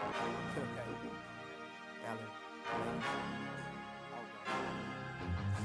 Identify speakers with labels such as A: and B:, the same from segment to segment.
A: Okay. Alan. Alan.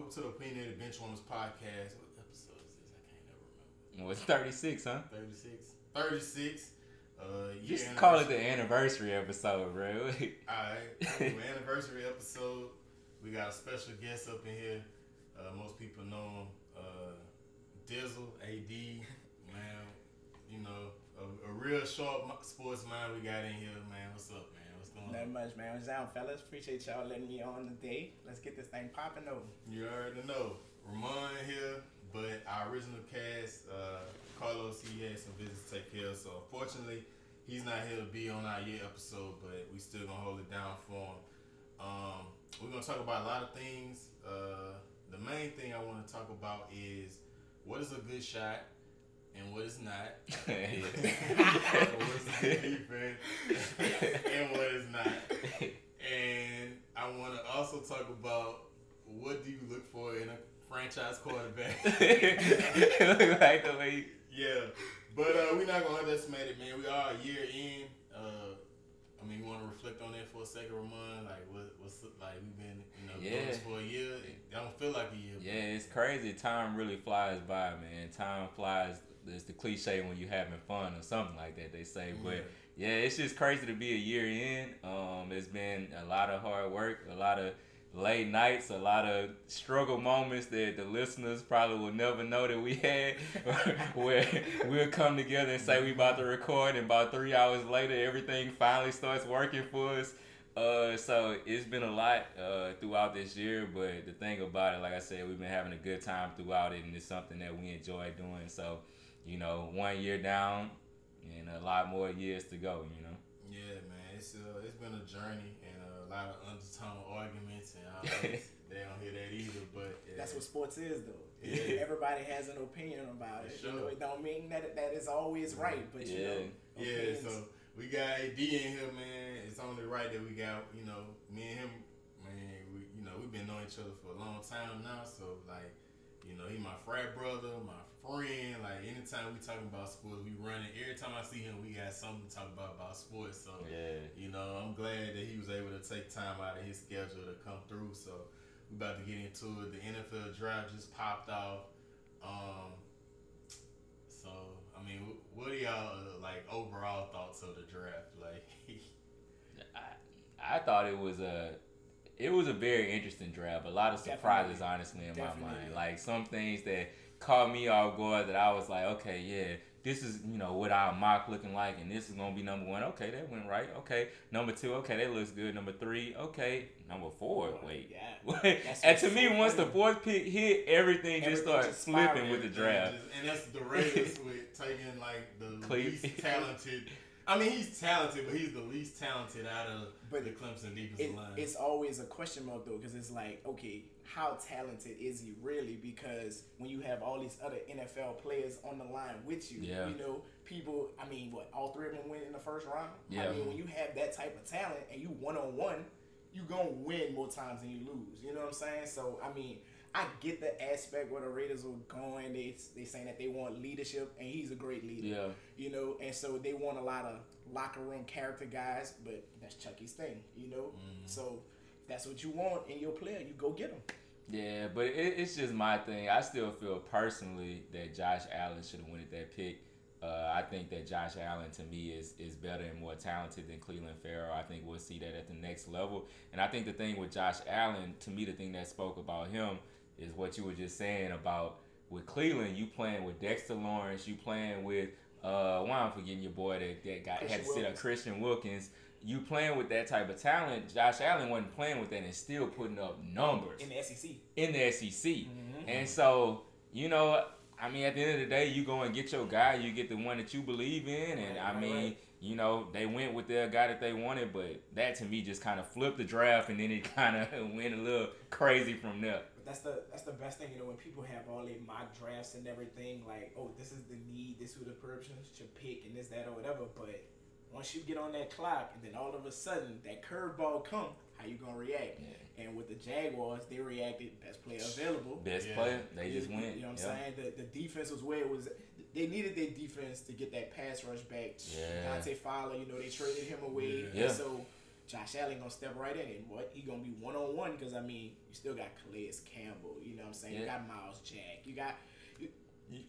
B: Welcome to the Opinionated Benchwarmers podcast. What episode is this? I can't never remember.
C: Well, it's 36, huh?
B: 36. 36. Uh,
C: Just call it the anniversary episode, bro.
B: Alright. anniversary episode. We got a special guest up in here. Uh, most people know him. Uh, Dizzle, AD, man. You know, a, a real sharp sports mind we got in here, man. What's up, man?
D: Not much, man. What's down, fellas? Appreciate y'all letting me on today. Let's get this thing popping over.
B: You already know. Ramon here, but our original cast, uh, Carlos, he had some business to take care of. So unfortunately, he's not here to be on our year episode, but we still gonna hold it down for him. Um, we're gonna talk about a lot of things. Uh, the main thing I want to talk about is what is a good shot and what is not. what is and what is not. And I want to also talk about what do you look for in a franchise quarterback. like the way. Yeah, but uh, we're not gonna underestimate it, man. We are a year in. Uh, I mean, we want to reflect on that for a second, Ramon. Like, what, what's like we've been, you know, yeah. doing this for a year. It don't feel like a year.
C: Yeah, it's crazy. Time really flies by, man. Time flies it's the cliche when you're having fun or something like that they say. Mm-hmm. But yeah, it's just crazy to be a year in. Um, it's been a lot of hard work, a lot of late nights, a lot of struggle moments that the listeners probably will never know that we had, where we'll come together and say we about to record, and about three hours later, everything finally starts working for us. Uh, so it's been a lot uh, throughout this year, but the thing about it, like I said, we've been having a good time throughout it, and it's something that we enjoy doing. So you know, one year down and a lot more years to go, you know.
B: Yeah, man, it's uh, it's been a journey and a lot of undertone arguments and all they don't hear that either, but
D: yeah. that's what sports is, though. Yeah. Everybody has an opinion about it. Sure. You know, it don't mean that that is always right, but you know,
B: yeah. So we got AD in here, man. It's only right that we got you know me and him, man. We you know we've been knowing each other for a long time now, so like you know he my frat brother, my friend. Like anytime we talking about sports, we running. Every time I see him, we got something to talk about about sports. So yeah, you know, I'm glad that he was able to take time out of his schedule to come through. So we about to get into it. The NFL draft just popped off. Um, so I mean, what are y'all uh, like overall thoughts of the draft? Like,
C: I I thought it was a it was a very interesting draft. A lot of surprises, Definitely. honestly, in Definitely. my mind. Like some things that caught me off guard that I was like, okay, yeah, this is you know what our mock looking like, and this is gonna be number one. Okay, that went right. Okay, number two. Okay, that looks good. Number three. Okay, number four. Wait, yeah. and to me, once the fourth pick hit, everything, everything just started flipping with the draft.
B: And that's the Raiders with taking like the least talented I mean, he's talented, but he's the least talented out of but the Clemson defensive it, line.
D: It's always a question mark though, because it's like, okay, how talented is he really? Because when you have all these other NFL players on the line with you, yeah. you know, people. I mean, what all three of them went in the first round. Yeah. I mean, when you have that type of talent and you one on one, you gonna win more times than you lose. You know what I'm saying? So I mean, I get the aspect where the Raiders were going. They they saying that they want leadership, and he's a great leader. Yeah. You know, and so they want a lot of locker room character guys, but that's Chucky's thing. You know, mm-hmm. so that's what you want in your player, you go get them.
C: Yeah, but it, it's just my thing. I still feel personally that Josh Allen should have won that pick. Uh, I think that Josh Allen to me is is better and more talented than Clelin Ferrell. I think we'll see that at the next level. And I think the thing with Josh Allen, to me, the thing that spoke about him is what you were just saying about with Cleveland. You playing with Dexter Lawrence. You playing with uh, why I'm forgetting your boy that, that Christian had to sit up Christian Wilkins. You playing with that type of talent. Josh Allen wasn't playing with that and still putting up numbers
D: in the SEC.
C: In the SEC, mm-hmm. and so you know I mean, at the end of the day, you go and get your guy. You get the one that you believe in, and right, I mean, right. you know, they went with their guy that they wanted, but that to me just kind of flipped the draft, and then it kind of went a little crazy from there.
D: But that's the that's the best thing, you know, when people have all their mock drafts and everything, like, oh, this is the need, this is who the person should pick, and this, that, or whatever. But once you get on that clock, and then all of a sudden that curveball come, how you gonna react? Yeah. And with the Jaguars, they reacted best player available.
C: Best yeah. player, they just went.
D: You know what I'm saying? The, the defense was where it was. They needed their defense to get that pass rush back. Yeah. Dante Fowler, you know, they traded him away. Yeah. So Josh Allen gonna step right in and what he gonna be one on one because I mean you still got Calais Campbell. You know what I'm saying? Yeah. You got Myles Jack. You got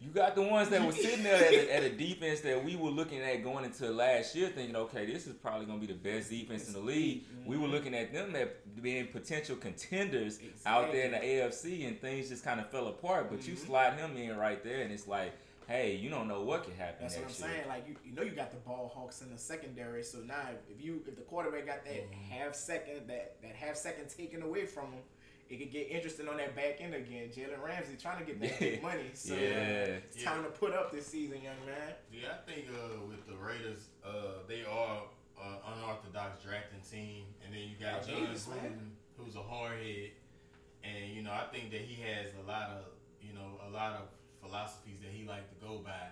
C: you got the ones that were sitting there at a, at a, defense that we were looking at going into last year, thinking, okay, this is probably going to be the best defense in the league. Mm-hmm. We were looking at them at being potential contenders exactly. out there in the AFC, and things just kind of fell apart. But mm-hmm. you slide him in right there, and it's like, hey, you don't know what can happen.
D: That's what I'm year. saying. Like you, you know, you got the ball hawks in the secondary. So now, if you if the quarterback got that mm-hmm. half second that that half second taken away from him it could get interesting on that back end again. Jalen Ramsey trying to get that big money, so yeah. it's yeah. time to put up this season, young man.
B: Yeah, I think uh, with the Raiders, uh, they are an unorthodox drafting team, and then you got Jon Gruden, who's a hardhead, and you know I think that he has a lot of you know a lot of philosophies that he like to go by.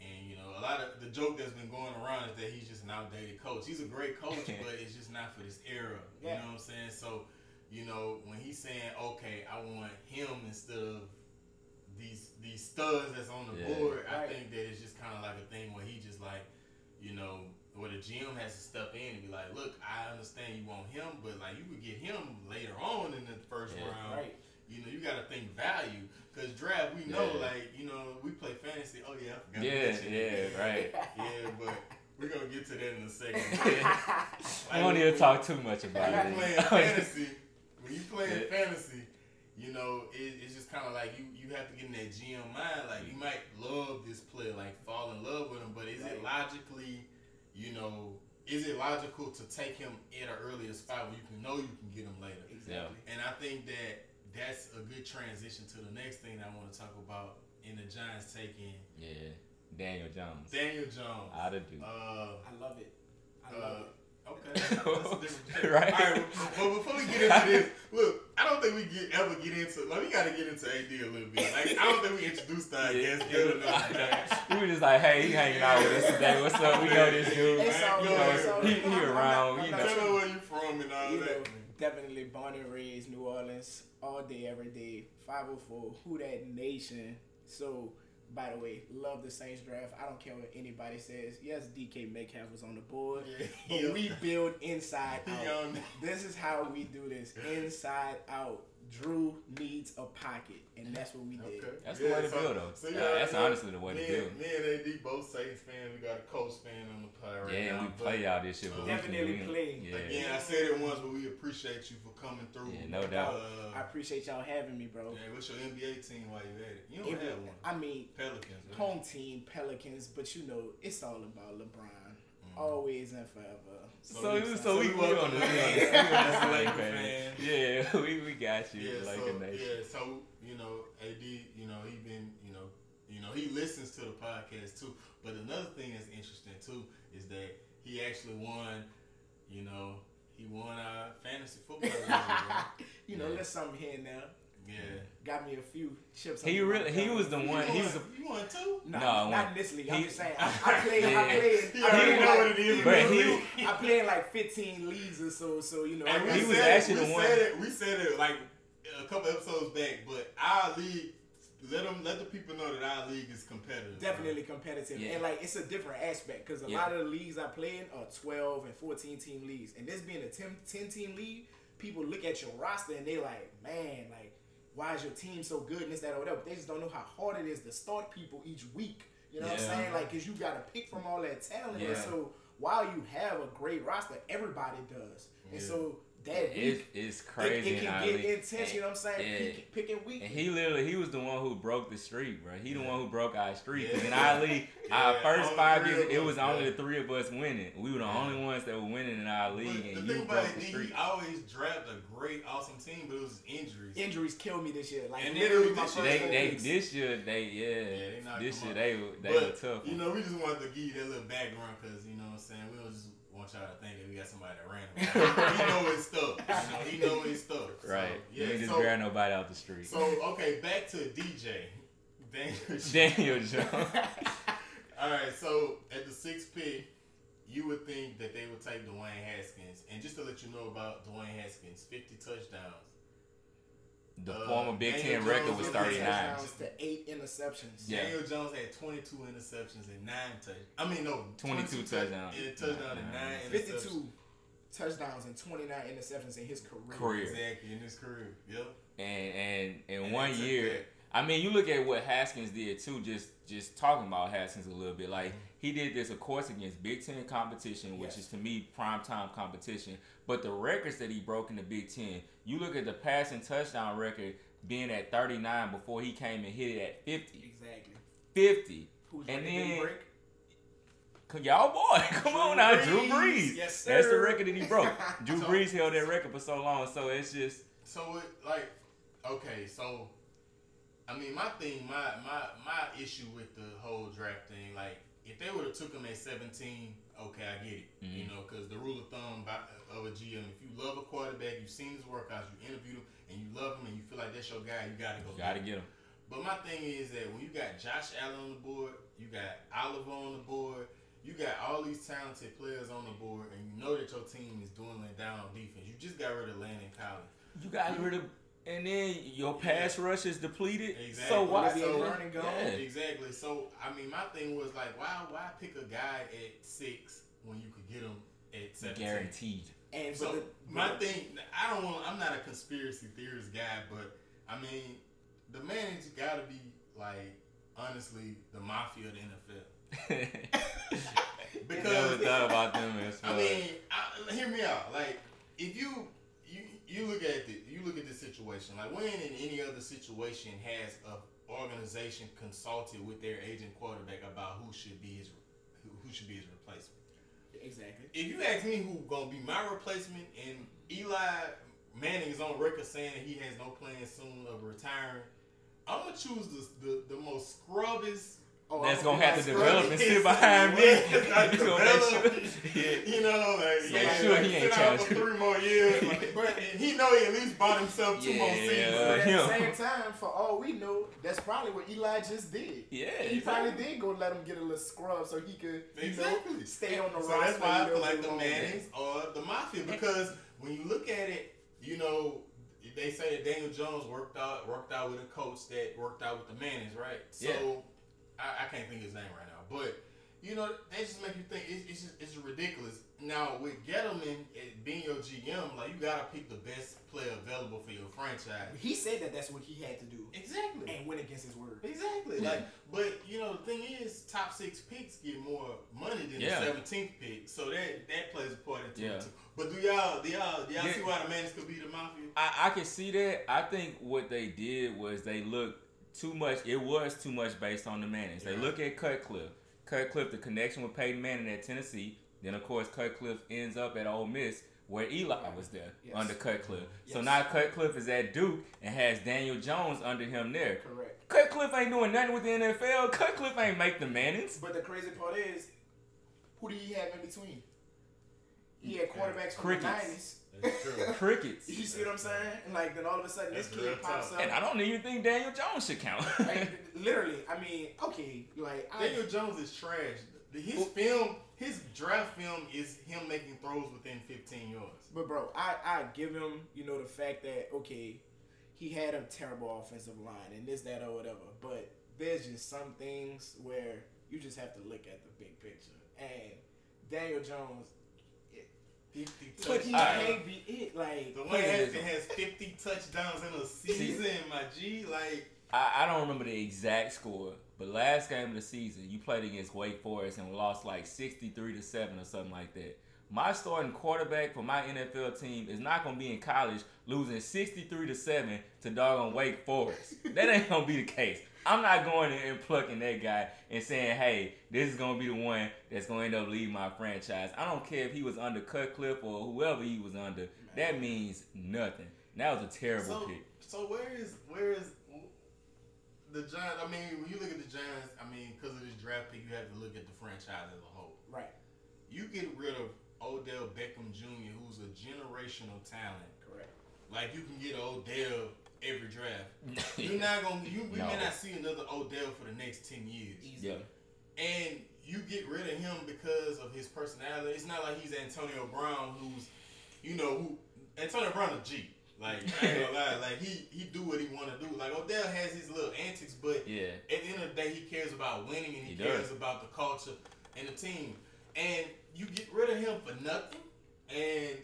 B: And you know, a lot of the joke that's been going around is that he's just an outdated coach. He's a great coach, but it's just not for this era. Yeah. You know what I'm saying? So you know, when he's saying, okay, I want him instead of these these studs that's on the yeah. board, I think that it's just kind of like a thing where he just like, you know, where the GM has to step in and be like, look, I understand you want him, but like you could get him later on in the first yeah. round. Right. You know, you got to think value because draft. We know, yeah. like you know, we play fantasy. Oh yeah, I forgot.
C: Yeah, yeah, right.
B: yeah, but we're gonna get to that in a second.
C: like, I don't need to talk too much about it.
B: Playing fantasy when you play in fantasy, you know, it, it's just kind of like you you have to get in that GM mind. Like you might love this player, like fall in love with him, but is right. it logically, you know, is it logical to take him at an earlier spot when you can know you can get him later?
C: Exactly.
B: And I think that that's a good transition to the next thing I want to talk about in the Giants taking.
C: Yeah. Daniel Jones.
B: Daniel Jones.
C: I of do.
B: Uh,
D: I love it. I love uh, it.
B: Okay, right. All right, but before we get into this, look, I don't think we get ever get into. Like, we got to get into AD a little bit. Like, I don't think we introduced our yeah, guest good enough.
C: we were just like, hey, he hanging out with us today. What's up? We know this dude. It's all you know, he, he around. You know.
B: Tell me where you from and all you that. Know,
D: definitely born and raised New Orleans, all day, every day. 504, who that nation. So by the way, love the Saints draft. I don't care what anybody says. Yes, DK Metcalf was on the board, yeah. but we build inside out. this is how we do this inside out. Drew needs a pocket, and that's what we did. Okay.
C: That's yeah, the way to so, build, though. So yeah, that's honestly the way
B: me
C: to build.
B: Me and AD both Saints fans. We got a Colts fan on the play right
C: yeah,
B: now.
C: Yeah, we play all this shit, but
D: definitely we play.
B: Yeah. Again, I said it once, but we appreciate you for coming through.
C: Yeah, no doubt.
D: Uh, I appreciate y'all having me, bro.
B: Yeah, what's your NBA team while you at it? You don't have one.
D: I mean,
B: Pelicans.
D: Right? Home team, Pelicans, but you know, it's all about LeBron. Mm-hmm. Always and forever.
C: So, so, we, so we, we, we on the fan. Yeah, we, we got you. Yeah, like
B: so,
C: a nation.
B: Yeah, so you know, AD, you know, he been, you know, you know, he listens to the podcast too. But another thing that's interesting too is that he actually won, you know, he won our fantasy football. league,
D: you know, yeah. there's something here now.
B: Yeah.
D: Got me a few chips.
C: He really he was the one. He was. A,
B: you won two?
D: No, no not in this league. I'm just saying. I, I played. Yeah. I played. He I played know like, what it is. But he, I played like 15 leagues or so. So you know,
B: and he was actually it, the one. Said it, we said it like a couple episodes back, but our league let them let the people know that our league is competitive.
D: Definitely right? competitive, yeah. and like it's a different aspect because a yeah. lot of the leagues I play in are twelve and fourteen team leagues, and this being a 10, 10 team league, people look at your roster and they like, man, like why is your team so good and this that or whatever. They just don't know how hard it is to start people each week. You know yeah. what I'm saying? Like, cause you got to pick from all that talent. Yeah. And so while you have a great roster, everybody does. And so that
C: week, it's crazy.
D: It, it can get intense. you know what I'm saying? Pick, picking week.
C: And he literally, he was the one who broke the streak, bro. He the one who broke our streak. Because in our league, our first five years, it was only the three of us winning. We were the only ones that were winning in our league. But and the you thing broke the streak.
B: He always drafted a great, awesome team, but it was injuries.
D: Injuries killed me this year. Like
B: and
D: literally,
C: my first they, they, this year, they yeah, yeah they this year they they but, were tough.
B: You know, we just wanted to give you that little background because you know what I'm saying we was just want y'all to think that we got somebody that ran. he know his stuff. You know, he know his stuff. So,
C: right. Yeah. You just so, grab nobody out the street.
B: So okay, back to DJ.
C: Daniel Jones. Daniel Jones.
B: All right. So at the sixth pick, you would think that they would take Dwayne Haskins, and just to let you know about Dwayne Haskins, fifty touchdowns.
C: The uh, former Big Daniel Ten record was 39.
D: To eight interceptions.
B: Yeah. Daniel Jones had 22 interceptions and nine touchdowns. I mean, no,
C: 22, 22 touchdowns.
B: Yeah, touchdown and nine
D: 52 touchdowns and 29 interceptions in his career.
C: Career.
B: Exactly, in his career. Yep.
C: And and in and one year, I mean, you look at what Haskins did too. Just just talking about Haskins a little bit, like mm-hmm. He did this, of course, against Big Ten competition, which yes. is to me prime time competition. But the records that he broke in the Big Ten, you look at the passing touchdown record being at 39 before he came and hit it at 50.
D: Exactly.
C: 50. Who's and then y'all boy, come Drew on now, Brees. Drew Brees.
D: Yes, sir.
C: That's the record that he broke. Drew so, Brees held that record for so long, so it's just.
B: So it like, okay, so I mean, my thing, my my my issue with the whole draft thing, like, if they would have took him at 17, okay, I get it. Mm-hmm. You know, because the rule of thumb of a GM, if you love a quarterback, you've seen his workouts, you interviewed him, and you love him, and you feel like that's your guy, you gotta go.
C: You gotta get him.
B: But my thing is that when you got Josh Allen on the board, you got Oliver on the board, you got all these talented players on the board, and you know that your team is dwindling down on defense. You just got rid of Landon Collins.
C: You got rid of and then your pass yeah. rush is depleted.
B: Exactly.
C: So
B: why so, running go? Yeah. Exactly. So I mean, my thing was like, why why pick a guy at six when you could get him at seventeen?
C: Guaranteed.
B: And so the, my thing, I don't want. I'm not a conspiracy theorist guy, but I mean, the manager got to be like honestly the mafia of the NFL.
C: because I never thought about them as
B: well. I mean, I, hear me out. Like if you you look at the you look at this situation like when in any other situation has a organization consulted with their agent quarterback about who should be his who, who should be his replacement.
D: Exactly.
B: If you ask me who gonna be my replacement and Eli Manning is on record saying he has no plans soon of retiring, I'm gonna choose the the, the most scrubbiest
C: Oh, that's gonna have to develop and sit behind me.
B: He's gonna yeah. you know, like yeah,
C: sure like, he ain't
B: sit for three more years. Like, but he know he at least bought himself two yeah, more seasons.
D: But at the same time, for all we know, that's probably what Eli just did.
C: Yeah,
D: he probably did go let him get a little scrub so he could
B: exactly
D: know, stay on the
B: so
D: roster.
B: that's why I feel like the Mannings or uh, the Mafia because when you look at it, you know they say that Daniel Jones worked out worked out with a coach that worked out with the Mannings, right? So. Yeah I, I can't think his name right now, but you know, they just make you think it's it's, just, it's ridiculous. Now with Gettleman eh, being your GM, like you gotta pick the best player available for your franchise.
D: He said that that's what he had to do.
B: Exactly.
D: And went against his word.
B: Exactly. Yeah. Like, but you know, the thing is, top six picks get more money than yeah. the seventeenth pick, so that that plays a part into yeah. it too. But do y'all do y'all do y'all yeah. see why the Mannings could be the mafia?
C: I, I can see that. I think what they did was they looked too much. It was too much based on the Mannings. Yeah. They look at Cutcliffe. Cutcliffe, the connection with Peyton Manning at Tennessee. Then of course Cutcliffe ends up at Ole Miss where Eli was there yes. under Cutcliffe. Yes. So now Cutcliffe is at Duke and has Daniel Jones under him there.
D: Correct.
C: Cutcliffe ain't doing nothing with the NFL. Cutcliffe ain't make the Mannings.
D: But the crazy part is, who do he have in between? He had quarterbacks from Crickets. the nineties
C: Crickets.
D: You see what I'm saying? And like then all of a sudden That's this kid pops up.
C: And I don't even think Daniel Jones should count.
D: like, literally, I mean, okay, like
B: Daniel I, Jones is trash. His film, his draft film is him making throws within 15 yards.
D: But bro, I I give him, you know, the fact that okay, he had a terrible offensive line and this, that, or whatever. But there's just some things where you just have to look at the big picture. And Daniel Jones
B: 50
D: But he can't be it. Like
B: the one that has 50 touchdowns in a season, my G. Like
C: I, I don't remember the exact score, But last game of the season, you played against Wake Forest and lost like 63 to 7 or something like that. My starting quarterback for my NFL team is not gonna be in college losing 63 to 7 to doggone Wake Forest. that ain't gonna be the case. I'm not going in and plucking that guy and saying, hey, this is gonna be the one that's gonna end up leaving my franchise. I don't care if he was under Cutcliffe or whoever he was under. That means nothing. That was a terrible
B: so,
C: pick.
B: So where is where is the Giants? I mean, when you look at the Giants, I mean, because of this draft pick, you have to look at the franchise as a whole.
D: Right.
B: You get rid of Odell Beckham Jr., who's a generational talent.
D: Correct.
B: Like you can get Odell every draft. You're not gonna. You, we no. may not see another Odell for the next ten years.
C: Yeah.
B: And you get rid of him because of his personality. It's not like he's Antonio Brown, who's, you know, who Antonio Brown a G. Like I ain't gonna lie, like he he do what he want to do. Like Odell has his little antics, but
C: yeah.
B: at the end of the day, he cares about winning and he, he cares does. about the culture and the team. And you get rid of him for nothing, and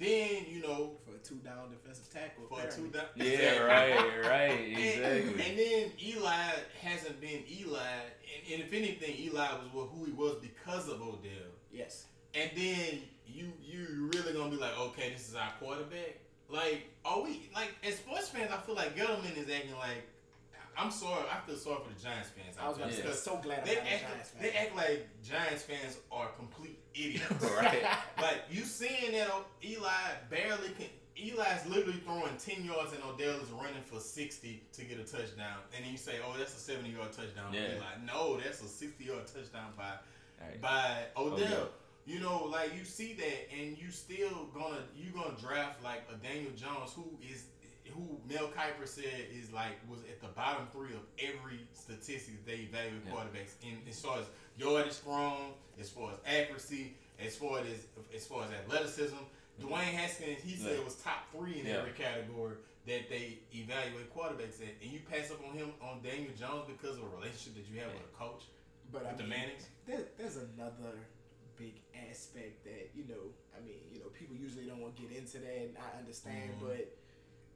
B: then you know
D: for a two down defensive tackle.
B: For apparently. two down.
C: Yeah, right, right, exactly.
B: And, and, then Eli hasn't been Eli, and, and if anything, Eli was who he was because of Odell.
D: Yes.
B: And then you you really gonna be like, okay, this is our quarterback. Like, are we like as sports fans? I feel like Gettleman is acting like I'm sorry. I feel sorry for the Giants fans.
D: I was about to say, so glad
B: they
D: act,
B: Giants fans. They act like Giants fans are complete idiots.
C: right.
B: like you seeing that Eli barely can. Eli's literally throwing ten yards and Odell is running for sixty to get a touchdown, and then you say, "Oh, that's a seventy-yard touchdown." Yeah. Eli, no, that's a sixty-yard touchdown by right. by oh, Odell. Odell. You know, like you see that, and you still gonna you gonna draft like a Daniel Jones who is who Mel Kiper said is like was at the bottom three of every statistic that they evaluate yeah. quarterbacks in as far as yardage thrown, as far as accuracy, as far as as far as athleticism. Dwayne Haskins, he said was top three in yeah. every category that they evaluate quarterbacks at, and you pass up on him on Daniel Jones because of a relationship that you have yeah. with a coach.
D: But
B: I
D: mean,
B: the Mannings.
D: There, there's another big aspect that you know. I mean, you know, people usually don't want to get into that, and I understand, mm-hmm. but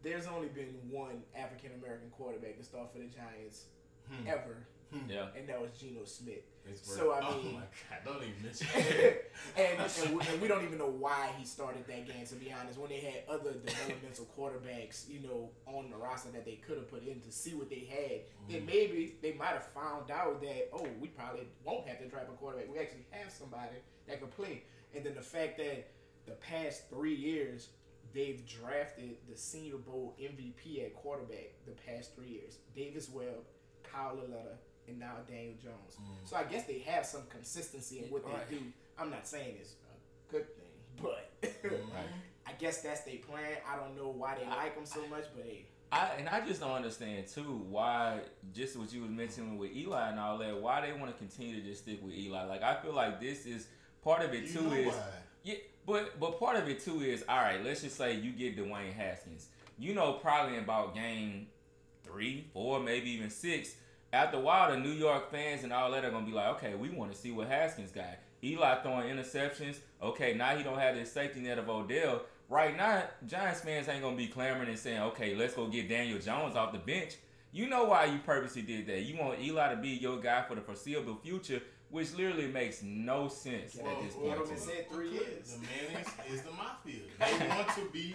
D: there's only been one African American quarterback to start for the Giants hmm. ever.
C: Hmm. Yeah.
D: And that was Geno Smith. So I
B: oh mean, oh my god, don't even mention
D: and, and, we, and, we, don't even know why he started that game. To be honest, when they had other developmental quarterbacks, you know, on the roster that they could have put in to see what they had, mm. then maybe they might have found out that oh, we probably won't have to draft a quarterback. We actually have somebody that can play. And then the fact that the past three years they've drafted the Senior Bowl MVP at quarterback the past three years. Davis Webb, Kyle Lauletta, and now Daniel Jones. Mm. So I guess they have some consistency in what right. they do. I'm not saying it's a good thing, but mm. I guess that's their plan. I don't know why they I, like them so much, but hey.
C: I, and I just don't understand too why just what you was mentioning with Eli and all that why they want to continue to just stick with Eli like I feel like this is part of it you too is why. yeah but but part of it too is all right. Let's just say you get Dwayne Haskins. You know, probably about game three, four, maybe even six. After a while, the New York fans and all that are gonna be like, okay, we want to see what Haskins got. Eli throwing interceptions. Okay, now he don't have this safety net of Odell. Right now, Giants fans ain't gonna be clamoring and saying, okay, let's go get Daniel Jones off the bench. You know why you purposely did that. You want Eli to be your guy for the foreseeable future which literally makes no sense well, at this point.
D: What said three years.
B: The man is the mafia. They want to be.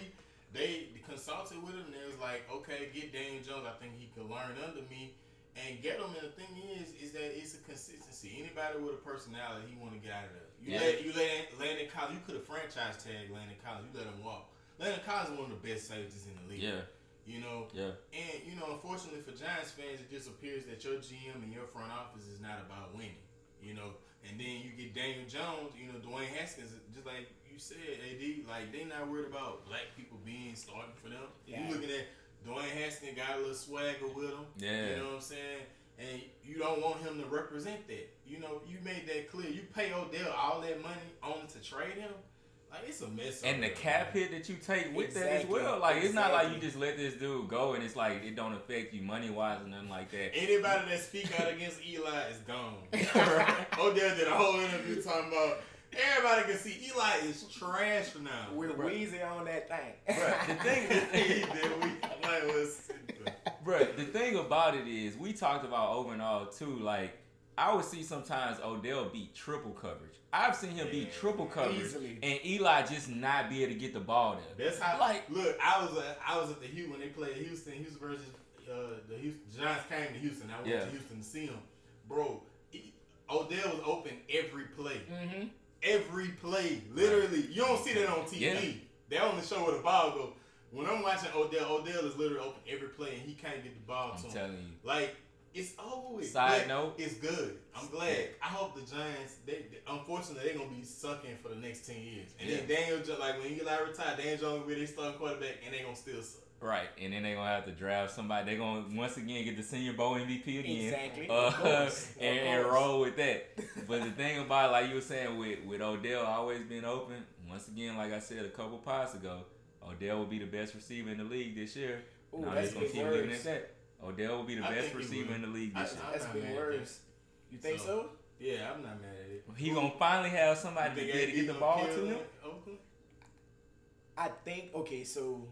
B: They consulted with him. and They was like, okay, get Daniel Jones. I think he could learn under me and get him. And the thing is, is that it's a consistency. Anybody with a personality, he want to get out of there. You yeah. let you let Landon Collins. You could have franchise tag Landon Collins. You let him walk. Landon Collins is one of the best safeties in the league.
C: Yeah.
B: You know,
C: yeah,
B: and you know, unfortunately for Giants fans, it just appears that your GM and your front office is not about winning you know. And then you get Daniel Jones, you know, Dwayne Haskins, just like you said, AD, like they're not worried about black people being starting for them. Yeah. You looking at Dwayne Haskins got a little swagger with him.
C: Yeah.
B: You know what I'm saying? And you don't want him to represent that. You know, you made that clear. You pay Odell all that money only to trade him. Like it's a mess.
C: And the cap hit that you take with exactly. that as well. Like exactly. it's not like you just let this dude go and it's like it don't affect you money wise or nothing like that.
B: Anybody that speak out against Eli is gone. Odell did a whole interview talking about everybody can see Eli is trash now.
D: With Weezy on that thing.
C: Right. The thing is,
B: he did. We like was.
C: bro, the thing about it is, we talked about over and all too. Like, I would see sometimes Odell beat triple coverage. I've seen him yeah, beat triple coverage, easily. and Eli just not be able to get the ball
B: there. That's how. Like, look, I was uh, I was at the Houston when they played Houston. Houston versus uh, the Houston Giants came to Houston. I went yeah. to Houston to see him, bro. He, Odell was open every play. Mm-hmm. Every play, literally. You don't see that on TV. Yeah. They only show where the ball go. When I'm watching Odell, Odell is literally open every play, and he can't get the ball I'm to him. you, like it's over with.
C: Side note,
B: it's good. I'm glad. I hope the Giants. They, they unfortunately they're gonna be sucking for the next ten years, and yeah. then Daniel like when he like retired, Daniel Jones will be their starting quarterback, and they gonna still suck.
C: Right, and then they're gonna have to draft somebody. They're gonna once again get the Senior Bowl MVP again,
D: exactly,
C: uh, and, and, roll with that. but the thing about, like you were saying, with with Odell always being open. Once again, like I said a couple pods ago, Odell will be the best receiver in the league this year. Ooh, now
D: that's gonna keep leaving
C: at that. Odell will be the I best receiver in the league this year.
D: That's big words. You think so, so?
B: Yeah, I'm not mad at it.
C: He gonna finally have somebody to, to get the ball to him. Oakland?
D: I think okay, so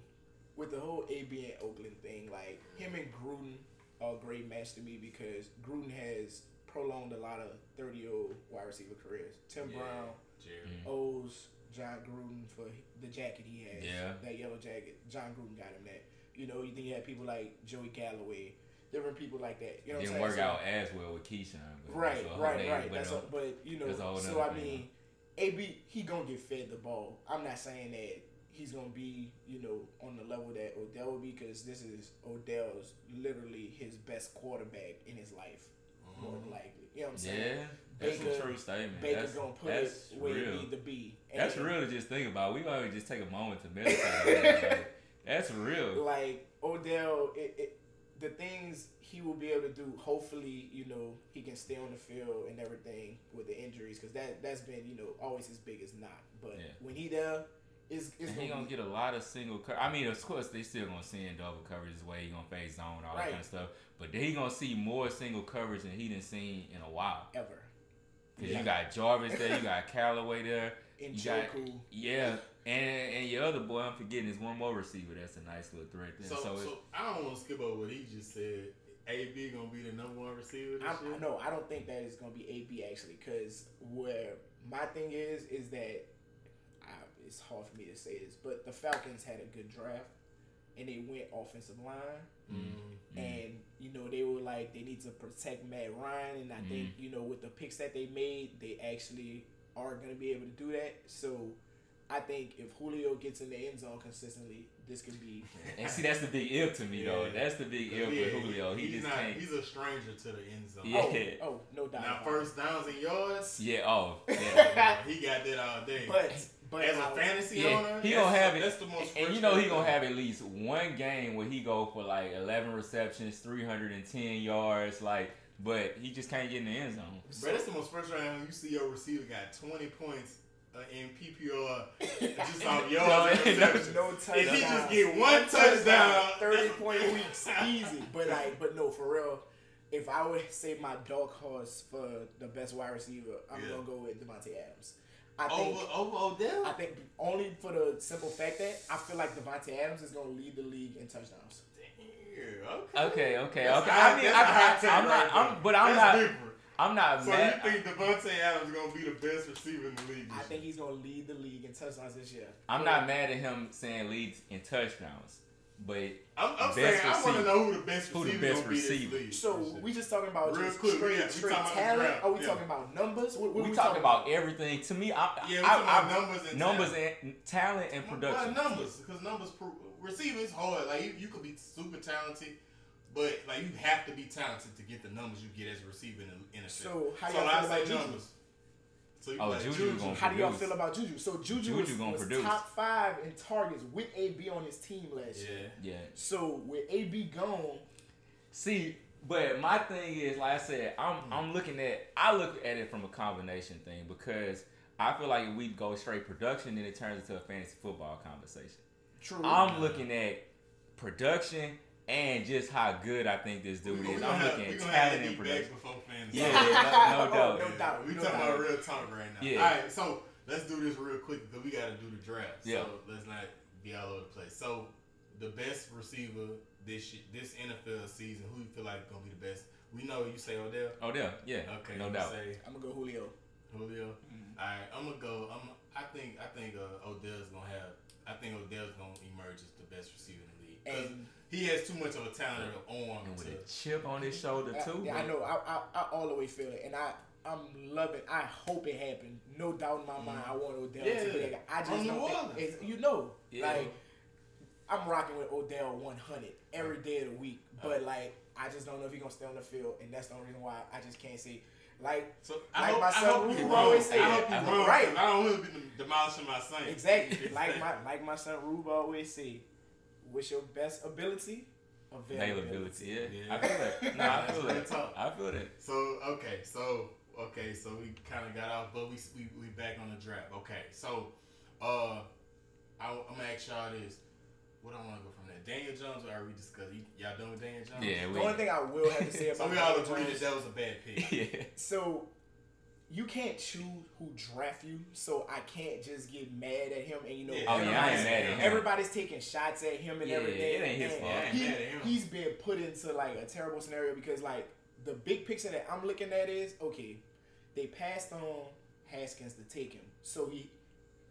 D: with the whole AB and Oakland thing, like him and Gruden are a great match to me because Gruden has prolonged a lot of 30 year old wide receiver careers. Tim yeah, Brown Jerry. Mm. owes Jon Gruden for the jacket he has.
C: Yeah.
D: That yellow jacket. Jon Gruden got him that. You know, you think you had people like Joey Galloway, different people like that. You know,
C: didn't work so, out as well with Keyshawn.
D: Right, right, right. That's a, but you know, so I mean, AB he gonna get fed the ball. I'm not saying that he's gonna be, you know, on the level that Odell will be because this is Odell's literally his best quarterback in his life, mm-hmm. more than likely. You know what I'm saying?
C: Yeah. Baker, that's a true statement.
D: Baker's
C: that's,
D: gonna put it where real. it need to be.
C: And that's real to just think about. We might just take a moment to meditate. like, that's real.
D: Like Odell, it, it, the things he will be able to do. Hopefully, you know, he can stay on the field and everything with the injuries because that that's been you know always his biggest knock. But yeah. when he there it's, it's
C: and he gonna, get a lot of single. Co- I mean, of course, they still gonna see in double coverage the way he gonna face zone all right. that kind of stuff. But he gonna see more single coverage than he didn't seen in a while.
D: Ever.
C: Cause yeah. you got Jarvis there, you got Callaway there, and you got yeah, and and your other boy I'm forgetting is one more receiver. That's a nice little threat. There.
B: So, so, so I don't want to skip over what he just said. AB gonna be the number one receiver. This
D: I,
B: year?
D: No, I don't think that is gonna be AB actually. Cause where my thing is is that it's hard for me to say this, but the Falcons had a good draft and they went offensive line. Mm-hmm. And, you know, they were like, they need to protect Matt Ryan. And I mm-hmm. think, you know, with the picks that they made, they actually are going to be able to do that. So I think if Julio gets in the end zone consistently, this could be.
C: and see, that's the big if to me, yeah. though. That's the big if yeah, with Julio. He just
B: not,
C: can't.
B: He's a stranger to the end zone.
C: Yeah.
D: Oh, oh no doubt.
B: Now, first downs and yards.
C: Yeah. Oh. Yeah.
B: he got that all day.
D: But
B: but as a fantasy yeah, owner,
C: he gonna have it. That's the most. And you know he gonna have at least one game where he go for like eleven receptions, three hundred and ten yards, like. But he just can't get in the end zone.
B: Bro, that's the most frustrating when you see your receiver got twenty points uh, in PPR just off yards and receptions.
D: No touchdown.
B: If he just get one, touchdown,
D: thirty point weeks, easy. But like, but no, for real. If I would say my dog horse for the best wide receiver, I'm yeah. gonna go with Davante Adams.
B: I think, over over Odell.
D: I think only for the simple fact that I feel like Davante Adams is going to lead the league in touchdowns.
C: okay. Okay, okay, okay. I mean, I, I, am not, I'm, but I'm
B: that's
C: not. Different. I'm not
B: so
C: mad.
B: you think Davante Adams is gonna be the best receiver in the league? I
D: year? think he's gonna lead the league in touchdowns this year.
C: I'm not mad at him saying leads in touchdowns. But
B: I'm, I'm saying receiver, I want to know who the best who the best receiver.
D: So we just talking about Real just quick, straight, yeah, straight talent. Are we yeah. talking about numbers? What,
C: what we, we talking, about, about everything. To me, I,
B: yeah,
C: we
B: I, talking about numbers and
C: numbers
B: talent.
C: and talent and production.
B: Well, numbers because numbers receiving is hard. Like you, you could be super talented. But like you have to be talented to get the numbers you get as a receiver in a, in a
D: So how so y'all feel about numbers?
C: So oh, Juju, Juju.
D: How do y'all feel about Juju? So Juju, Juju was, gonna was produce. top five in targets with AB on his team last
C: yeah.
D: year.
C: Yeah.
D: So with AB gone,
C: see, but my thing is, like I said, I'm mm-hmm. I'm looking at I look at it from a combination thing because I feel like if we go straight production, then it turns into a fantasy football conversation.
D: True.
C: I'm looking at production and just how good I think this dude is. I'm looking at talent and production. Yeah, no, no, doubt.
D: no doubt.
B: We
D: no
B: talking doubt. about real talk right now. Yeah. All right, so let's do this real quick because we got to do the draft. Yeah. So let's not be all over the place. So the best receiver this this NFL season. Who you feel like gonna be the best? We know you say Odell.
C: Odell, yeah.
B: Okay,
C: no doubt.
B: Say
D: I'm gonna go Julio.
B: Julio. Mm-hmm. All right, I'm gonna go. I'm. I think. I think uh, Odell's gonna have. I think Odell's gonna emerge as the best receiver in the league because he has too much of a talented arm
C: and with
B: to,
C: a chip on his shoulder too.
D: Yeah, I know. I, I, I all the way feel it, and I I'm loving. I hope it happened. No doubt in my mm. mind. I want Odell yeah. to be that guy. I just know. You know, yeah. like I'm rocking with Odell 100 every day of the week, but like I just don't know if he's gonna stay on the field, and that's the only reason why I just can't see. Like,
B: so I like hope, my son Rube always say, I hope wrong. right? I don't want to be demolishing my son.
D: Exactly. like my like my son Rube always say, "What's your best ability?"
C: Availability. Availability. Yeah. yeah. I feel that. No, I feel that. I feel that.
B: So okay, so okay, so we kind of got off, but we, we we back on the draft. Okay, so uh, I, I'm gonna ask y'all this. What I want to go from there? Daniel Jones, or are we discussed? Y'all done with Daniel Jones?
C: Yeah.
D: We, the only thing I will have to say about
B: so we all agree that that was a bad pick.
C: yeah.
D: So you can't choose who draft you, so I can't just get mad at him. And you know,
C: yeah. oh yeah, I ain't mad at him.
D: Everybody's taking shots at him and
C: yeah,
D: everything.
C: It ain't his fault.
D: He, he's been put into like a terrible scenario because like the big picture that I'm looking at is okay. They passed on Haskins to take him, so he,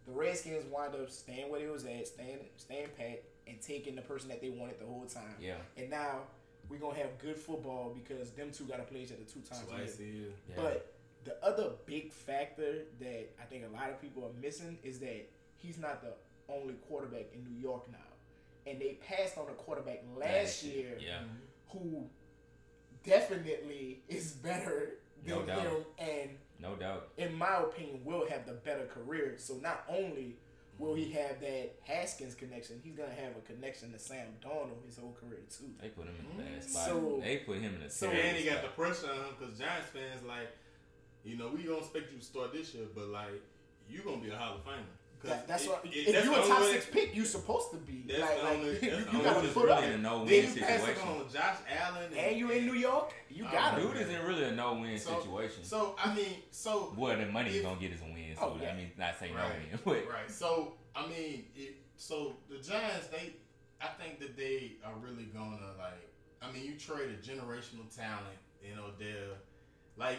D: the Redskins wind up staying where they was at, staying staying pat, and taking the person that they wanted the whole time.
C: Yeah.
D: And now we're gonna have good football because them two got to play each other two times
B: Twice a year.
D: Yeah. But the other big factor that I think a lot of people are missing is that he's not the only quarterback in New York now. And they passed on a quarterback last year
C: yeah.
D: who definitely is better than no him and
C: no doubt.
D: In my opinion, will have the better career. So not only will he mm-hmm. have that Haskins connection? He's gonna have a connection to Sam Darnold his whole career too.
C: They put him in a bad mm. spot. So, they put him in a
B: so and he got the pressure on him because Giants fans like, you know, we don't expect you to start this year, but like, you gonna be a Hall of Famer.
D: That, that's it, what. It, if that's you a top six pick, you're supposed to be. That's like, like only, you, you gotta put
C: really up. in a no win situation.
B: On Josh Allen, and,
D: and you in New York, you oh, got
C: it. Dude isn't really a no win
B: so,
C: situation.
B: So I mean, so
C: well, the money he's gonna get is a win. So oh, yeah. I mean, not saying right, no win,
B: but right. So I mean, it, so the Giants, they, I think that they are really gonna like. I mean, you trade a generational talent in Odell. Like,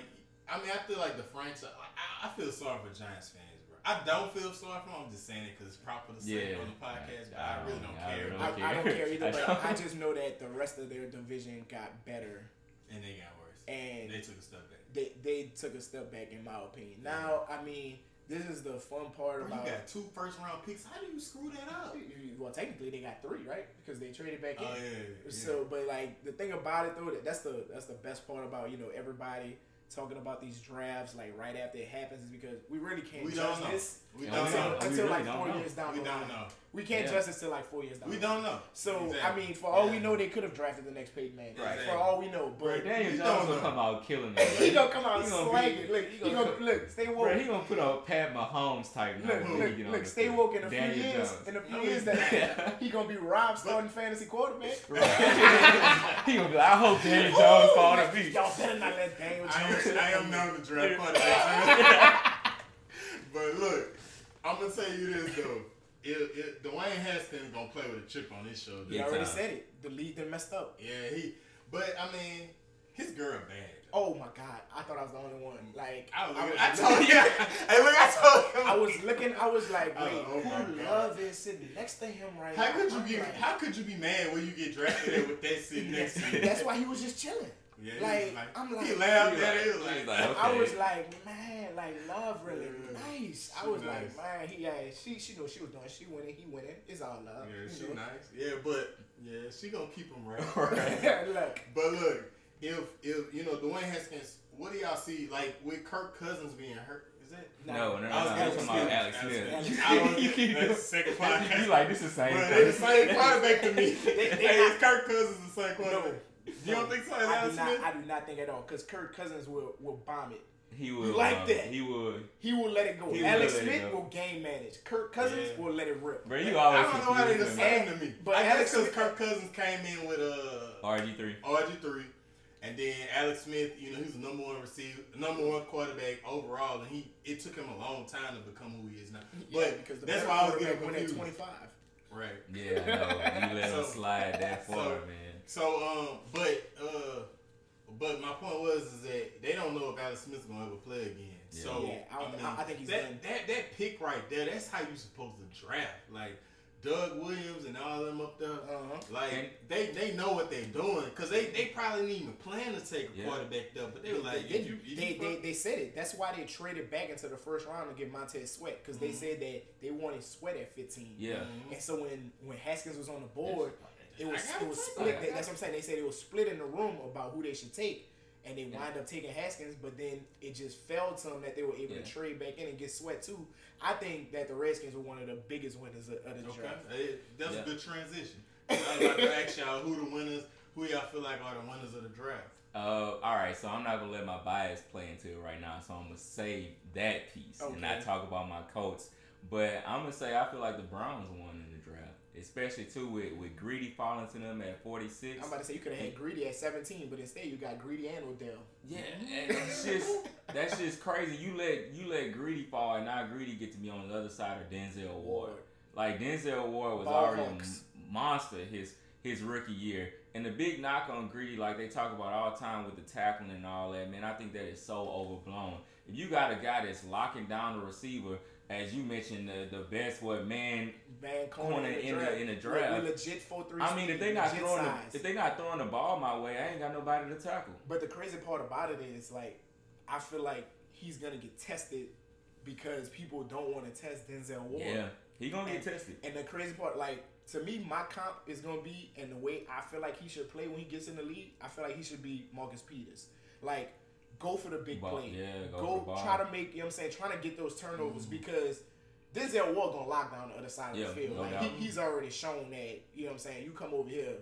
B: I mean, I feel like the franchise. I, I feel sorry for Giants fans, bro. I don't feel sorry for them. I'm just saying it because it's proper to say yeah, on the podcast, but I, I really don't I care. Really
D: don't care. I, don't care either, but I just know that the rest of their division got better.
B: And they got worse.
D: And
B: they took a step back.
D: They, they took a step back, in my opinion. Now, I mean this is the fun part
B: Bro,
D: about.
B: You got two first round picks. How do you screw that up?
D: Well, technically they got three, right? Because they traded back oh,
B: in.
D: Oh,
B: yeah, yeah.
D: So, but like the thing about it though, that's the that's the best part about you know everybody talking about these drafts like right after it happens is because we really can't
B: we
D: judge
B: this
D: we until, until really like four years down
B: we
D: the
B: line. Know.
D: We can't yeah. judge this till like four years down.
B: We don't know.
D: So exactly. I mean, for all yeah. we know, they could have drafted the next Peyton Manning. Right. For all we know, but
C: bro, Daniel Jones gonna come out killing
D: them. he gonna come out slanging. Look, he gonna, look, stay woke.
C: Bro, he gonna put a Pat Mahomes type.
D: Look, look, look, look stay woke in a Daniel few years. Jones. In a few years, that he gonna be Rob starting fantasy quarterback. Right.
C: he gonna be like, I hope Daniel Jones fall to me.
D: Y'all better not let Daniel Jones.
B: I am known to draft quarterback. but look, I'm gonna tell you this though it, it, Dwayne Haskins gonna play with a chip on his shoulder.
D: He already said it. The lead done messed up.
B: Yeah, he. But I mean, his girl bad.
D: Oh my god! I thought I was the only one. Like
B: I, was, I, was I told you. hey, look, I told
D: him. I was looking. I was like, oh, wait, oh, who love is sitting next to him right
B: how
D: now?
B: How could you get? Like, how could you be mad when you get drafted with that sitting next to you?
D: That's why he was just chilling.
B: Yeah,
D: like, like, I'm like,
B: he laughed at it. Like, like
D: okay. I was like, man, like love really yeah. nice. She I was nice. like, man, he, yeah, she, she know she was doing, she winning, he winning. It's all love.
B: Yeah, she know? nice. Yeah, but yeah, she gonna keep him right.
D: right. look,
B: but look, if if you know Dwayne Haskins, what do y'all see like with Kirk Cousins being hurt? Is it?
C: No, no, no. I was no, talking about Alex Smith.
B: Alex Smith. I you keep the second podcast.
C: You like this is the same
B: thing. It's the same quarterback to me. hey, it's Kirk Cousins the same quarterback. You don't think so? I
D: do, not, I do not think at all because Kirk Cousins will will bomb it.
C: He would
D: like um, that.
C: He would.
D: He will let it go. He Alex Smith go. will game manage. Kirk Cousins yeah. will let it rip.
C: Bro, you always.
B: I don't know how they the same to me. But I Alex because Kirk Cousins came in with uh
C: RG three.
B: RG three. And then Alex Smith, you know, he's the number one receiver, number one quarterback overall, and he it took him a long time to become who he is now.
D: Yeah, but because that's why I was getting confused. Twenty five.
B: Right.
C: Yeah, no, you let so, him slide that far,
B: so,
C: man.
B: So, um, but uh, but my point was is that they don't know if Alex Smith's gonna ever play again. Yeah. So
D: yeah, I, I, mean, I, think he's
B: that,
D: done.
B: that that pick right there. That's how you supposed to draft. Like Doug Williams and all them up there, uh-huh. like and, they they know what they're doing because they, they probably didn't even plan to take a yeah. quarterback there, but they were like,
D: they,
B: you,
D: you they, they, they, said it. That's why they traded back into the first round to get Montez Sweat because mm-hmm. they said that they wanted Sweat at 15.
C: Yeah, mm-hmm.
D: and so when when Haskins was on the board, it was it was split. That's what I'm saying. They said it was split in the room about who they should take and they wind up taking Haskins, but then it just fell to them that they were able yeah. to trade back in and get Sweat too. I think that the Redskins were one of the biggest winners of, of the okay. draft.
B: Hey, that's yeah. a good transition. I am about to ask y'all who the winners, who y'all feel like are the winners of the draft.
C: Uh, all right, so I'm not gonna let my bias play into it right now, so I'm gonna save that piece okay. and not talk about my Colts. But I'm gonna say I feel like the Browns won especially too with, with Greedy falling to them at 46.
D: I'm about to say you could have had Greedy at 17, but instead you got Greedy and Odell.
C: Yeah, and it's just that's just crazy. You let you let Greedy fall, and now Greedy get to be on the other side of Denzel Ward. Like Denzel Ward was Ball already Hawks. a monster his his rookie year. And the big knock on Greedy, like they talk about all the time with the tackling and all that, man, I think that is so overblown. If you got a guy that's locking down the receiver as you mentioned, the, the best what man
D: man corner, corner
C: in, the, in the draft.
D: We legit four three.
C: I mean, if they not throwing the, if they not throwing the ball my way, I ain't got nobody to tackle.
D: But the crazy part about it is like I feel like he's gonna get tested because people don't want to test Denzel Ward.
C: Yeah, he gonna
D: and,
C: get tested.
D: And the crazy part, like to me, my comp is gonna be, and the way I feel like he should play when he gets in the league, I feel like he should be Marcus Peters. Like go for the big play.
C: Yeah,
D: go, go try to make you know what I'm saying, trying to get those turnovers mm. because Denzel Ward gonna lock down the other side of the field. No like he, he's already shown that, you know what I'm saying, you come over here,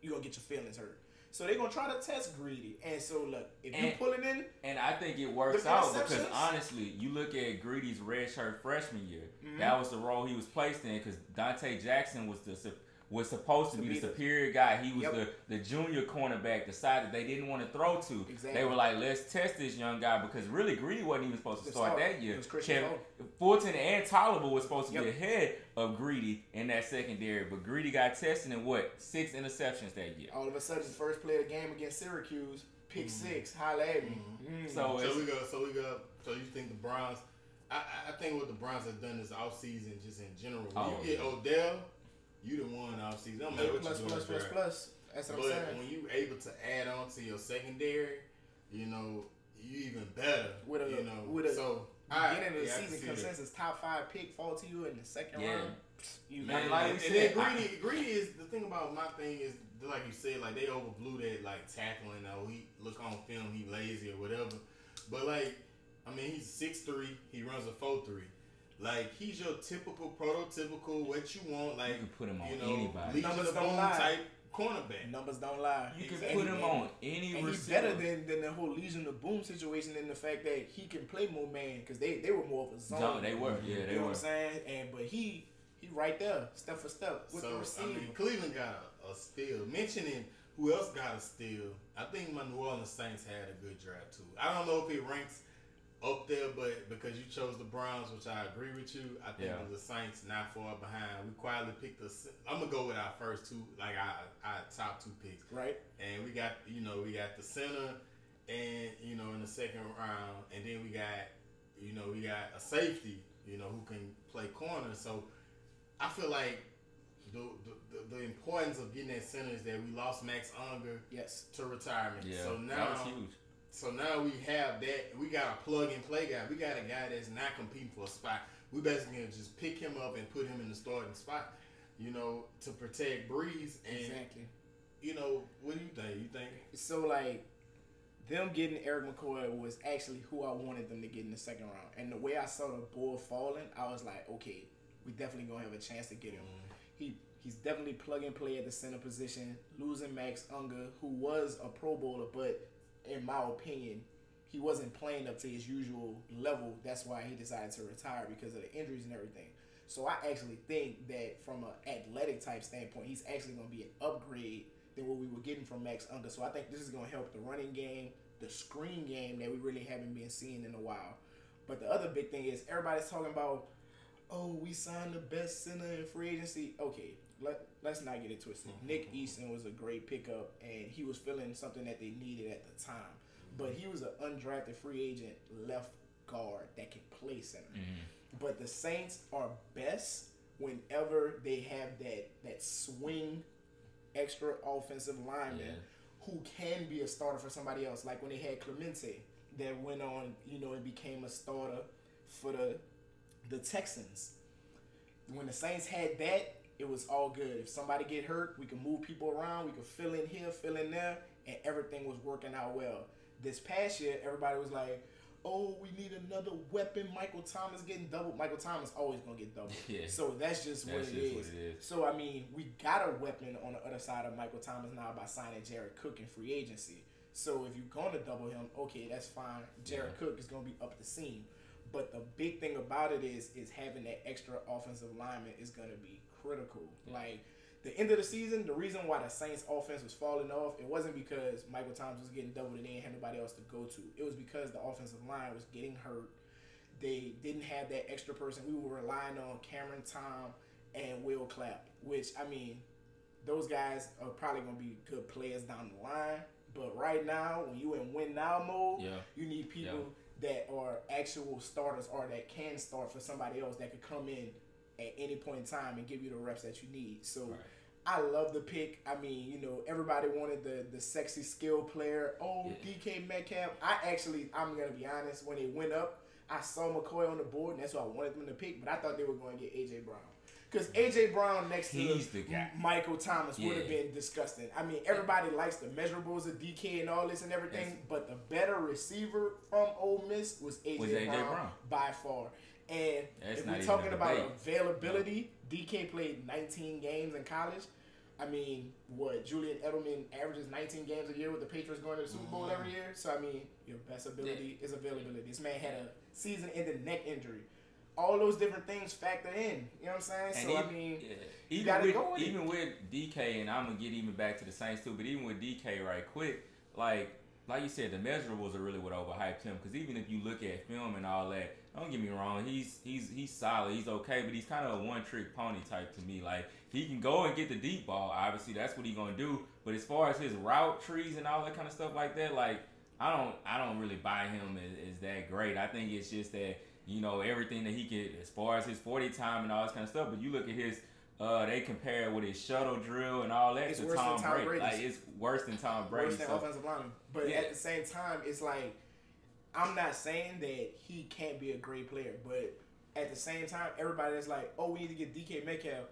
D: you're gonna get your feelings hurt. So they're gonna try to test greedy. And so look, if you pull it in
C: And I think it works out because honestly, you look at Greedy's redshirt freshman year, mm-hmm. that was the role he was placed in because Donte Jackson was the was supposed to, to be, the superior guy. He was yep. the, the junior cornerback, the side that they didn't want to throw to. Exactly. They were like, let's test this young guy because really Greedy wasn't even supposed to start, that year. Kevin, Fulton and Toliver was supposed to yep. be ahead of Greedy in that secondary, but Greedy got tested in what six interceptions that year.
D: All of a sudden, first play of the game against Syracuse, pick mm-hmm. six, holla at me.
B: Mm-hmm. Mm-hmm. So, so we go. So we go. So you think the Browns? I, I think what the Browns have done this offseason, just in general, oh, you get Odell you the one off season. Don't matter what plus, you doing. Plus, plus, plus. That's what but I'm saying. when you able to add on to your secondary, you know, you even better.
D: With a,
B: you know,
D: with a
B: so
D: beginning of the season consensus top five pick fall to you in the second yeah. round.
B: You Man, like and said, then greedy, I, greedy is the thing about my thing is like you said, like they overblew that like tackling. Oh, he look on film, he lazy or whatever. But like, I mean, he's six three. He runs a four three. Like he's your typical, prototypical, what you want. Like you
C: can put him on
B: you know,
C: anybody.
B: Numbers don't lie. Type cornerback.
D: Numbers don't lie.
C: You exactly. can put him on any
D: and
C: He's
D: better than, than the whole Legion of Boom situation in the fact that he can play more man because they, they were more of a zone.
C: No, they were. Yeah, they
D: you
C: were.
D: know what I'm saying? And but he he right there, step for step with
B: so,
D: the receiver. I mean,
B: Cleveland got a, a steal. Mentioning who else got a steal, I think my New Orleans Saints had a good draft too. I don't know if it ranks up there, but because you chose the Browns, which I agree with you, I think yeah. the Saints not far behind. We quietly picked the. I'm gonna go with our first two, like our, our top two picks,
D: right?
B: And we got you know we got the center, and you know in the second round, and then we got you know we got a safety, you know who can play corner. So I feel like the, the, the, importance of getting that center is that we lost Max Unger
D: yes
B: to retirement.
C: Yeah,
B: so now
C: that was huge.
B: So now we have that. We got a plug and play guy. We got a guy that's not competing for a spot. We basically can just pick him up and put him in the starting spot. You know, to protect Brees. And,
D: exactly.
B: You know, what do you think? You think
D: so? Like them getting Erik McCoy was actually who I wanted them to get in the second round. And the way I saw the ball falling, I was like, okay, we definitely gonna have a chance to get him. Mm. He he's definitely plug and play at the center position. Losing Max Unger, who was a Pro Bowler, but in my opinion, he wasn't playing up to his usual level. That's why he decided to retire because of the injuries and everything. So I actually think that from an athletic type standpoint, he's actually going to be an upgrade than what we were getting from Max Unger. So I think this is going to help the running game, the screen game that we really haven't been seeing in a while. But the other big thing is everybody's talking about oh, we signed the best center in free agency. Okay, let let's not get it twisted. Mm-hmm. Nick Easton was a great pickup, and he was filling something that they needed at the time. But he was an undrafted free agent left guard that can play center. Mm-hmm. But the Saints are best whenever they have that that swing extra offensive lineman yeah. who can be a starter for somebody else. Like when they had Kelemete that went on, you know, and became a starter for the the Texans. When the Saints had that, it was all good. If somebody get hurt, we can move people around, we could fill in here, fill in there, and everything was working out well. This past year, everybody was like, "Oh, we need another weapon." Michael Thomas getting doubled. Michael Thomas always gonna get doubled. Yeah. So that's just, that's what, it just what, it is. So I mean, we got a weapon on the other side of Michael Thomas now by signing Jared Cook in free agency. So if you're gonna double him, okay, that's fine. Jared yeah. Cook is gonna be up the seam. But the big thing about it is is having that extra offensive lineman is gonna be critical. Yeah. Like the end of the season, the reason why the Saints offense was falling off, it wasn't because Michael Thomas was getting doubled and they didn't have nobody else to go to. It was because the offensive line was getting hurt. They didn't have that extra person. We were relying on Cameron Tom and Will Clapp, which I mean, those guys are probably gonna be good players down the line. But right now, when you in win now mode, yeah. you need people yeah. that are actual starters or that can start for somebody else that could come in at any point in time and give you the reps that you need. So right. I love the pick. I mean, you know, everybody wanted the the sexy skill player. Oh, yeah. DK Metcalf. I actually, I'm gonna be honest. When it went up, I saw McCoy on the board, and that's why I wanted them to pick. But I thought they were going to get AJ Brown. Because AJ Brown next He's to Michael Thomas yeah. would have been disgusting. I mean, everybody likes the measurables of DK and all this and everything, That's, but the better receiver from Ole Miss was AJ, was Brown, Brown, by far. And That's if we're talking about availability, DK played 19 games in college. I mean, what Julian Edelman averages 19 games a year with the Patriots going to the Super Bowl mm-hmm. every year. So I mean, your best ability yeah. is availability. This man had a season-ending neck injury. All those different things factor in. You know what I'm saying? And so even, I mean, yeah.
C: even with, with even with DK, and I'm gonna get even back to the Saints too. But even with DK, right quick, like like you said, the measurables are really what overhyped him. Because even if you look at film and all that, don't get me wrong, he's he's he's solid, he's okay, but he's kind of a one trick pony type to me. Like he can go and get the deep ball, obviously that's what he's gonna do. But as far as his route trees and all that kind of stuff like that, like I don't I don't really buy him as, as that great. I think it's just that you know everything that he could as far as his forty time and all this kind of stuff. But you look at his uh, they compare with his shuttle drill and all that it's to Tom, Tom Brady. Like it's worse than Tom Brady.
D: Worse than so. offensive lineman. But yeah. at the same time, it's like I'm not saying that he can't be a great player, but at the same time, everybody is like, oh, we need to get DK Metcalf.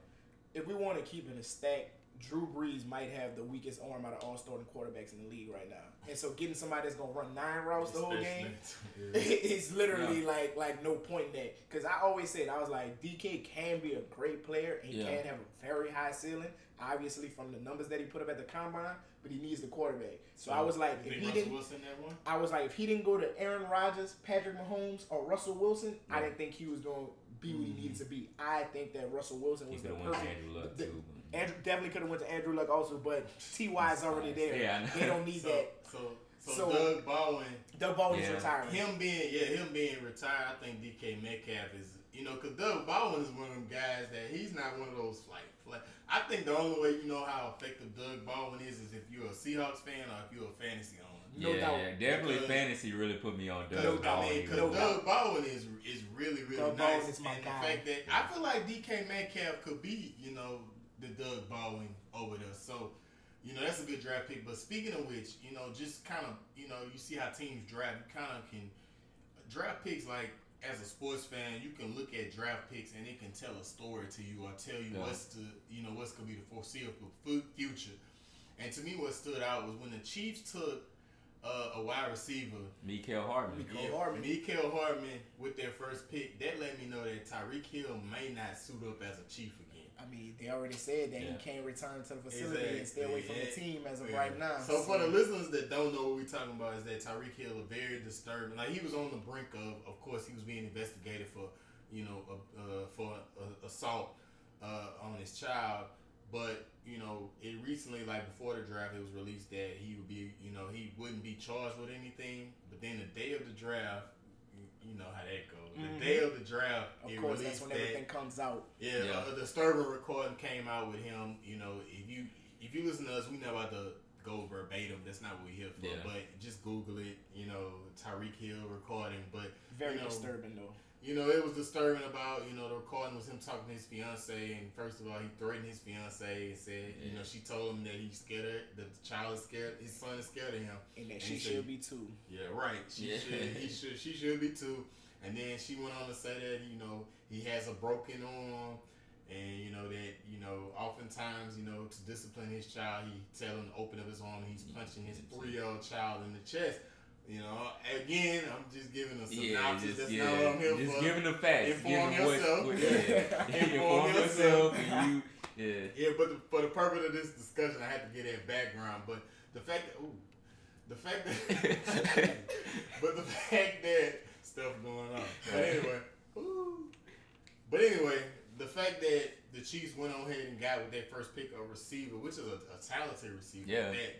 D: If we want to keep it a stack, Drew Brees might have the weakest arm out of all starting quarterbacks in the league right now. And so getting somebody that's gonna run nine routes the whole game, is literally yeah. like like no point in that. Because I always said I was like DK can be a great player and he yeah. can have a very high ceiling. Obviously from the numbers that he put up at the combine, but he needs the quarterback. So, so I was like, if he Russell didn't, I was like, if he didn't go to Aaron Rodgers, Patrick Mahomes, or Russell Wilson, yeah. I didn't think he was going to be what he mm-hmm. needed to be. I think that Russell Wilson was the perfect. Andrew Luck the, too. Andrew definitely could have went to Andrew Luck also, but Ty is already there. Yeah, they don't need
B: so,
D: that.
B: So, so, so Doug Baldwin,
D: Doug Baldwin's yeah. retiring.
B: Him being yeah, him being retired, I think DK Metcalf is you know, because Doug Baldwin is one of them guys that he's not one of those like flat. I think the only way you know how effective Doug Baldwin is is if you're a Seahawks fan or if you're a fantasy owner.
C: No yeah, doubt. Yeah, definitely because, fantasy really put me on Doug Baldwin. I mean,
B: because no Doug Baldwin is is really really Doug nice, and guy. the fact that I feel like DK Metcalf could be you know the Doug Baldwin over there. So. You know that's a good draft pick, but speaking of which, you know, just kind of, you know, you see how teams draft. You kind of can draft picks like as a sports fan, you can look at draft picks and it can tell a story to you or tell you yeah. what's to you know what's gonna be the foreseeable future. And to me, what stood out was when the Chiefs took uh, a wide receiver,
C: Mecole Hardman.
B: Mecole yeah, Hardman. Mecole Hardman with their first pick. That let me know that Tyreek Hill may not suit up as a Chief again.
D: I mean, they already said that yeah. he can't return to the facility exactly. and stay away from the team as of yeah. right now.
B: So, so, for the listeners that don't know what we're talking about, is that Tyreek Hill a very disturbing. Like he was on the brink of, of course, he was being investigated for, you know, uh, for uh, assault uh, on his child. But you know, it recently, like before the draft, it was released that he would be, you know, he wouldn't be charged with anything. But then the day of the draft, you know how that goes. Mm-hmm. The day of the draft,
D: of course, that's when that, everything comes out.
B: Yeah, yeah. Uh, the Sturban recording came out with him. You know, if you if you listen to us, we know about the go verbatim. That's not what we're here for. Yeah. But just Google it. You know, Tyreek Hill recording. But
D: very
B: you know,
D: disturbing though
B: you know, it was disturbing about, you know, the recording was him talking to his fiance, and first of all, he threatened his fiance and said, yeah. you know, she told him that he's scared of, that the child is scared, his son is scared of him,
D: and that and she should be too.
B: Yeah, right. She yeah. should, he should, she should be too. And then she went on to say that, you know, he has a broken arm, and you know that, you know, oftentimes, you know, to discipline his child, he tell him to open up his arm, and he's mm-hmm. punching his three-year-old child in the chest. You know, again, I'm just giving a synopsis. Yeah, just, That's yeah, not what I'm here
C: just
B: for.
C: giving the facts.
B: Inform yourself.
C: What, yeah. Inform yourself. And you, yeah.
B: Yeah, but the, for the purpose of this discussion, I had to get that background. But the fact that, ooh, the fact that, but the fact that stuff going on. But anyway, ooh. But anyway, the fact that the Chiefs went on ahead and got with their first pick a receiver, which is a, a talented receiver.
C: Yeah.
B: That,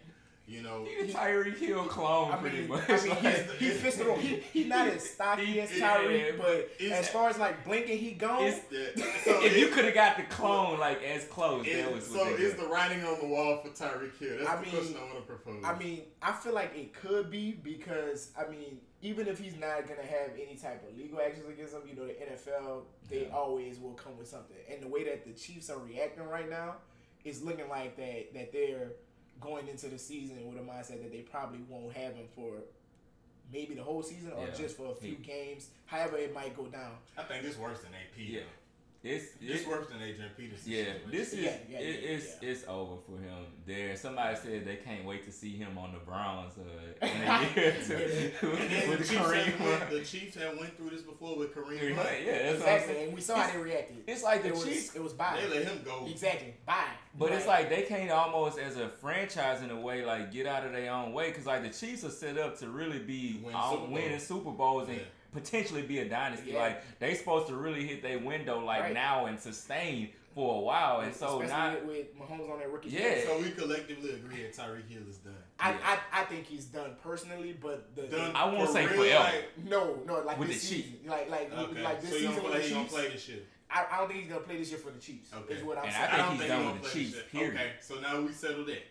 B: you know,
C: he's a Tyreek Hill clone, I pretty much.
D: I mean, he's, he's fits He, he's not as stocky as Tyreek, yeah, but as far as like blinking, he gone.
C: Yeah. So if you could have got the clone like as close, that was
B: so. Is the writing on the wall for Tyreek Hill? That's I the mean, question I want to propose.
D: I mean, I feel like it could be because I mean, even if he's not gonna have any type of legal actions against him, you know, the NFL they yeah. always will come with something. And the way that the Chiefs are reacting right now is looking like that that they're going into the season with a mindset that they probably won't have him for maybe the whole season or yeah. just for a few he, games. However, it might go down.
B: I think it's worse than AP.
C: Yeah.
B: It's, it's, worse than Adrian Peterson.
C: Yeah, this is yeah, yeah, it, yeah, it's it's over for him. There, somebody said they can't wait to see him on the Browns uh, in a year
B: with the, Kareem. Went, the Chiefs have went through this before with Kareem.
C: Hunt. Yeah,
D: exactly. And we saw how they reacted.
C: It's like the
D: it
C: Chiefs.
D: Was, it was bye.
B: They let him go.
D: Exactly. Bye.
C: But it's like they can't almost as a franchise in a way like get out of their own way because like the Chiefs are set up to really be Win all, Super winning Super Bowls and potentially be a dynasty. Yeah. Like they supposed to really hit their window like right. now and sustain for a while, and so
D: Especially
C: now
D: with, with Mahomes on that rookie.
C: Yeah.
B: So we collectively agree that Tyreek Hill is done.
D: I, yeah. I, I think he's done personally, but the,
C: done I won't say
B: forever.
D: Like, no, no, like
C: with
D: this
C: the
D: season, like like
B: okay.
D: like this
B: so
D: season.
B: Play, he gonna play this year.
D: I, I, don't think he's gonna play this year for the Chiefs.
B: Okay.
D: Is what I'm
C: and
D: saying.
C: I think I he's think done with the Chiefs. Period.
B: Okay, so now we settled that.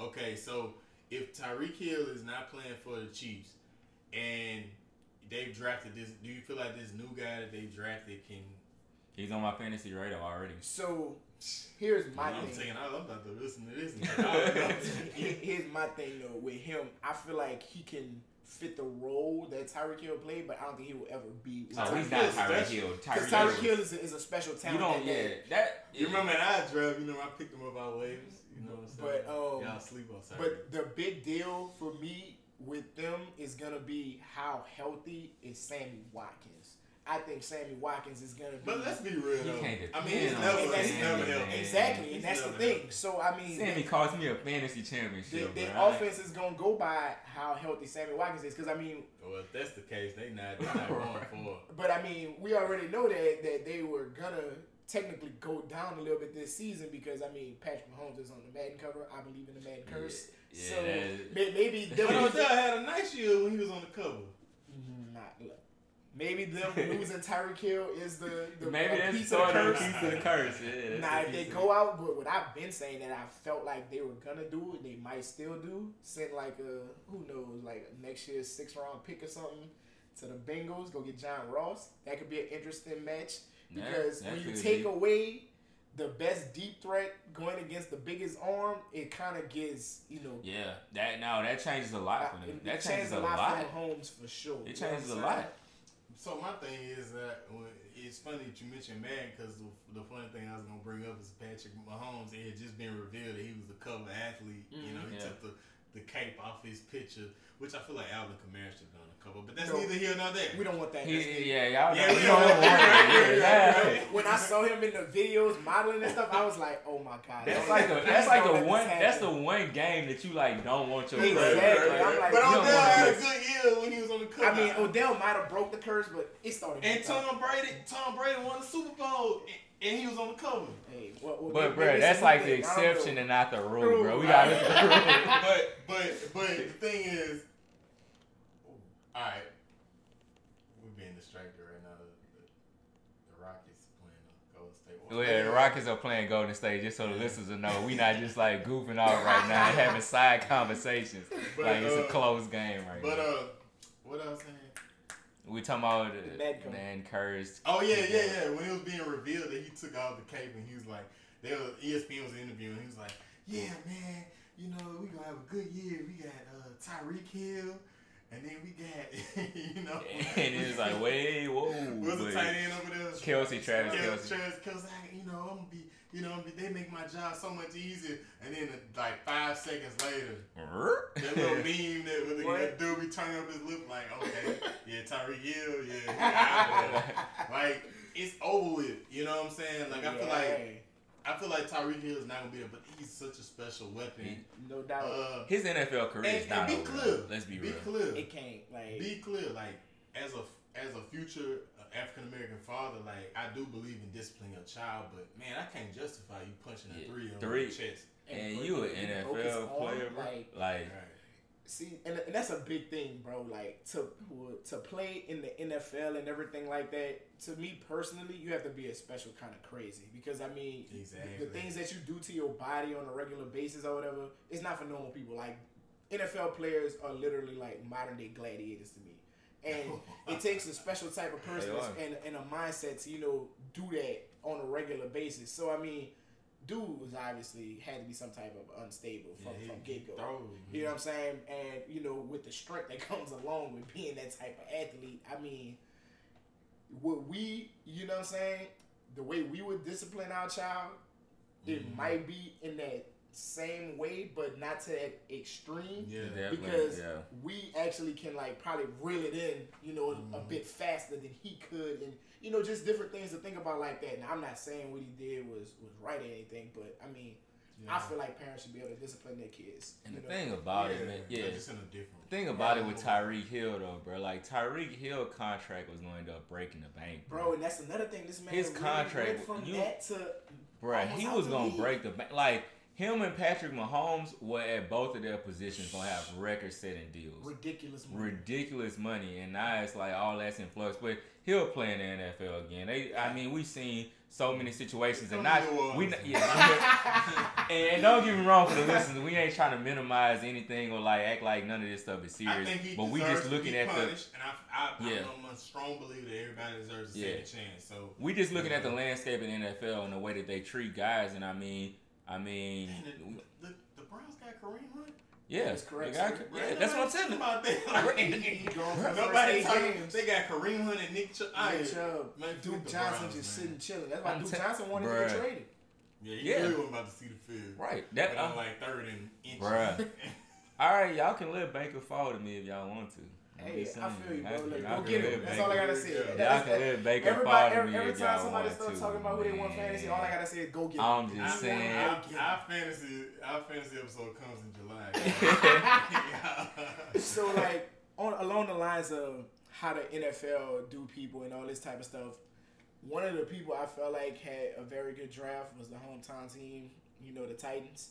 B: Okay, so if Tyreek Hill is not playing for the Chiefs, and they've drafted this. Do you feel like this new guy that they drafted can?
C: He's on my fantasy radar already.
D: So here's my
B: I'm
D: thing.
B: Saying, I'm about to listen to this.
D: here's my thing though. With him, I feel like he can fit the role that Tyreek Hill played, but I don't think he will ever be.
C: No, he's not Tyreek Hill.
D: Tyreek, Tyreek Hill is a, is a special talent.
C: You don't, yeah, that.
B: You remember in I draft? You know, I picked him up out waivers. You know, what I'm
D: saying? but um,
B: y'all sleep on Tyreek.
D: But the big deal for me with them is gonna be how healthy is Sammy Watkins. I think Sammy Watkins is gonna be.
B: But let's be real though.
C: I
B: mean, he's never, he's never
D: healthy. Exactly, and that's the thing. So I mean,
C: Sammy cost me a fantasy championship.
D: The, the offense is gonna go by how healthy Sammy Watkins is, because I mean.
B: Well, if that's the case, they not they not going for.
D: But I mean, we already know that that they were gonna technically go down a little bit this season because I mean Patrick Mahomes is on the Madden cover. I believe in the Madden curse. Yeah, so maybe
B: But Odell had a nice year when he was on the cover.
D: Not look. Maybe them losing Tyreek Hill is the, the
C: maybe that's
D: piece of the curse.
C: Piece of the curse. Yeah,
D: now, if they go out, but what I've been saying that I felt like they were gonna do, they might still do. Send like a who knows, like next year's six round pick or something to the Bengals. Go get John Ross. That could be an interesting match because when you take be. away the best deep threat going against the biggest arm, it kind of gets you know.
C: Yeah, that now that changes a lot for them. That changes a lot,
D: lot. for Mahomes for sure.
C: It changes a lot.
B: So my thing is that it's funny that you mentioned Madden because the, the funny thing I was gonna bring up is Patrick Mahomes. It had just been revealed that he was a cover athlete. Mm-hmm. You know, he yeah. took the the cape off his picture, which I feel like Alvin Kamara should have done a couple, but that's no, neither here nor there.
D: We don't want that.
C: He, yeah, y'all yeah, we don't want that.
D: Yeah, When I saw him in the videos modeling and stuff, I was like, oh my god.
C: That's like a that's like the one that's the one game that you like don't want your
D: exactly. Like, I'm like,
B: but Odell had a good year when he was on the cover.
D: I mean, Odell might have broke the curse, but it started.
B: And Tom Brady, Tom Brady won the Super Bowl and he was on the cover.
D: Hey, what, what,
C: but, bro, that's like the exception and not the rule, bro. We got it.
B: but, but, but the thing is, all right, we're being distracted right now. The, the Rockets playing Golden State. Well,
C: yeah, the Rockets are playing Golden State. Just so the listeners know, we not just like goofing off right now and having side conversations.
B: But,
C: like it's a
B: uh,
C: close game right
B: but,
C: now.
B: But uh, what I was saying
C: we talking about uh,
D: Madcom.
C: man cursed.
B: Oh yeah, yeah, yeah. When it was being revealed that he took off the cape and he was like, they were, ESPN was interviewing. He was like, "Yeah, man, you know we gonna have a good year. We got uh, Tyreek Hill, and then we got, you know,
C: And it was like, wait, whoa.
B: What's the
C: but-
B: tight end over there?
C: Kelce, Travis
B: Kelce.
C: Kelce.
B: Travis Kelce. I- You know, I'm gonna be, you know, they make my job so much easier. And then like five seconds later, that little meme that with the dude be turning up his lip like, okay, yeah, Tyreek Hill, yeah, he out there. like it's over with. You know what I'm saying? Like I feel like I feel like Tyreek Hill is not gonna be there, but he's such a special weapon.
D: no doubt,
B: Uh,
C: His NFL career is not
B: and be
C: over.
B: clear.
C: Let's be,
B: be
C: real.
B: clear.
D: it can't like
B: Be clear. Like as a as a future African American father, like I do believe in disciplining your child, but man, I can't justify you punching a
C: Yeah,
B: three on
C: three.
B: the chest.
C: And
D: broke-
C: you an
D: and broke his
C: NFL
D: arm,
C: player, bro.
D: like
C: Like,
B: Right.
D: See, and, and that's a big thing, bro. Like to to play in the NFL and everything like that. To me personally, you have to be a special kind of crazy because I mean,
B: Exactly.
D: the things that you do to your body on a regular basis or whatever, it's not for normal people. Like NFL players are literally like modern day gladiators to me, and it takes a special type of person and, and a mindset to you know do that on a regular basis. So I mean. Dude was obviously had to be some type of unstable from,
B: Yeah,
D: from get go. You know what I'm saying? And you know, with the strength that comes along with being that type of athlete, I mean, what we, you know what I'm saying? The way we would discipline our child, it
B: Mhm.
D: might be in that same way, but not to that extreme.
B: Yeah.
C: Definitely,
D: Because
C: yeah.
D: we actually can like probably reel it in, you know, a
B: Mhm.
D: bit faster than he could, and you know, just different things to think about like that. Now, I'm not saying what he did was was right or anything, but I mean, I feel like parents should be able to discipline their kids.
C: And the
D: know?
C: thing about
B: yeah,
C: it, man, yeah.
B: they're just in a different.
C: The thing about it with Tyreek Hill though, bro, like Tyreek Hill contract was going to end up breaking the bank,
D: Bro, and that's another thing. This man
C: His
D: really
C: contract,
D: went from
C: you-
D: that to
C: Bro, he was gonna
D: league.
C: break the bank. Like him and Patrick Mahomes were at both of their positions gonna have record-setting deals,
D: ridiculous money.
C: ridiculous money, and now it's like all that's in flux. But he'll play in the NFL again. They, I mean, we've seen so many situations, and not we, yeah. and, and don't get me wrong for the listeners, we ain't trying to minimize anything or like act like none of this stuff is
B: I
C: serious.
B: think he
C: But we
B: deserves
C: just
B: to
C: looking
B: be
C: at the
B: punished, and I, I,
C: Yeah.
B: I'm a strong believer that everybody deserves a
C: Yeah.
B: second chance. So
C: we just looking at the landscape in the NFL and the way that they treat guys, and I mean, I mean,
B: Man, the, the, the Browns got Kareem Hunt.
C: yeah,
D: That's correct,
C: got-
D: sir.
C: yeah, that's what I'm saying.
B: About that.
D: He going for the first
B: Nobody talking. They got Kareem Hunt and Nick Chubb. I-
D: Nick Chubb,
B: man,
D: Duke
B: forget
D: Johnson
B: Browns,
D: just
B: man.
D: sitting chilling. That's why
C: I'm
D: Duke
C: te-
D: Johnson wanted to
C: Bruh.
D: get traded.
B: Yeah, he
C: Yeah.
B: really wasn't about to see the field.
C: right. That
B: But
C: uh,
B: I'm like third and inches.
C: Bruh. all right, y'all can let Baker fall to me if y'all want to.
D: Hey, I feel you, bro. Look, go get him. That's all I gotta say.
C: Y'all can let Baker
D: Everybody, every, every time somebody starts talking about who they want fantasy, all I gotta say is go get him.
C: I'm just saying.
B: Our, our fantasy, our fantasy episode comes in July.
D: so like on along the lines of how the NFL do people and all this type of stuff, one of the people I felt like had a very good draft was the hometown team, you know, the Titans.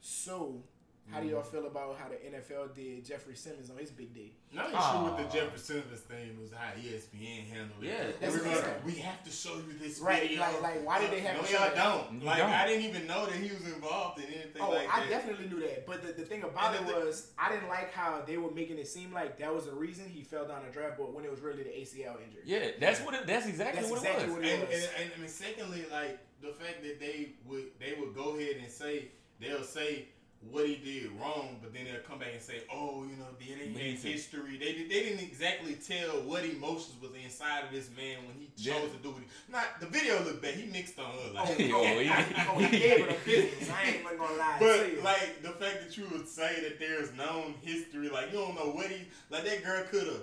D: So how do y'all mm. feel about how the NFL did Jeffrey Simmons on his big day?
B: Not
C: Aw.
B: sure what the Jeffrey Simmons thing was how ESPN handled it.
C: Yeah,
D: that's
B: We're gonna, we have to show you this
D: Right,
B: video.
D: like- like, why did they have
B: No,
D: to show
B: y'all don't.
C: You
B: Like
C: don't.
B: I didn't even know that he was involved in anything
D: Oh,
B: like
D: I
B: that.
D: definitely knew that. But the, the thing about
B: And
D: it
B: the
D: was, I didn't like how they were making it seem like that was the reason he fell down the draft board when it was really the ACL injury.
C: Yeah, that's what. It, that's exactly
D: That's
C: what
D: exactly
C: it was.
D: what it
B: and,
D: was.
B: and, and I mean, secondly, like the fact that they would they would go ahead and say they'll say what he did wrong, but then they'll come back and say, oh, you know, they didn't
C: But
B: have history. They did- they didn't exactly tell what emotions was inside of this man when he
C: Yeah.
B: chose to do it. Not the video looked bad. He mixed on her
D: Oh,
B: like.
C: Yo,
D: oh,
C: he-
D: oh, he gave it a business. I ain't even gonna lie. to
B: But
D: you.
B: like the fact that you would say that there's known history, like you don't know what he like that girl could have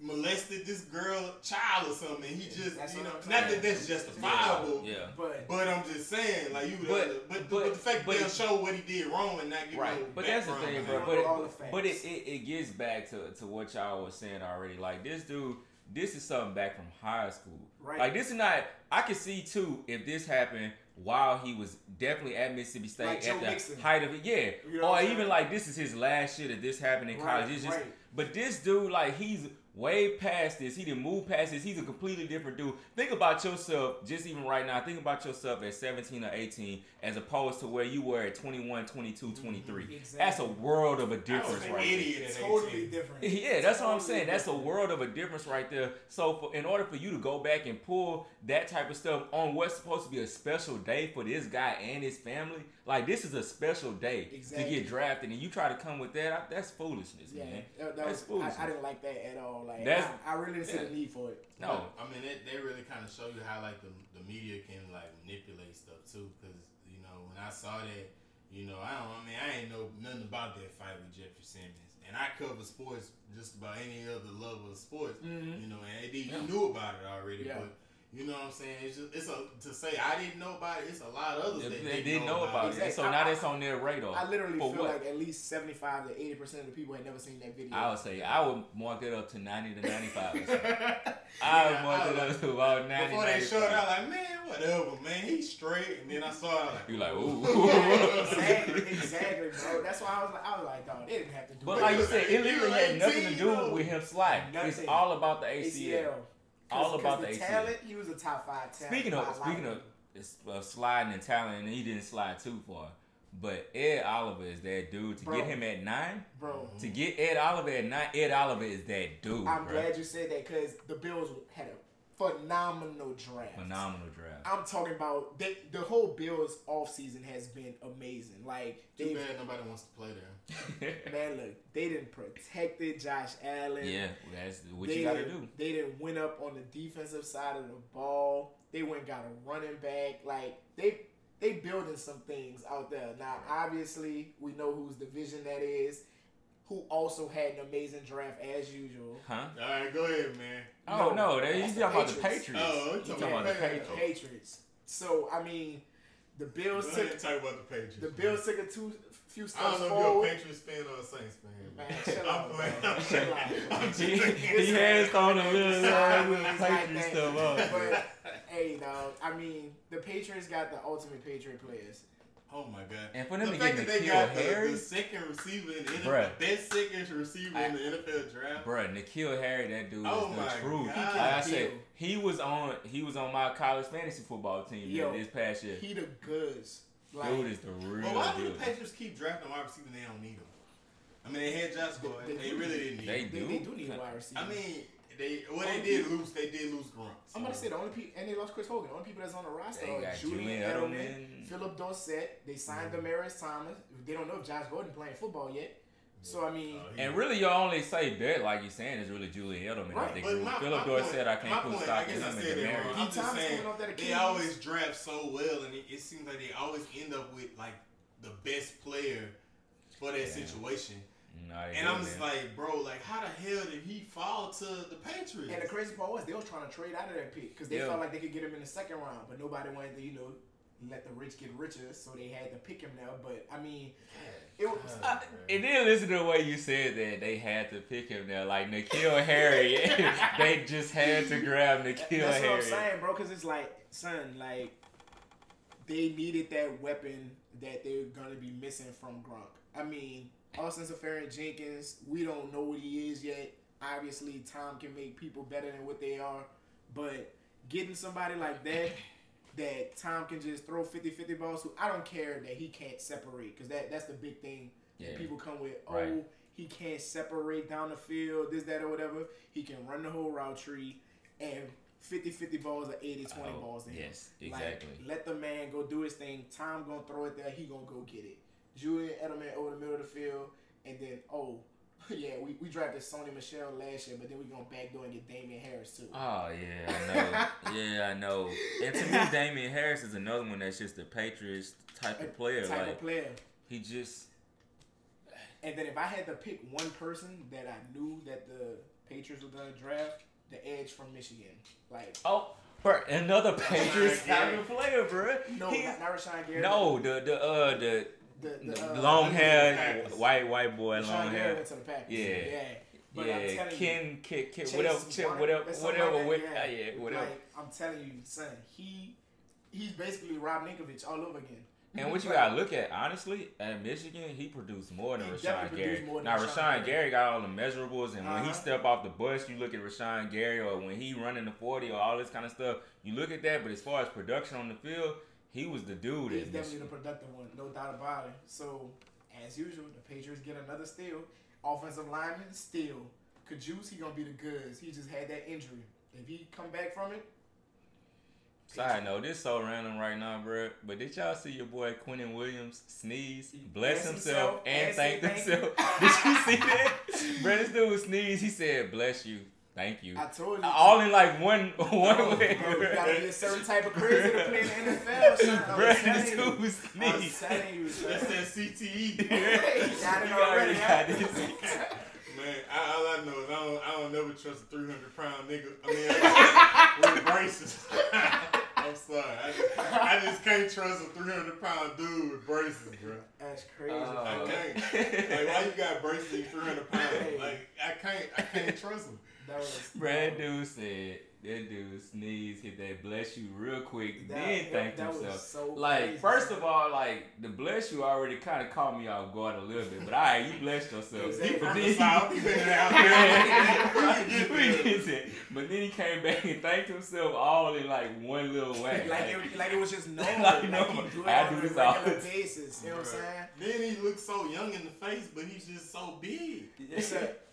B: molested this girl child or something. and He just you know not
D: saying.
B: that that's justifiable.
C: Yeah.
D: but
B: But I'm just saying, like you, would
C: But-
B: but, but,
C: but-
B: the fact
C: but
B: that they'll
C: it-
B: show what he did wrong and not give no
C: Right, but that's the thing, bro.
B: it.
C: But
D: All the
C: it,
D: facts.
C: but it, it, it gets back to, to what y'all was saying already. Like this dude, this is something back from high school.
D: Right.
C: Like this is not. I could see too if this happened while he was definitely at Mississippi State
D: Like Joe
C: at the
D: Mixon.
C: height of it. Yeah.
D: You know
C: or even like this is his last year that this happened in
D: Right,
C: college. It's just.
D: right.
C: But this dude, like he's way past this. He didn't move past this. He's a completely different dude. Think about yourself, just even right now. Think about yourself at 17 or 18 as opposed to where you were at 21, 22, mm-hmm. 23. Exactly. That's a world of a difference right
D: there. Idiot. Totally different.
C: Yeah, that's totally what I'm saying. That's a world of a difference right there. So for, in order for you to go back and pull that type of stuff on what's supposed to be a special day for this guy and his family, like this is a special day exactly. to get drafted, and you try to come with that, that's foolishness, yeah, man. That, that that's was, foolishness.
D: I, I, didn't like that at all. Like that's, I, I really didn't see the need for it.
B: No, I mean they, they really kind of show you how like the, the media can like manipulate stuff too, because you know when I saw that, you know I don't, I mean I ain't know nothing about that fight with Jeffrey Simmons, and I cover sports just about any other level of sports, mm-hmm. you know, and you yeah. knew about it already, yeah. but you know what I'm saying? It's just it's a to say I didn't know about it. It's a lot of others that they didn't know, know about,
C: it. it. So now that's on their radar.
D: I literally feel what? like at least seventy five to eighty percent of the people had never seen that video.
C: I would say I would mark it up to ninety to ninety five percent. I would mark it up to about ninety.
B: Before they showed it, I was like, man, whatever, man, he's straight. And then I saw it, like,
C: you like, ooh,
D: exactly, exactly, bro. That's why I was like, I was like, dog, they didn't have to do. It.
C: But like you said, it literally had nothing to do with him sliding. It's all about the ACL all about the, the
D: talent. He was a top five talent.
C: Speaking of speaking of uh, sliding and talent, and he didn't slide too far. But Ed Oliver is that dude. To bro, get him at nine,
D: bro.
C: To get Ed Oliver at nine, Ed Oliver is that dude.
D: I'm
C: bro.
D: glad you said that because the Bills had a phenomenal draft.
C: Phenomenal draft.
D: I'm talking about they, the whole Bills offseason has been amazing. Like
B: too bad nobody wants to play there.
D: man, look, they didn't protect it. Josh Allen.
C: Yeah, that's what they you got to do.
D: They didn't win up on the defensive side of the ball. They went got a running back. Like they they building some things out there. Now, obviously, we know whose division that is who also had an amazing draft as usual.
C: Huh?
B: All right, go ahead, man.
C: Oh no, no he's talking about the Patriots.
B: Oh, he's talking
C: about
B: the
C: Patriots.
D: Patriots. So I mean, the Bills
B: go
D: took.
B: Talk about the Patriots.
D: The Bills man. took a two few steps
B: I don't know
D: forward.
B: if you're a Patriots fan or a Saints fan.
D: Man, shut I'm playing.
C: he, he has thrown a little Patriots stuff up.
D: But hey, dog. I mean, the Patriots got the ultimate Patriot players.
B: Oh my god!
C: And for them the to get N'Keal Harry,
B: the, the second receiver in the NFL, best second receiver I, in the NFL draft,
C: bruh, N'Keal Harry, that dude
B: oh
C: is the truth. God. Like I said, he was on he was on my college fantasy football team Yo, this past year.
D: He the goods.
C: Like, dude is the real.
B: Well, why do the Patriots keep drafting wide receiver? They don't need them. I mean, they had Josh Gordon. They, they, really didn't need.
C: They,
B: him.
C: do.
D: They, they do need wide receiver.
B: I mean. They well they did lose they did lose Gronk.
D: So. I'm gonna say the only people and they lost Chris Hogan. The only people that's on the roster are Julian Edelman, Edelman, Phillip Dorsett. They signed mm-hmm. Demaryius Thomas. They don't know if Josh Gordon playing football yet. So I mean, uh,
C: and really, you only say bet, like you're saying is really Julian Edelman.
B: Right.
C: I think Phillip Dorsett, I can't put stock in him and Demaryius.
B: I'm just saying they always draft so well, and it, it, seems like they always end up with like the best player for that yeah. situation. And I'm just like, bro, like, how the hell did he fall to the Patriots?
D: And the crazy part was they was trying to trade out of that pick because they yeah. felt like they could get him in the second round, but nobody wanted to, you know, let the rich get richer, so they had to pick him now. But I mean, it was.
C: Uh, and then listen to the way you said that they had to pick him now, like N'Keal Harry. they just had to grab N'Keal Harry.
D: That's what I'm saying, bro. Because it's like, son, like they needed that weapon that they're gonna be missing from Gronk. I mean, Austin Seferian-Jenkins, we don't know what he is yet. Obviously, Tom can make people better than what they are, but getting somebody like that, that Tom can just throw 50-50 balls to, I don't care that he can't separate because that that's the big thing. Yeah. People come with, oh, right. he can't separate down the field, this, that, or whatever. He can run the whole route tree, and 50-50 balls or 80-20 oh, balls to him.
C: Yes, exactly.
D: Like, let the man go do his thing. Tom gonna throw it there. He gonna go get it. Julian Edelman over the middle of the field, and then oh yeah, we, we drafted Sony Michel last year, but then we're gonna backdoor and get Damien Harris too.
C: Oh yeah, I know. yeah, I know. And to me, Damien Harris is another one that's just a Patriots type of player.
D: Type
C: like,
D: of player.
C: He just.
D: And then if I had to pick one person that I knew that the Patriots were gonna draft, the edge from Michigan, like
C: oh. For another Patriots type of player, bro.
D: No, He's, not, not Rashan Gary.
C: No, the the uh the the, the uh, long hair, white white boy, long hair.
D: Went to the Packers.
C: Yeah,
D: yeah.
C: But yeah, Ken, Ken, Ken, whatever, whatever, whatever, like yeah. yeah, whatever.
D: Like, I'm telling you, son, he he's basically Rob Ninkovich all over again.
C: And what you gotta look at, honestly, at Michigan, he produced more than he Rashan Gary. Now Rashan, Rashan Gary got all the measurables, and uh-huh. when he uh-huh. step off the bus, you look at Rashan Gary, or when he running the forty, or all this kind of stuff. You look at that, but as far as production on the field, he was the dude.
D: He's definitely the productive one, no doubt about it. So as usual, the Patriots get another steal. Offensive lineman steal. Cajuste, he gonna be the goods. He just had that injury. If he come back from it,
C: Side note, this so random right now, bro. But did y'all see your boy Quinnen Williams sneeze, bless himself, himself and thank himself? did you see that? bro, this dude sneeze. He said, "Bless you." Thank you.
D: I told you.
C: All in like one one
D: bro, way. Bro, you gotta be a certain type of crazy to play in the NFL, son. Bro, this dude sneeze. I'm telling you,
B: That says CTE.
D: got it already. Got
B: Man, I, all I know is I don't, I don't never trust a 300 pound nigga. I mean, with braces. I'm sorry. I just, I just can't trust a 300 pound dude with braces, bro.
D: That's crazy. Uh,
B: I can't. Like, why you got braces and 300 pounds? Like, I can't, I can't trust him.
C: Brad dude said that dude sneeze, hit that bless you real quick, that, then thank that himself. So like, crazy. first of all, like the bless you already kind of caught me off guard a little bit, but all right, you blessed yourself. but, then he, but then he came back and thanked himself all in like one little way.
D: like, it, like it was just normal. like, like he do it I on do a regular basis. You know what I'm saying?
B: Then he looks so young in the face, but he's just so big.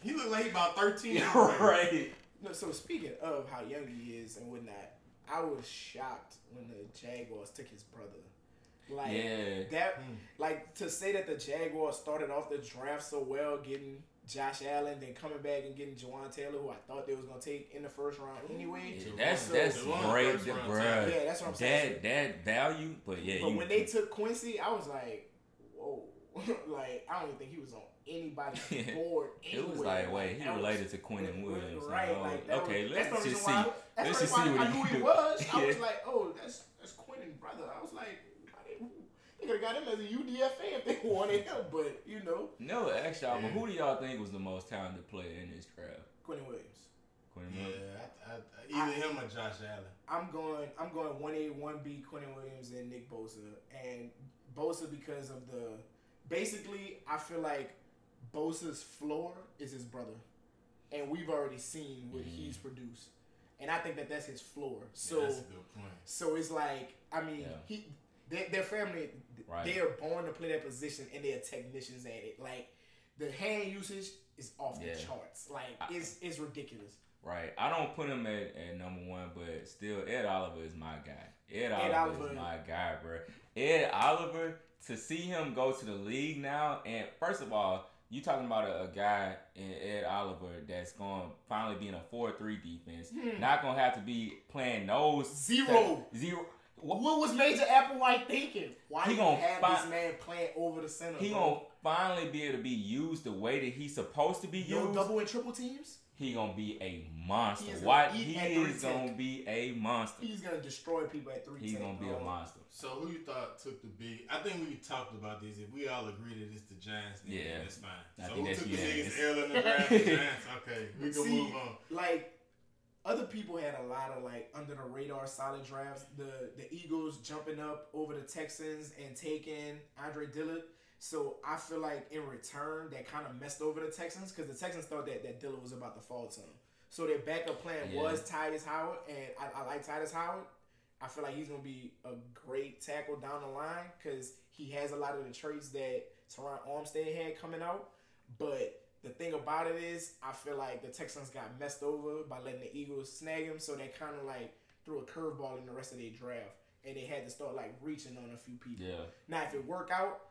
B: he looked like he about 13.
C: right.
D: No, so speaking of how young he is and whatnot, I was shocked when the Jaguars took his brother. Like yeah. that, hmm. like to say that the Jaguars started off the draft so well, getting Josh Allen, then coming back and getting Jawaan Taylor, who I thought they was gonna take in the first round anyway.
C: Yeah, that's so, that's great, bro.
D: Yeah, that's what I'm saying.
C: That that value, but yeah.
D: But you, when they took Quincy, I was like, whoa, like I don't even think he was on anybody board.
C: It was like, wait, he related to Quinnen Williams. Right, like, like oh, okay, was, let's just see. I, let's just see what I
D: knew he was. I was like, oh, that's that's Quinnen brother. I was like, they could have got him as a UDFA if they wanted him, but you know.
C: No, actually, yeah. but who do y'all think was the most talented player in this draft?
D: Quinnen Williams.
B: Quinnen Williams. Yeah, I, I, either I, him or Josh Allen.
D: I'm going. I'm going one A, one B. Quinnen Williams and Nick Bosa, and Bosa because of the. Basically, I feel like Bosa's floor is his brother, and we've already seen what mm. he's produced, and I think that that's his floor. So,
B: yeah,
D: so it's like I mean, yeah. he their, their family right. they are born to play that position, and they're technicians at it. Like the hand usage is off yeah. the charts. Like it's it's ridiculous.
C: Right. I don't put him at, at number one, but still, Ed Oliver is my guy. Ed, Ed Oliver, Oliver is my guy, bro. Ed Oliver, to see him go to the league now, and first of all, you talking about a, a, guy in Ed Oliver that's going to finally be in a four three defense. Hmm. Not going to have to be playing nose
D: zero
C: zero.
D: What, what was Major Applewhite thinking? Why he gonna have fi- this man playing over the center?
C: He bro? gonna finally be able to be used the way that he's supposed to be used. No
D: double and triple teams.
C: He gonna be a monster. What he is gonna be a monster.
D: He's gonna destroy people at three.
C: He's gonna be a monster.
B: So who you thought took the big? I think we talked about this. If we all agree that it's the Giants, then yeah, that's fine. I so who took the biggest L in the draft? the Giants. Okay, we can See, move on.
D: Like other people had a lot of like under the radar solid drafts. The the Eagles jumping up over the Texans and taking Andre Dillard. So I feel like in return that kind of messed over the Texans because the Texans thought that that Dillard was about to fall to them. So their backup plan yeah. was Tytus Howard, and I, I like Tytus Howard. I feel like he's gonna be a great tackle down the line because he has a lot of the traits that Terron Armstead had coming out. But the thing about it is, I feel like the Texans got messed over by letting the Eagles snag him, so they kind of like threw a curveball in the rest of their draft, and they had to start like reaching on a few people.
C: Yeah.
D: Now, if it work out,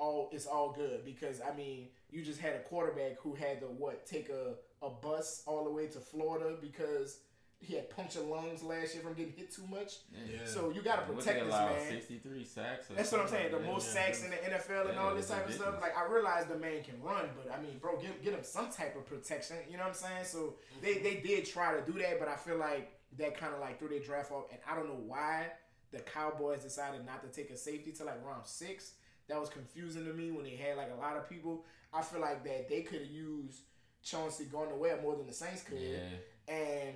D: all it's all good because I mean, you just had a quarterback who had to what take a a bus all the way to Florida because he had punctured lungs last year from getting hit too much. Yeah. So you got to protect this man.
C: Sixty-three sacks.
D: That's what I'm saying. The yeah, most yeah. sacks in the NFL and all this type of stuff. Like I realize the man can run, but I mean, bro, get get him some type of protection. You know what I'm saying? So they they did try to do that, but I feel like that kind of like threw their draft off, and I don't know why the Cowboys decided not to take a safety to like round six. That was confusing to me when they had like a lot of people. I feel like that they could have used Chauncey Gardner Webb more than the Saints could, and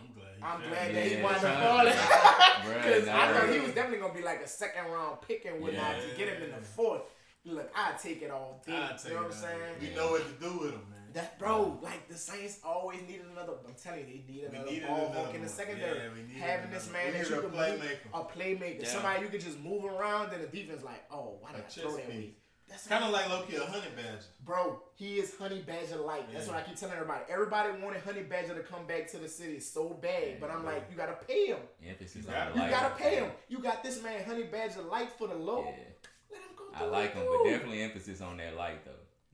B: I'm glad.
D: I'm
B: fell.
D: glad
C: Yeah,
D: that he
C: yeah,
D: wound
C: son.
D: up falling. Because
C: nah,
D: I thought he was definitely gonna be like a second round pick and whatnot to get him in the fourth. Look, I take it all day.
B: I'll
D: You know what I'm saying?
B: man. We know what to do with him, man.
D: That bro, like the Saints always needed another. I'm telling you, they need another
B: needed
D: ball
B: another
D: hawk in the
B: one.
D: secondary.
B: Yeah, we needed
D: Having this man that you
B: needed a
D: can move, a playmaker,
C: Yeah.
D: somebody you can just move around, and the defense like, oh, why
B: A
D: did I throw that
B: piece.
D: way? That's
B: Kind of like Loki, a honey badger.
D: Bro, he is Honey Badger like. That's
B: Yeah.
D: what I keep telling everybody. Everybody wanted Honey Badger to come back to the city so bad, but I'm like, you gotta pay him.
C: Emphasis
B: You
C: on the
D: You gotta pay him. You got this man Honey Badger light for the low.
C: Yeah.
D: Let him go
C: I like
D: it
C: him, but definitely emphasis on that light though.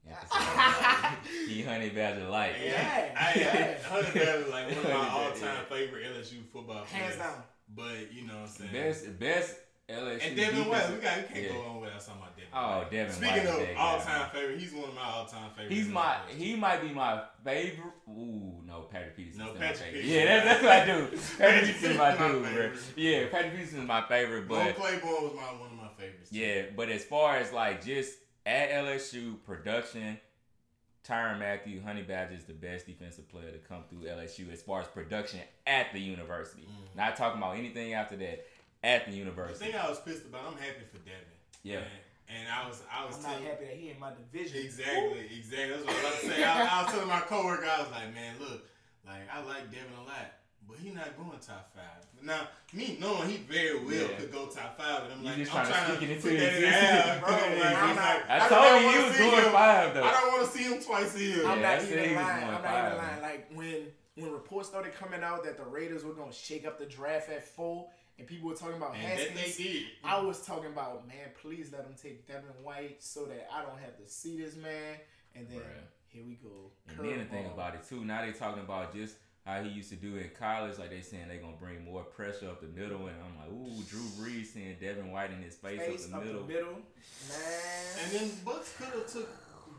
C: Emphasis on that light. he honey badger light.
D: Yeah.
B: I, I,
D: Yeah.
B: Honey Badger like one of my all-time favorite LSU football players.
D: Hands down.
B: But you know what I'm saying.
C: Best best LSU.
B: and Devin White, we got we can't
C: Yeah.
B: go on without talking about Devin.
C: Oh,
B: White.
C: Devin
B: Speaking
C: White is
B: of all-time favorite, he's one of my all-time favorites.
C: He's my he might be my favorite. Ooh, no, Patrick Peterson.
B: No,
C: my
B: Patrick
C: favorite.
B: Peterson.
C: Yeah, that's, that's what I do. Patrick
B: Patrick
C: Peterson is my
B: Peterson's my
C: dude, bro.
B: favorite.
C: Yeah, Patrick Peterson is my favorite,
B: Mo
C: but
B: Claiborne was my one of my favorites. too.
C: yeah, but as far as like just at LSU production, Tyrann Mathieu, Honey Badger is the best defensive player to come through LSU as far as production at the university.
B: Mm.
C: Not talking about anything after that at the university.
B: The thing I was pissed about, I'm happy for Devin.
C: Yeah.
B: And, and I was, I was
D: I'm not happy that he in my division.
B: Exactly, exactly. That's what I was about to say. I, I was telling my coworker, I was like, man, look, like I like Devin a lot, but he not going top five. Now, me knowing he very well
C: Yeah.
B: could go top five, and I'm
C: You
B: like,
C: just
B: I'm
C: trying to
B: trying
C: stick it into
B: put that in the
C: existence.
B: bro.
C: Yeah,
B: Like. I'm like,
C: I
B: don't
C: told you
B: wanna
C: he was
B: see him.
C: five though.
B: I don't want to see him twice a year.
D: I'm not even
C: he was
D: lying.
C: going
D: I'm not
C: five,
D: even
C: man.
D: lying. Like when when reports started coming out that the Raiders were gonna shake up the draft at four, and people were talking about
B: and that they did.
D: I was talking about, man, please let him take Devin White so that I don't have to see this man. And then
C: Bruh.
D: here we go.
C: And then the thing about it too, now they're talking about just how he used to do in college. Like they saying they gonna bring more pressure up the middle, and I'm like, ooh, Drew Brees seeing Devin White in his face,
D: face
C: up the middle.
D: Middle, man.
B: And then Bucks could have took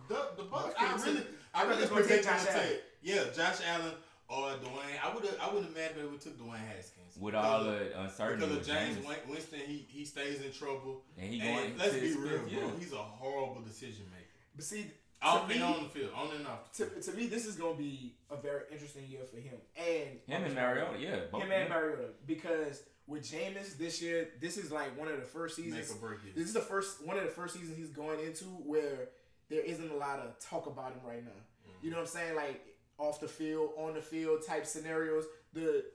B: the, the Bucks.
D: Bucks
B: I
D: coulda
B: really,
D: took-
B: I
D: I
B: really
D: thought they was gonna take Josh Allen.
B: take. Yeah, Josh Allen or Dwayne. I would have. I wouldn't imagine they would took Dwayne Haskins
C: with
B: Because
C: all
B: of-
C: the uncertainty
B: Because of
C: Jameis
B: Jameis, Winston, he he stays in trouble.
C: and he
B: And
C: going.
B: let's
C: to
B: be real,
C: fifth
B: bro.
C: year.
B: He's a horrible decision maker.
D: But see,
B: Off
D: to
B: and on the field, on and off.
D: to, to me, this is gonna be a very interesting year for him and
C: Him and Mariota, yeah, both,
D: him
C: yeah.
D: and Mariota because with Jameis this year, this is like one of the first
B: Make
D: seasons.
B: or break.
D: This is the first one of the first seasons he's going into where there isn't a lot of talk about him right now.
B: Mm-hmm.
D: You know what I'm saying? Like off the field, on the field type scenarios. The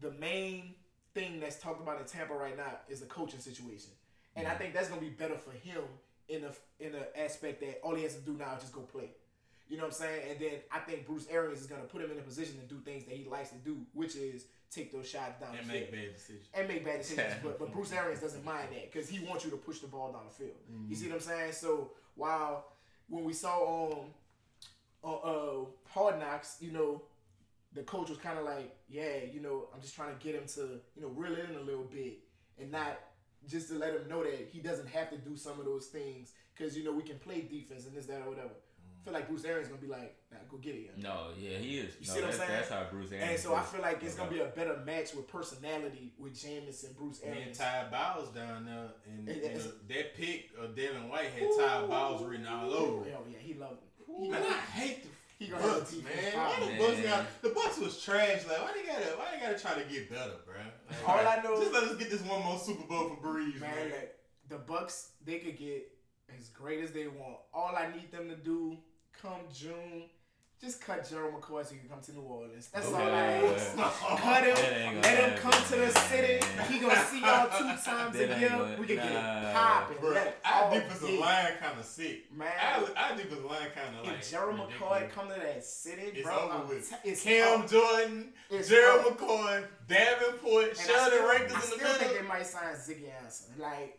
D: the main thing that's talked about in Tampa right now is the coaching situation, and I think that's gonna be better for him in a in a aspect that all he has to do now is just go play. You know what I'm saying? And then I think Bruce Arians is gonna put him in a position to do things that he likes to do, which is take those shots down
B: and
D: the
B: make
D: field
B: bad decisions.
D: and make bad decisions. but, but Bruce Arians doesn't mind that because he wants you to push the ball down the field. You mm-hmm. see what I'm saying? So while when we saw on on uh, Hard Knocks, you know, the coach was kind of like, yeah, you know, I'm just trying to get him to you know reel in a little bit and not just to let him know that he doesn't have to do some of those things because you know we can play defense and this that or whatever. I feel like Bruce Arians gonna be like, nah, go get it. young."
C: No, yeah, he is.
D: You
C: no,
D: see what I'm saying?
C: That's how Bruce Arians.
D: And so I feel like it's gonna be a better match with personality with Jameis and Bruce
B: Me and
D: Arians.
B: Todd Bowles down there, and,
D: It-
B: and
D: it's-
B: that pick of Devin White had Todd Bowles written all over.
D: Oh yeah, he loved it. He,
B: Man, I hate the
D: he gonna have a
B: Bucks,
D: defense
B: man.
D: problem.
B: Why the Bucks
C: Man.
B: got the Bucks was trash. Like, why they gotta why they gotta try to get better, bro? Like,
D: All I know-
B: just let us get this one more Super Bowl for Brees, man.
D: Man, like, the Bucks, they could get as great as they want. All I need them to do come June, just cut Gerald McCoy so he can come to New Orleans. That's all I
C: Okay.
D: ask.
B: Oh,
D: Cut him, let
C: gonna
D: him come to the city. He gonna see y'all two times
C: That
D: a year.
C: gonna-
D: we can get
C: nah.
D: it popping.
B: Bro,
D: Let it
B: our
D: all
B: defensive
D: hit.
B: line kind of sick.
D: Man.
B: our, our defensive line kind of like
D: If Gerald McCoy come to that city,
B: It's
D: bro,
B: over
D: I'm
B: with.
D: t- it's
B: Cam
D: up.
B: Jordan,
D: It's
B: Gerald
D: up.
B: McCoy, Davenport,
D: And I
B: Sheldon
D: still, I
B: Rankins in the
D: still think they might sign Ziggy Ansah. Like,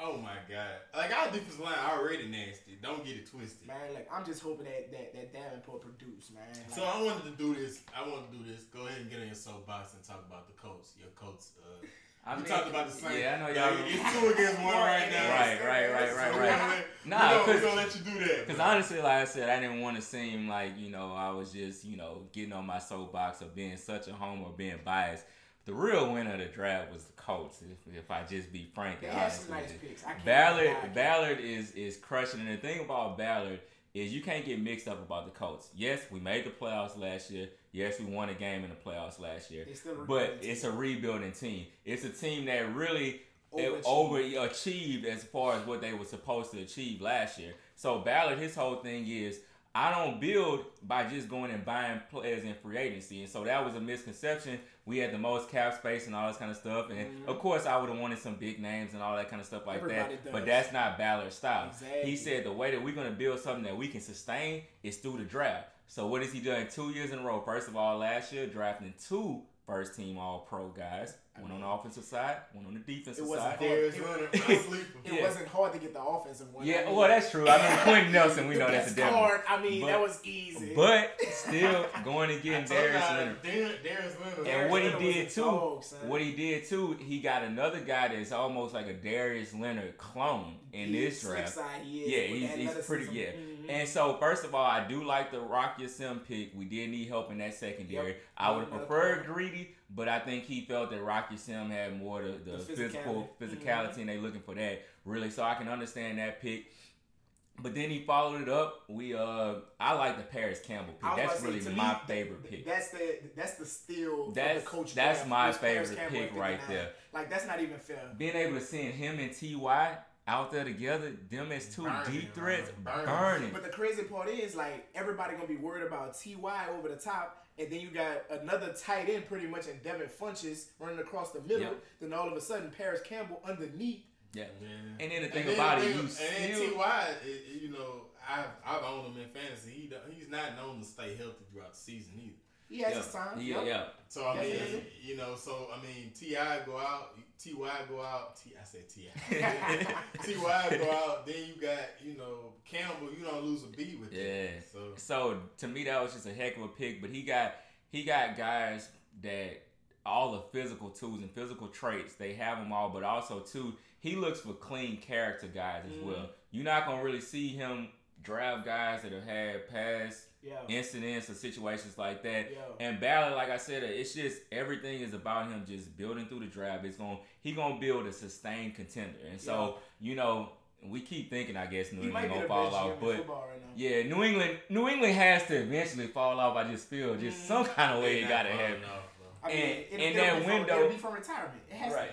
B: Oh my god! Like our defensive line already nasty. Don't get it twisted.
D: man, like I'm just hoping that that, that Davenport produce, man. Like,
B: So I wanted to do this. I want to do this. Go ahead and get in your soapbox and talk about the coach. Your coach. Uh,
C: I
B: we
C: mean,
B: talked about the same.
C: Yeah, I know y'all.
B: it's two against one right now.
C: Right, right, right,
B: So
C: right,
B: we're
C: right. Nah,
B: we're gonna, we're
C: 'cause-
B: gonna let you do that.
C: Because honestly, like I said, I didn't want to seem like you know I was just you know getting on my soapbox or being such a homer or being biased. The real winner of the draft was the Colts. If, if I just be frank
D: they had some nice picks.
C: Ballard. Ballard is is crushing. And the thing about Ballard is you can't get mixed up about the Colts. Yes, we made the playoffs last year. Yes, we won a game in the playoffs last year. But it's a rebuilding team. It's a team that really overachieved. overachieved as far as what they were supposed to achieve last year. So Ballard, his whole thing is I don't build by just going and buying players in free agency. And so that was a misconception. We had the most cap space and all this kind of stuff. And mm-hmm. of course, I would have wanted some big names and all that kind of stuff like Everybody that. Does. But that's not Ballard's style. Exactly. He said the way that we're going to build something that we can sustain is through the draft. So what has he done two years in a row? First of all, last year drafting two first team All Pro guys. One on the offensive side, one on the defensive
D: it
C: wasn't
D: side. It, it, it wasn't hard to get the offensive one.
C: Yeah, I mean, well, that's true. I mean, Quenton Nelson, we know that's a devil. Hard,
D: I mean, but, that was easy.
C: But still, going and getting Darius Leonard.
B: Darius Leonard.
C: And what he did too, dog, what he did too, he got another guy that's almost like a Darius Leonard clone in
D: he
C: this draft.
D: Side, he
C: yeah, he's, he's pretty. Yeah. Mm-hmm. And so, first of all, I do like the Rock Ya-Sin pick. We did need help in that secondary. Yep. I would have preferred Greedy, but I think he felt that Rocky Ya-Sin had more the, the, the physical physicality, mm-hmm. and they looking for that really. So I can understand that pick. But then he followed it up. We uh, I like the Parris Campbell pick. That's really my me, favorite pick.
D: That's the that's the steal.
C: That's
D: the coach.
C: That's my favorite pick right there.
D: Like that's not even fair.
C: Being able to send him and Ty out there together, them as two burning, deep threats, burning. burning.
D: But the crazy part is, like, everybody gonna be worried about Ty over the top, and then you got another tight end, pretty much in Devin Funchess running across the middle. Yep. Then all of a sudden, Parris Campbell underneath.
C: Yeah. yeah. And then the thing and about then, it, you and
B: still, Ty, you know, I've I've owned him in fantasy. He he's not known to stay healthy throughout the season either.
D: He has yeah. his time.
C: Yeah, yep. yeah.
B: So I mean, you know, so I mean, Ti go out, Ty go out. T I said Ti, Ty go out. Then you got you know Campbell. You don't lose a beat with
C: yeah. That, so so to me that was just a heck of a pick. But he got he got guys that all the physical tools and physical traits they have them all. But also too, he looks for clean character guys as mm. well. You're not gonna really see him draft guys that have had past yeah. incidents or situations like that. Yeah. And Ballard, like I said, it's just everything is about him just building through the draft. It's going he gonna build a sustained contender. And so yeah. you know. We keep thinking, I guess, New England gonna fall off, but right yeah, New England, New England has to eventually fall off. I just feel just mm-hmm. some kind of way it gotta happen.
D: I mean, and in that window, from, it'll be from retirement. It has right.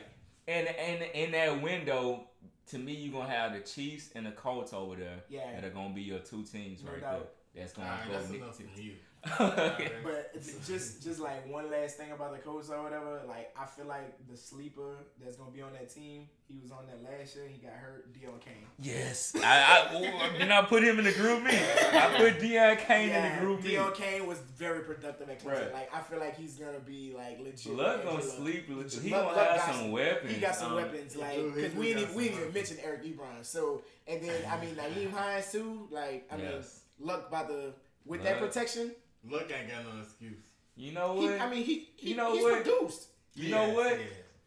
C: To And and in that window, to me, you're gonna have the Chiefs and the Colts over there yeah. that are gonna be your two teams no right doubt. There. That's gonna right, go that's enough for you.
D: but just just like one last thing about the coach or whatever, like I feel like the sleeper that's gonna be on that team, he was on that last year. He got hurt. Deon Cain.
C: Yes, I, I did not put him in the group. Me, I put Deon Cain yeah, in the group.
D: Deon Cain was very productive at Clemson. Right. Like I feel like he's gonna be like legit.
C: Luck gonna sleep. Legit. He gonna have some
D: some
C: weapons.
D: He got some um, weapons. Like because we didn't we didn't even mention Eric Ebron. So and then I mean Nyheim Hines too. Like I yes. mean Luck by the with that protection.
B: Luck ain't got no excuse.
C: You know what?
D: He, I mean, he, he you know he's what? produced.
C: You know what?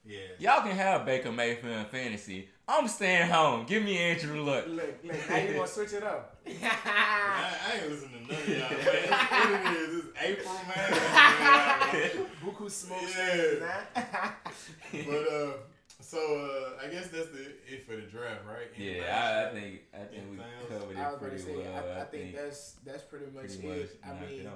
C: Yeah, yeah. Y'all can have Baker Mayfield in fantasy. I'm staying home. Give me Andrew
D: Luck. Look, look. Now you want to switch it up?
B: I, I, ain't listening to none of y'all, man. what it is? It's April, man.
D: Buku smoke. Yeah.
B: but uh. So uh, I guess that's the it for the draft, right?
C: yeah, I, I, think I think we covered it pretty
D: say, well. I, I, I think, think, that's that's pretty much pretty it. Much I mean,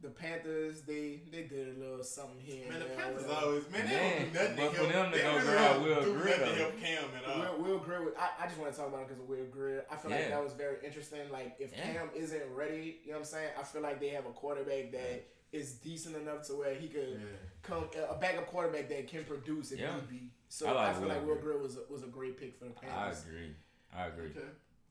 D: the Panthers they they did a little something here.
B: Man, the Panthers always man, they don't do nothing but to help. They don't
C: really Will do
B: nothing to help Cam at all.
D: Will, Will Grier, I, I just want to talk about it because of Will Grier. I feel yeah. like that was very interesting. Like if yeah. Cam isn't ready, you know what I'm saying? I feel like they have a quarterback that is decent enough to where he could yeah. come a backup quarterback that can produce if yeah. need be. So I, like I feel Will like Will Grier was a, was a great pick for the Panthers.
C: I agree. I agree.
B: Okay.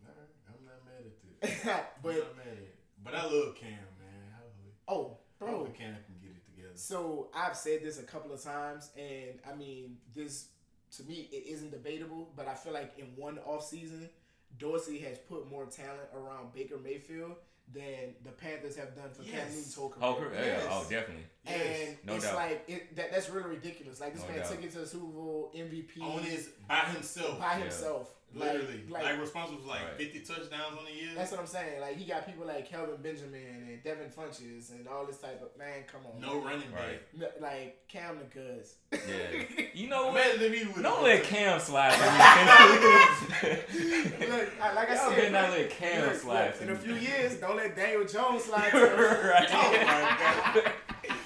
B: All right. I'm not mad at this. but I'm not mad at it. But I love Cam, man. Hopefully.
D: Oh, bro.
B: Hopefully Cam can get it together.
D: So I've said this a couple of times, and I mean this to me it isn't debatable, but I feel like in one off season, Dorsey has put more talent around Baker Mayfield than the Panthers have done for yes. Cam Newton's whole oh, career.
C: Oh, yes. yeah. oh definitely.
D: And yes. no it's doubt. like it, that, that's really ridiculous. Like this no man doubt. took it to the Super Bowl MVP
B: on his by himself.
D: By himself.
B: Literally, like, like, responsible for like right. fifty touchdowns on the year.
D: That's what I'm saying. Like he got people like Kelvin Benjamin and Devin Funchess and all this type of man. Come on,
B: no man. running back.
D: Right. Like Cam the Cuz.
C: Yeah, you know what?
B: Don't
C: let Cam slide.
D: look, like I
C: Y'all
D: said,
C: been
D: man,
C: that little cam
D: look,
C: slide.
D: look, in a few years, don't let Daniel Jones slide.
C: right.
B: Oh my god.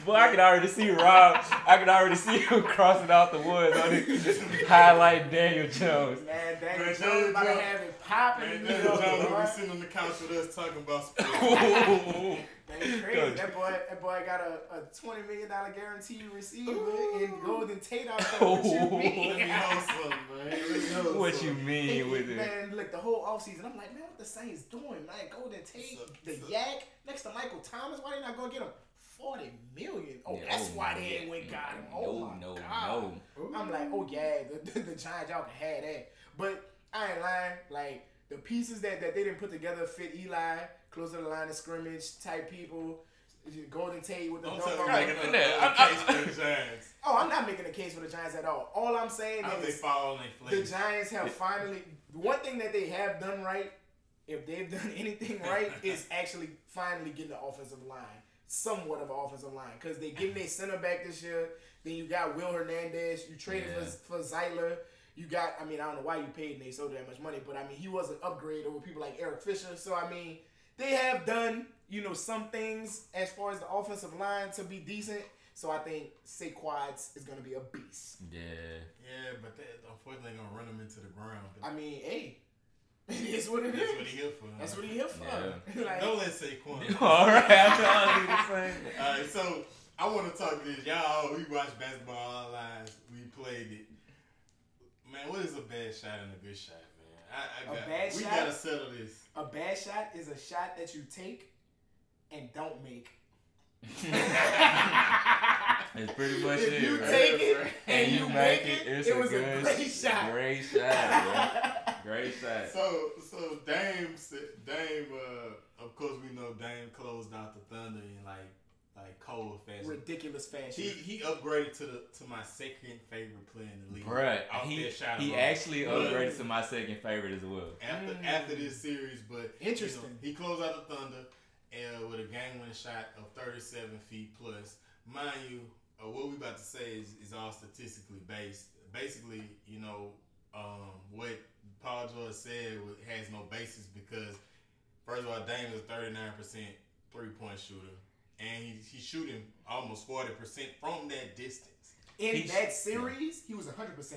C: Boy, I can already see Rob. I can already see him crossing out the woods on it, highlight Daniel Jones.
D: Man, Daniel
B: Man,
D: Jones
B: Daniel
D: about to have it popping.
B: Man,
D: in
B: Daniel
D: New
B: Jones will be sitting on the couch with us talking about sports.
D: That's crazy. That boy, that boy got a, a twenty million dollar guaranteed receiver in Golden Tate out there. What you mean?
B: me know something, man. Let me know
C: what you
B: something.
C: mean with it?
D: Man, look, the whole offseason, I'm like, man, what the Saints doing? Man, Golden Tate, the
B: so-
D: Yak, next to Michael Thomas. Why they not gonna get him? Forty million. Oh,
C: Yeah,
D: that's
C: oh,
D: why they
C: yeah.
D: ain't went got him. Oh
C: No,
D: my
C: no,
D: god.
C: no.
D: I'm like, oh yeah, the, the, the Giants y'all can have that. But I ain't lying. Like the pieces that, that they didn't put together fit Eli, close to the line of scrimmage type people. Golden Tate with the
B: Don't
D: dunk
B: tell
D: on
B: me
D: him.
B: making
C: Right,
B: a,
C: I-
B: a
C: I-
B: case for the Giants.
D: Oh, I'm not making a case for the Giants at all. All I'm saying
B: How they
D: is
B: fall
D: the. Giants have finally one thing that they have done right, if they've done anything right, is actually finally getting the offensive line. Somewhat of an offensive line. Because they getting their center back this year. Then you got Will Hernandez. You traded
C: Yeah.
D: for, for Zeitler. You got, I mean, I don't know why you paid Nate so that much money, but I mean, he was an upgrade over people like Eric Fisher. So, I mean, they have done, you know, some things as far as the offensive line to be decent. So I think Saquon's is going to be a beast.
C: Yeah.
B: Yeah, but that, unfortunately, they're gonna run them into the ground.
D: I mean, hey, it's what it is.
B: that's what he here for.
D: That's what he here for.
C: Yeah.
D: like,
B: Don't let Saquon.
C: All right, I thought I was the same.
B: All right, so I want to talk to this. Y'all, we watch basketball all our lives. We played it. Man, what is a bad shot and a good shot, man? I, I
D: A
B: got,
D: bad
B: we
D: shot?
B: gotta settle this.
D: a bad shot is a shot that you take and don't make.
C: It's pretty much
D: If
C: it.
D: you
C: right?
D: take it and you make it,
C: it's
D: it was a
C: good,
D: great shot.
C: Great shot, bro. Great shot.
B: So, so Dame, said- Dame, uh, of course, we know Dame closed out the Thunder in like, like cold fashion.
D: Ridiculous fashion.
B: He he upgraded to the to my second favorite player in the league.
C: Bruh,
B: Off
C: he, he actually
B: But
C: upgraded to my second favorite as well.
B: after
D: Mm.
B: after this series, but you know,
D: Interesting.
B: he closed out the Thunder uh, with a game-winning shot of 37 feet plus. Mind you, uh, what we about to say is, is all statistically based. Basically, you know, um, what Paul George said has no basis because, first of all, Dame is a 39% three-point shooter, and he, he's shooting almost 40% from that distance.
D: in
C: He's-
D: that series, he was 100%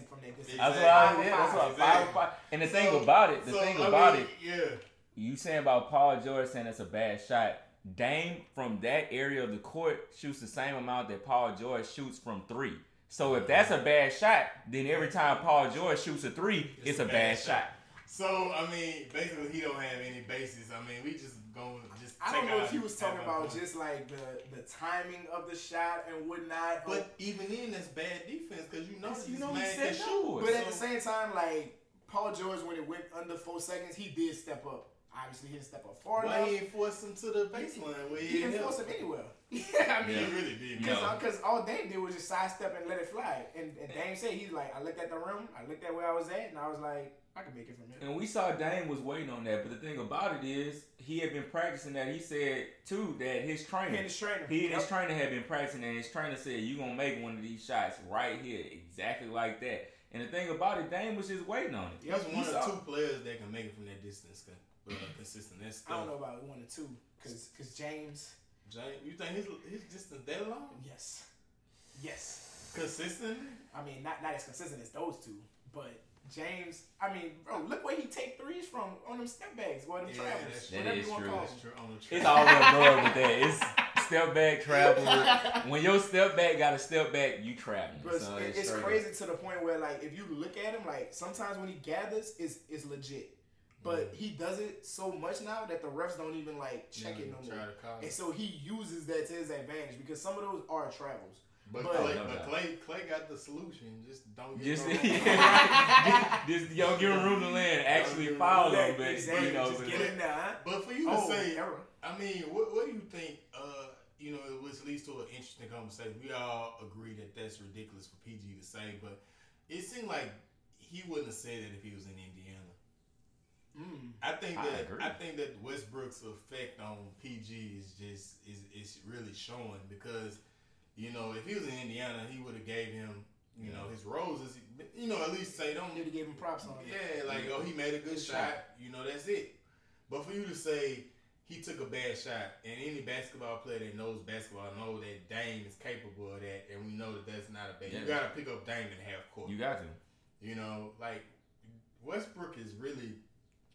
D: from that distance.
C: That's
B: Exactly.
C: what I
D: Five
C: Yeah, that's
D: five.
C: what I five, five. And the thing about it, the
B: so,
C: thing
B: I
C: about
B: mean,
C: it,
B: yeah.
C: you saying about Paul George saying that's a bad shot. Dame from that area of the court shoots the same amount that Paul George shoots from three. So if that's a bad shot, then every time Paul George shoots a three, it's, a bad, shot.
B: So I mean, basically, he don't have any basis. I mean, we just going just.
D: I don't know if he was talking about
B: fun.
D: just like the the timing of the shot and whatnot.
B: But even then, that's bad defense because you know
C: Because you
B: this
C: know he
B: can
C: said
B: shoot.
D: But at the same time, like Paul George, when it went under four seconds, he did step up. Obviously, he didn't step up far
B: why
D: enough.
B: he ain't force him to the baseline where
D: He
B: he,
D: didn't force him anywhere. Yeah, I mean,
B: He really did.
C: No.
D: because all Dame did was just sidestep and let it fly. And, and Dame said he's like, I looked at the rim, I looked at where I was at, and I was like, I can make it from here.
C: And we saw Dame was waiting on that, but the thing about it is he had been practicing that. He said too that his trainer,
D: And his trainer,
C: he and his trainer had been practicing, and his trainer said you gonna make one of these shots right here, exactly like that. And the thing about it, Dame was just waiting on it.
B: He's
D: Yep,
B: one
C: he
B: of two players that can make it from that distance uh, consistent. That's
D: I don't know about one or two, because James,
B: James, you think his his distance that long?
D: yes, yes.
B: Consistent?
D: I mean, not not as consistent as those two, but James, I mean, bro, look where he take threes from on them step backs, or them
B: Yeah,
D: travels,
B: that's
C: That
D: whatever
C: is
D: you want to call
B: That's
D: them.
B: true. On the
C: It's
B: track.
C: all above with that. It's step back, travel. When your step back got a step back, you traveling.
D: But
C: So
D: it's, it's
C: straight up.
D: crazy to the point where like if you look at him, like sometimes when he gathers, it's it's legit. But he does it so much now that the refs don't even like check it no
B: Try
D: more.
B: to call
D: And so he uses that to his advantage because some of those are travels.
B: But,
D: but-
B: Clay, but. Clay, Clay got the solution. Just don't get
C: Just,
B: no
C: yeah, just, just yo, give him room to land. Actually,
B: Don't
C: foul
B: do
C: him,
B: that.
C: but
D: exactly.
C: you know,
D: Just
C: but-
D: get in there. Huh?
B: But for you to
D: Oh,
B: say,
D: error.
B: I mean, what, what do you think? Uh, you know, it which leads to an interesting conversation. We all agree that that's ridiculous for PG to say, but it seemed like he wouldn't have said that if he was in Indiana.
D: Mm.
B: I think
C: I
B: that
C: agree.
B: I, think that Westbrook's effect on PG is just is is really showing because you know if he was in Indiana, he would have gave him you know his roses. you know, at least say don't.
D: Need to give him props on
B: it. Yeah, like oh, he made a good shot. You know, that's it. But for you to say he took a bad shot, and any basketball player that knows basketball know that Dame is capable of that, and we know that that's not a bad. Yeah. You got to pick up Dame in half court.
C: You got to.
B: You know, like Westbrook is really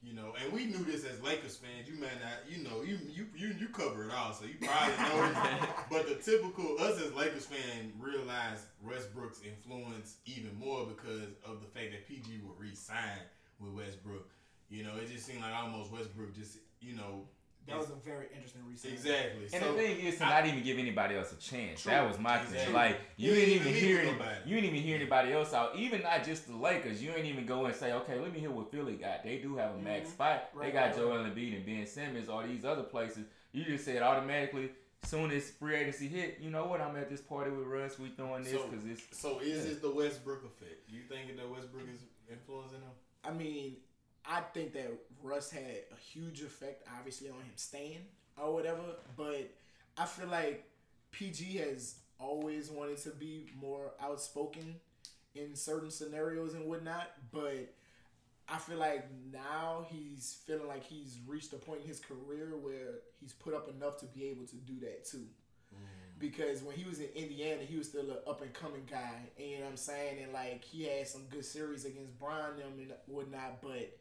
B: you know, and we knew this as Lakers fans. You may not, you know, you you you, you cover it all, so you probably know. it. but the typical us as Lakers fan realized Westbrook's influence even more because of the fact that PG would re-sign with Westbrook. You know, it just seemed like almost Westbrook just you know
D: that was a very interesting research.
B: Exactly.
C: And so, the thing is to I, not even give anybody else a chance. True. That was my exactly. thing. Like you, you didn't even hear any, you didn't even hear anybody else out. Even not just the Lakers. You ain't even go and say, okay, let me hear what Philly got. They do have a max mm-hmm. spot. Right, they got right, Joel right. Embiid and Ben Simmons All these other places. You just said automatically. Soon as free agency hit, you know what? I'm at this party with Russ. We throwing this because so, it's.
B: So is yeah. it the Westbrook effect? You think that Westbrook is influencing him?
D: I mean, I think that Russ had a huge effect, obviously, on him staying or whatever. But I feel like PG has always wanted to be more outspoken in certain scenarios and whatnot. But I feel like now he's feeling like he's reached a point in his career where he's put up enough to be able to do that too. Mm. Because when he was in Indiana, he was still an up and coming guy, and you know what I'm saying, and like he had some good series against Brian them and whatnot, but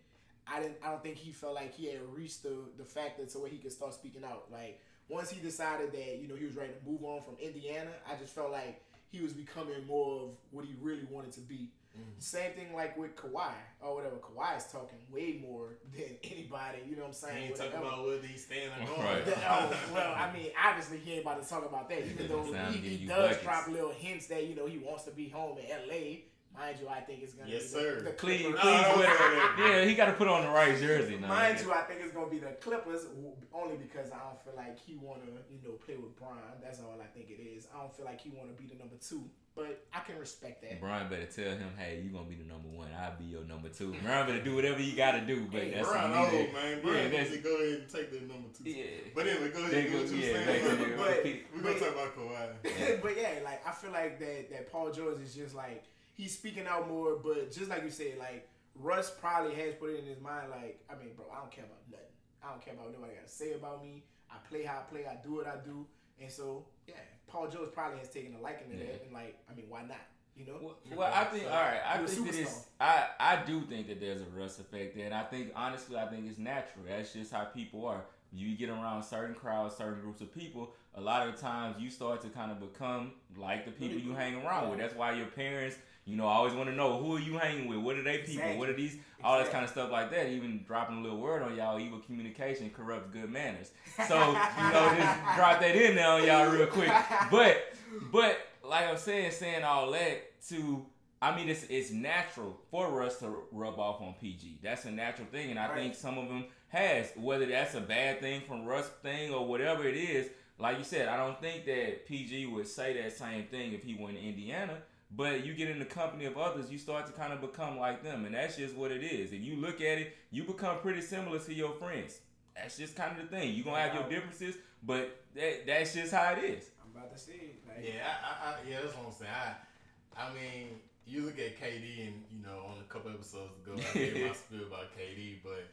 D: I didn't. I don't think he felt like he had reached the the fact that to where he could start speaking out. Like once he decided that you know he was ready to move on from Indiana, I just felt like he was becoming more of what he really wanted to be. Mm. Same thing like with Kawhi or whatever. Kawhi is talking way more than anybody. You know what I'm saying? He
B: ain't talking about whether he's staying or going.
D: Right. oh, well, I mean, obviously he ain't about to talk about that. Even though he, he does buckets. drop little hints that you know he wants to be home in L.A. Mind you, I think it's gonna
B: yes,
D: be
B: sir.
D: the, the Clippers.
C: yeah, he got to put on the right jersey. Now.
D: Mind you, I think it's gonna be the Clippers only because I don't feel like he wanna, you know, play with Brian. That's all I think it is. I don't feel like he wanna be the number two, but I can respect that.
C: Brian better tell him, hey, you gonna be the number one. I'll be your number two. Brian better do whatever you gotta do. But hey, that's
B: Brian old man. Brian yeah, needs to go ahead and take the number two. Yeah. But anyway, go ahead. Go, go, yeah, but, we're gonna talk about Kawhi.
D: but yeah, like I feel like that that Paul George is just like he's speaking out more. But just like you said, like Russ probably has put it in his mind, like, I mean, bro, I don't care about nothing. I don't care about what nobody got to say about me. I play how I play. I do what I do. And so, yeah, Paul George probably has taken a liking to yeah. that. And like, I mean, why not? You know?
C: Well, well I think, so, all right, I think that it's, I, I do think that there's a Russ effect there. And I think, honestly, I think it's natural. That's just how people are. You get around certain crowds, certain groups of people, a lot of times you start to kind of become like the people you hang around with. That's why your parents you know, I always want to know who are you hanging with? What are they people? Exactly. What are these? All exactly. this kind of stuff like that. Even dropping a little word on y'all, evil communication corrupts good manners. So you know, just drop that in there on y'all real quick. But but like I'm saying, saying all that to. I mean, it's it's natural for us to rub off on PG. That's a natural thing, and I right. think some of them has. Whether that's a bad thing from Russ thing or whatever it is, like you said, I don't think that PG would say that same thing if he went to Indiana. But you get in the company of others, you start to kind of become like them, and that's just what it is. If you look at it, you become pretty similar to your friends. That's just kind of the thing. You're gonna have your differences, but that, that's just how it is.
D: I'm about to see.
B: Like, yeah, I, I, yeah, that's what I'm saying. I, I mean, you look at KD, and you know, on a couple episodes ago, I gave my spiel about KD, but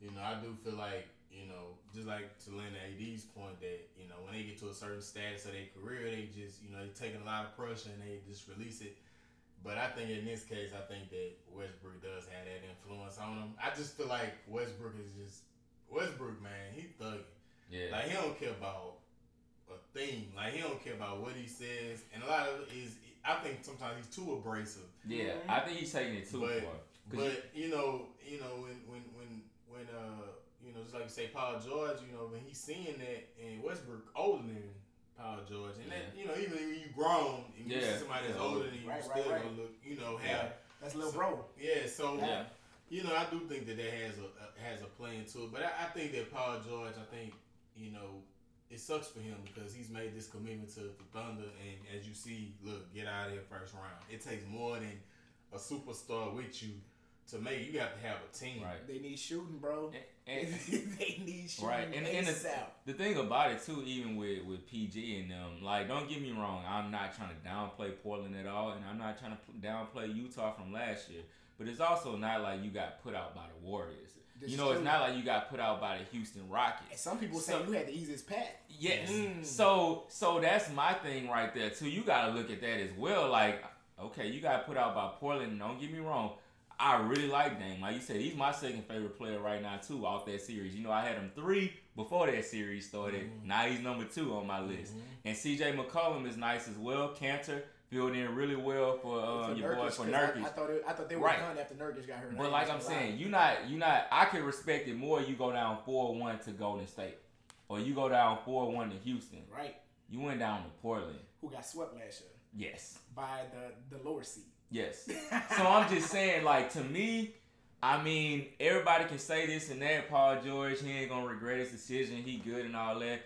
B: you know, I do feel like you know, just like to Lynn AD's point that, you know, when they get to a certain status of their career, they just, you know, they're taking a lot of pressure and they just release it. But I think in this case, I think that Westbrook does have that influence on him. I just feel like Westbrook is just Westbrook, man. He thugging. Yeah. Like he don't care about a thing. Like he don't care about what he says, and a lot of it is. I think sometimes he's too abrasive.
C: Yeah, I think he's taking it too
B: but,
C: far.
B: But you know, you know when when when when uh you know, just like you say, Paul George, you know, when he's seeing that, and Westbrook older than Paul George, and yeah. that, you know, even when you grown and you yeah. see somebody that's older than you, right, you still right, right. gonna look, you know, have
D: yeah. that's little
B: so,
D: bro.
B: Yeah, so yeah. you know, I do think that that has a, a has a play into it, but I, I think that Paul George, I think, you know, it sucks for him because he's made this commitment to the Thunder, and as you see, look, get out of here first round. It takes more than a superstar with you to make you have to have a team.
C: Right.
D: They need shooting, bro.
C: And, and,
D: they need shooting.
C: right, and, and the, the thing about it too, even with with PG and them, like, don't get me wrong, I'm not trying to downplay Portland at all, and I'm not trying to downplay Utah from last year. But it's also not like you got put out by the Warriors.
D: This
C: you know, it's not like you got put out by the Houston
D: And
C: Rockets.
D: some people
C: So-
D: say you had the easiest path.
C: Yes.
D: Mm.
C: So so that's my thing right there too. You gotta look at that as well. Like, okay, you got put out by Portland. Don't get me wrong. I really like Dame. Like you said, he's my second favorite player right now too off that series. You know, I had him three before that series started. Now he's number two on my list. And CJ McCollum is nice as well. Kanter filled in really well for uh, your boy for Nurkic.
D: I, I thought it, I thought they were
C: Right.
D: done after Nurkic got hurt.
C: But like I'm saying, you not you not I can respect it more you go down four one to Golden State. Or you go down four one to Houston.
D: right?
C: You went down to Portland.
D: Who got swept last year
C: Yes.
D: by the the lower seed?
C: Yes. so I'm just saying, like, to me, I mean, everybody can say this and that. Paul George, he ain't gonna regret his decision. He good and all that.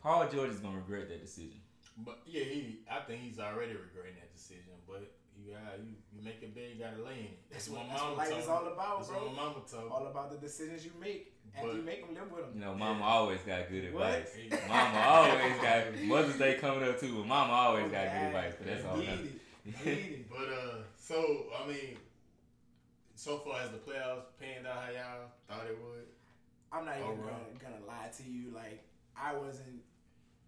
C: Paul George is gonna regret that decision.
B: But yeah, he I think he's already regretting that decision. But you got you, you make it big, you gotta lay in it.
D: That's
B: what
D: what, that's what
B: mama
D: life
B: told
D: is
B: me.
D: all about,
B: That's
D: bro.
B: what my mama told me.
D: All about the decisions you make, and
B: But-
D: you make them live with them.
C: You know, Mama always got good advice.
B: Hey,
C: Mama always got Mother's Day coming up too, but Mama always got good
D: oh,
C: advice. But that's all.
D: Need
C: nothing.
D: it. Need it.
B: But uh, so I mean, so far as the playoffs panned out how y'all thought it would.
D: I'm not even gonna, gonna lie to you. Like I wasn't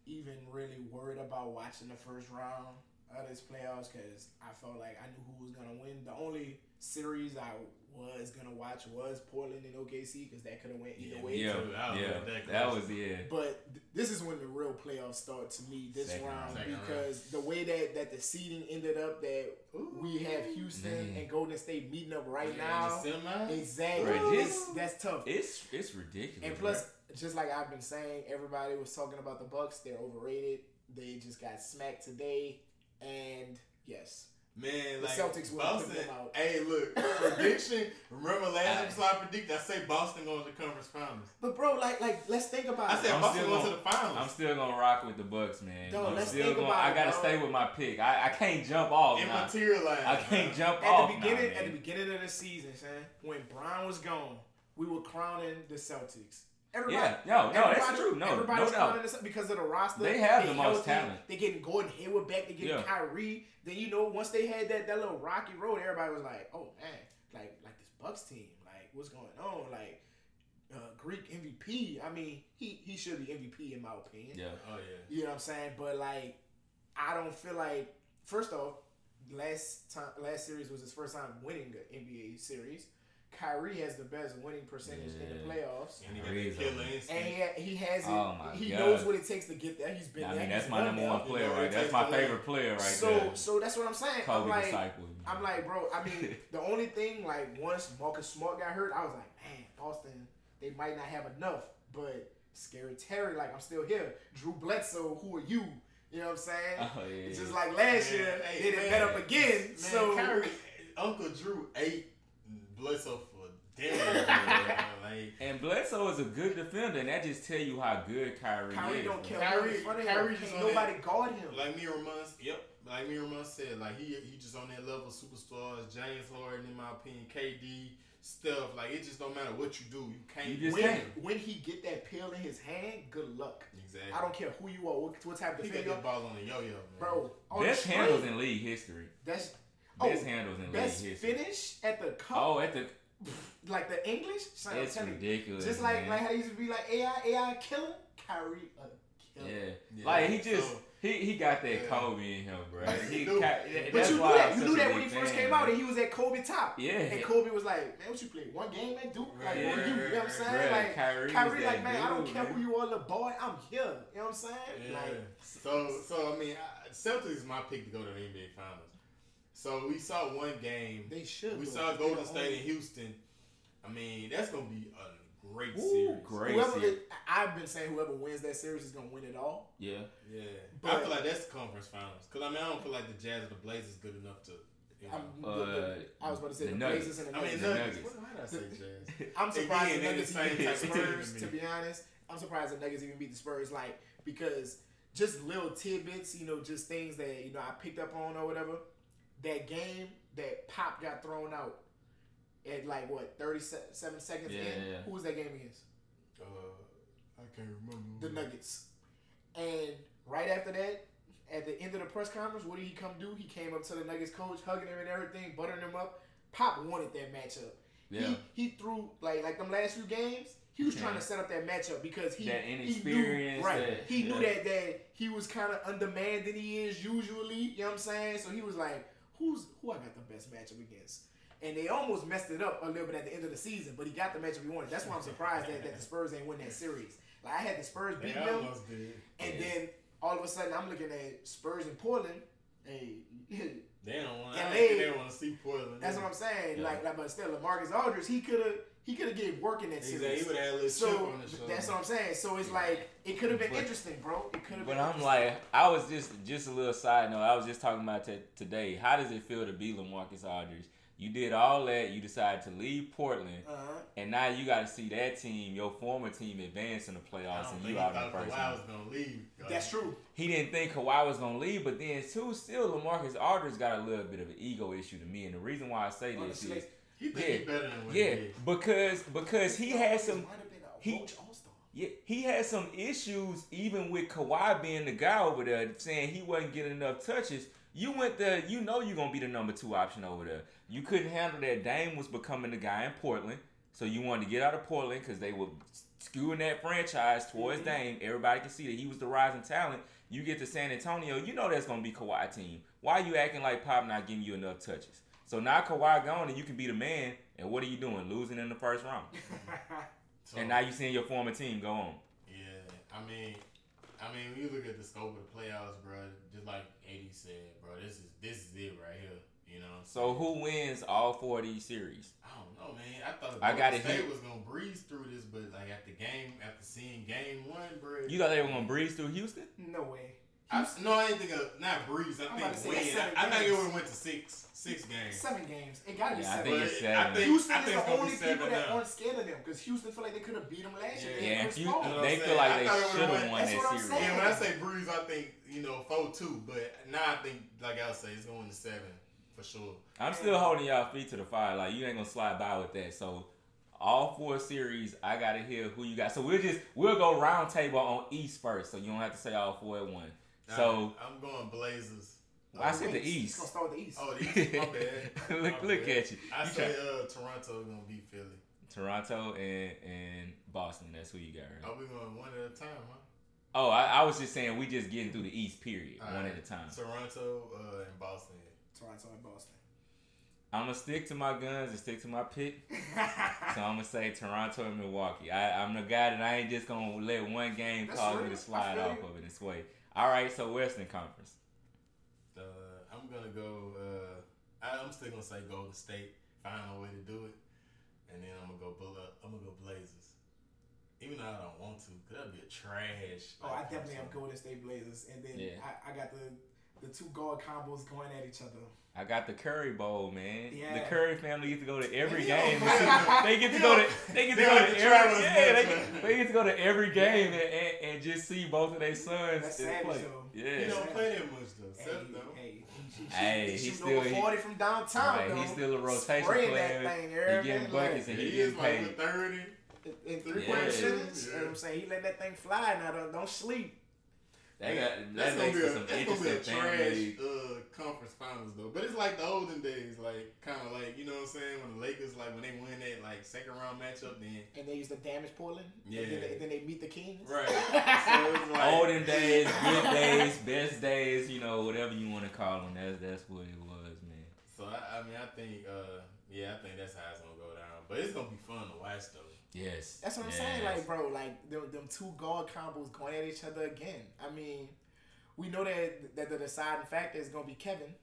D: even really worried about watching the first round of this playoffs because I felt like I knew who was gonna win. The only series I was gonna watch was Portland and OKC because that could have went either way.
C: Yeah,
B: too.
C: Yeah,
B: that
C: that was yeah.
D: But th- this is when the real playoffs start to me this
C: Second
D: round
B: round. Second round.
D: because the way that, that the seeding ended up that we have Houston
C: Man.
D: and Golden State meeting up right
B: Yeah,
D: now.
B: the semis?
D: Exactly.
C: Right, this-
D: that's tough.
C: It's it's ridiculous.
D: And plus, just like I've been saying, everybody was talking about the Bucks. They're overrated. They just got smacked today, and yes,
B: Man,
D: The
B: like
D: Celtics would've put
B: Boston.
D: them out.
B: Hey, look, prediction. Remember last episode I predicted? I say Boston going to the conference finals.
D: but bro, like, like let's think about
B: I
D: it.
B: said
C: I'm
B: Boston
C: still
B: going to the finals.
C: I'm still gonna rock with the Bucks, man.
D: Dog,
C: I'm
D: let's
C: still
D: think
C: gonna.
D: about
C: I gotta
D: bro.
C: stay with my pick. I, I can't jump off.
B: It
C: now.
B: materialized.
C: I can't jump
D: at
C: off
D: the beginning,
C: now,
D: at the beginning of the season, son, when Brown was gone, we were crowning the Celtics. Everybody,
C: Yeah, no, no, that's
D: everybody-
C: true. No,
D: everybody's
C: no doubt.
D: crowning because of the roster.
C: They have the most
D: healthy,
C: talent.
D: They getting Gordon Hayward back. They getting
C: Yeah.
D: Kyrie. Then you know once they had that that little rocky road, everybody was like, oh man, like like this Bucks team, like what's going on? Like uh, Greek MVP. I mean, he he should be MVP in my opinion.
C: Yeah.
B: Oh yeah.
D: You know what I'm saying? But like, I don't feel like. First off, last time last series was his first time winning an NBA series. Kyrie has the best winning percentage in the playoffs,
B: And he got
C: Crazy.
B: that killer instinct.
D: and he, has it.
C: Oh, my
D: he
C: God.
D: knows what it takes to get there. He's been there.
C: I
D: there.
C: mean,
D: He's
C: that's my
D: done
C: number one player,
B: You know,
C: right? That's my favorite player, right now.
D: so
C: there.
D: so that's what I'm saying. I'm like,
C: disciple.
D: I'm like, bro. I mean, the only thing like once Marcus Smart got hurt, I was like, man, Boston, they might not have enough. But Scary Terry, like, I'm still here. Drew Bledsoe, who are you? You know what I'm saying?
C: Oh, yeah,
D: It's just like last
B: Man,
D: year,
B: hey,
D: they didn't
B: man.
D: bet up again.
B: Man,
D: so
B: Kyrie, Uncle Drew ate Bledsoe for dinner. man. like,
C: And Bledsoe is a good defender, and that just tell you how good Kyrie,
D: Kyrie
C: is.
D: don't
C: man.
D: care
B: Kyrie-
D: who's in front of.
B: Kyrie just
D: nobody
B: that-
D: guard him.
B: like me and Ramon, yep. Like me and Ramon said, like he he just on that level of superstars. James Harden, in my opinion, KD, stuff. Like it just don't matter what you do, you can't.
C: You just
B: win.
C: can't.
D: when, when he get that pill in his hand, good luck.
B: Exactly.
D: I don't care who you are, what, what type of
B: He got
D: defender,
B: that ball on the yo-yo, man.
D: bro. On
C: Best handles in league history.
D: That's Oh,
C: best
D: oh,
C: handles in
D: best
C: league history.
D: finish at the cup,
C: Oh, at the
D: like the English. Son,
C: it's
D: telling you.
C: ridiculous.
D: Just like
C: man.
D: like how they used to be like AI AI killer, Kyrie a killer.
C: yeah.
B: Yeah,
C: like he just
B: so-
C: he he got that
B: Yeah.
C: Kobe in him, bro. He,
B: Dude,
C: ca-
D: But you knew
C: why
D: that. You knew that when
C: big
D: he first
C: fan,
D: came
C: man.
D: out, and he was at Kobe top.
C: Yeah.
D: And Kobe was like, "Man, what you play? One game at Duke? Like,
C: Yeah,
D: what you? You know what I'm saying?
C: bruh,
D: like,
C: Kyrie
D: Kyrie, like,
C: that
D: man, I don't care
C: man.
D: who you are, little boy. I'm here. You know what I'm saying?
B: Yeah.
D: Like,
B: so so I mean, I, Celtics is my pick to go to the NBA Finals. So we saw one game.
D: they should.
B: We saw Golden State
D: only-
B: and Houston. I mean, that's gonna be a great
C: Ooh,
B: series.
C: great
D: Whoever,
C: series.
D: I've been saying whoever wins that series is gonna win it all.
C: Yeah.
B: Yeah,
D: But I
B: feel like that's the conference finals. Cause I mean, I don't feel like the Jazz or the Blazers is good enough to. You know.
D: I'm,
C: Uh,
D: the- the- I was about to say
C: the
D: the, Blazers and the
B: I mean,
D: Nuggets.
C: the
B: Nuggets.
C: Nuggets.
B: What, why did I say Jazz?
D: I'm surprised the
B: they're
D: Nuggets even beat the
B: type of team to
D: Spurs. To be honest, I'm surprised the Nuggets even beat the Spurs. Like because just little tidbits, you know, just things that you know I picked up on or whatever. That game that Pop got thrown out, at like what thirty seven seconds yeah, in. Yeah. Who was that game against?
B: Uh, I can't remember.
D: The Nuggets. And right after that, at the end of the press conference, what did he come do? He came up to the Nuggets coach, hugging him and everything, buttering him up. Pop wanted that matchup. Yeah. He, he threw like like them last few games. He was yeah. trying to set up that matchup because he
C: that inexperience.
D: He knew, right. That, he yeah. knew that that he was kind of undemanding than he is usually. You know what I'm saying? So he was like, "Who's who? I got the best matchup against." And they almost messed it up a little bit at the end of the season, but he got the matchup he wanted. That's why I'm surprised that, that the Spurs ain't win that series. Like I had the Spurs beat them, and yeah. then all of a sudden I'm looking at Spurs in Portland. Hey,
B: they don't want. They don't want to see Portland.
D: That's what I'm saying. Yeah. Like, like, but still, LaMarcus Aldridge, he could have. He could have get work in that series.
B: Exactly. He would have had a little so, on the show.
D: That's what I'm saying. So it's like it could have been but, interesting, bro. It could have. Been.
C: But I'm like, I was just just a little side note. I was just talking about t- today. How does it feel to be LaMarcus Aldridge? You did all that. You decided to leave Portland, uh-huh. and now you got to see that team, your former team, advance in the playoffs, and you out in the first
B: Kawhi was gonna leave.
D: That's true.
C: He didn't think Kawhi was gonna leave, but then too, still LaMarcus Aldridge got a little bit of an ego issue to me, and the reason why I say this is,
B: he yeah, he better than
C: yeah, because because he had some. He, yeah, he had some issues even with Kawhi being the guy over there, saying he wasn't getting enough touches. You went there, you know you're gonna be the number two option over there. You couldn't handle that Dame was becoming the guy in Portland, so you wanted to get out of Portland because they were skewing that franchise towards mm-hmm. Dame. Everybody can see that he was the rising talent. You get to San Antonio, you know that's gonna be Kawhi team. Why are you acting like Pop not giving you enough touches? So now Kawhi gone and you can be the man. And what are you doing? Losing in the first round. so, and now you seeing your former team go on.
B: Yeah, I mean, I mean, when you look at the scope of the playoffs, bro, just like AD said, bro, this is this is it right here. You know.
C: So who wins all four of these series?
B: I don't know, man. I thought I got State was gonna breeze through this, but like at the game, after seeing game one, bro.
C: You thought they were gonna breeze through Houston?
D: No way.
B: I, no, I didn't think of not breeze. I think win. I, I think it would went to six. Six games.
D: Seven games. It gotta be
C: yeah,
D: seven.
C: I think it's seven. I
D: think, Houston I think is the only people that aren't scared of them because Houston feel like they could have beat them last year.
C: Yeah, if you, they feel like they should have won that series.
B: Yeah, when I say Breeze, I think you know four two, but now I think like I say, it's going to seven for sure.
C: I'm still holding y'all feet to the fire. Like you ain't gonna slide by with that. So all four series, I gotta hear who you got. So we'll just we'll go round table on East first, so you don't have to say all four at one. So
B: I'm going Blazers.
C: I said the East.
D: Gonna start with the East.
B: Oh, the East. My bad.
C: look,
B: My
C: look bad. at you.
B: I
C: you
B: say uh, Toronto gonna beat Philly.
C: Toronto and and Boston. That's who you got, right?
B: Are we going one at a time, huh?
C: Oh, I, I was just saying we just getting through the East. Period, All one right. at a time.
B: Toronto uh, and Boston.
D: Toronto and Boston.
C: I'm gonna stick to my guns and stick to my pick. so I'm gonna say Toronto and Milwaukee. I, I'm the guy that I ain't just gonna let one game That's cause me to slide off of it and sway. All right, so Western Conference.
B: Uh, I'm gonna go. Uh, I'm still gonna say Golden State. Find a way to do it, and then I'm gonna go. I'm gonna go Blazers. Even though I don't want to, cause that'd be a trash.
D: Oh, I definitely have Golden State Blazers, and then yeah. I, I got the the two guard combos going at each other.
C: I got the Curry Bowl, man. Yeah. The Curry family get to go to every game. they get to go to they get to go to every yeah, they, get, they get to go to every game and, and, and just see both of their sons
D: That's
C: play.
B: Yeah. He don't play that much though. Hey, Seth, though.
D: Hey,
C: hey, he's still
D: over forty from downtown.
C: Right, he's still a rotation player. He getting buckets and he, he getting paid.
B: Like thirty.
D: In three point yeah. you know what I'm saying? He let that thing fly now. Don't, don't sleep.
C: That got that that's makes
B: gonna be
C: a, some
B: that's
C: interesting
B: gonna be a trash uh, conference finals though. But it's like the olden days, like kind of like you know what I'm saying when the Lakers like when they win that like second round matchup, then
D: and they used to damage Portland.
B: Yeah.
D: And then, they, then they meet the Kings.
B: Right. so
C: it's like, olden days, good days, best days, you know whatever you want to call them. That's that's what it was, man.
B: So I, I mean I think uh yeah I think that's how it's gonna go down. But it's gonna be fun to watch though.
C: Yes.
D: That's what I'm
C: yes.
D: saying. Like, bro, like them, them two guard combos going at each other again. I mean, we know that that the deciding factor is gonna be Kevin.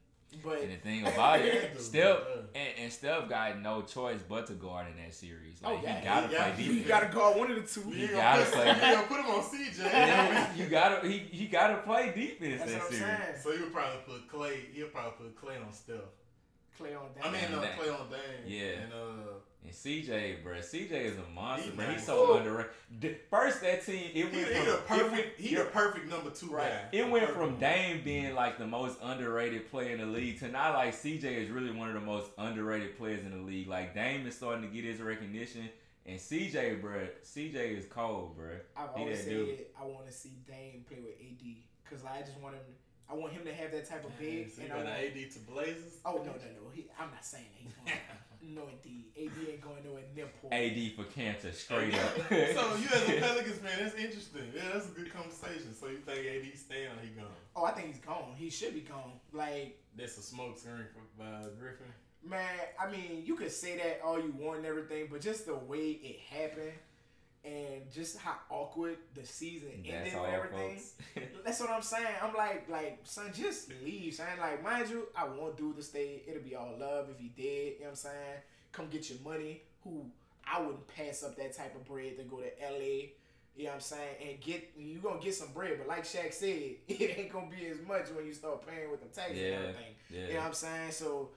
D: But
C: and the thing about it, Steph and, and Steph got no choice but to guard in that series. Like oh, yeah. he gotta
D: he
C: play got, defense.
D: You gotta guard one of the two.
C: You gotta play.
B: You gotta put him on CJ.
C: you gotta he, he gotta play defense
D: That's
C: that
D: series.
B: Saying. So he'll probably put Clay. He'll probably put Clay on Steph.
D: Clay on
B: Dame. I mean, no, Clay on Dame.
C: Yeah.
B: And uh,
C: And CJ, bro, CJ is a monster, he bro. He's so underrated. First, that team, it went
B: he,
C: from
B: he the perfect, he the perfect number two right. guy.
C: It went from Dame being like the most underrated player in the league to now like CJ is really one of the most underrated players in the league. Like Dame is starting to get his recognition. And CJ, bro, CJ is cold, bro.
D: I've always said I want to see Dame play with AD because like, I just want him. I want him to have that type of big.
B: So and I want AD to Blazers.
D: Oh no, no, no. He, I'm not saying that he's going. no, indeed. AD ain't going nowhere near poor.
C: AD for cancer, straight up.
B: so you as a Pelicans fan, that's interesting. Yeah, that's a good conversation. So you think AD staying or he gone?
D: Oh, I think he's gone. He should be gone. Like
B: that's a smoke screen for uh, Griffin.
D: Man, I mean, you could say that all you want and everything, but just the way it happened and just how awkward the season ended and everything. that's what I'm saying. I'm like, like, son, just leave, son. Like, mind you, I won't do to stay. It'll be all love if he did. You know what I'm saying? Come get your money. Who I wouldn't pass up that type of bread to go to LA. You know what I'm saying? And get you gonna get some bread, but like Shaq said, it ain't gonna be as much when you start paying with the taxes yeah, and everything. Yeah. You know what I'm saying? So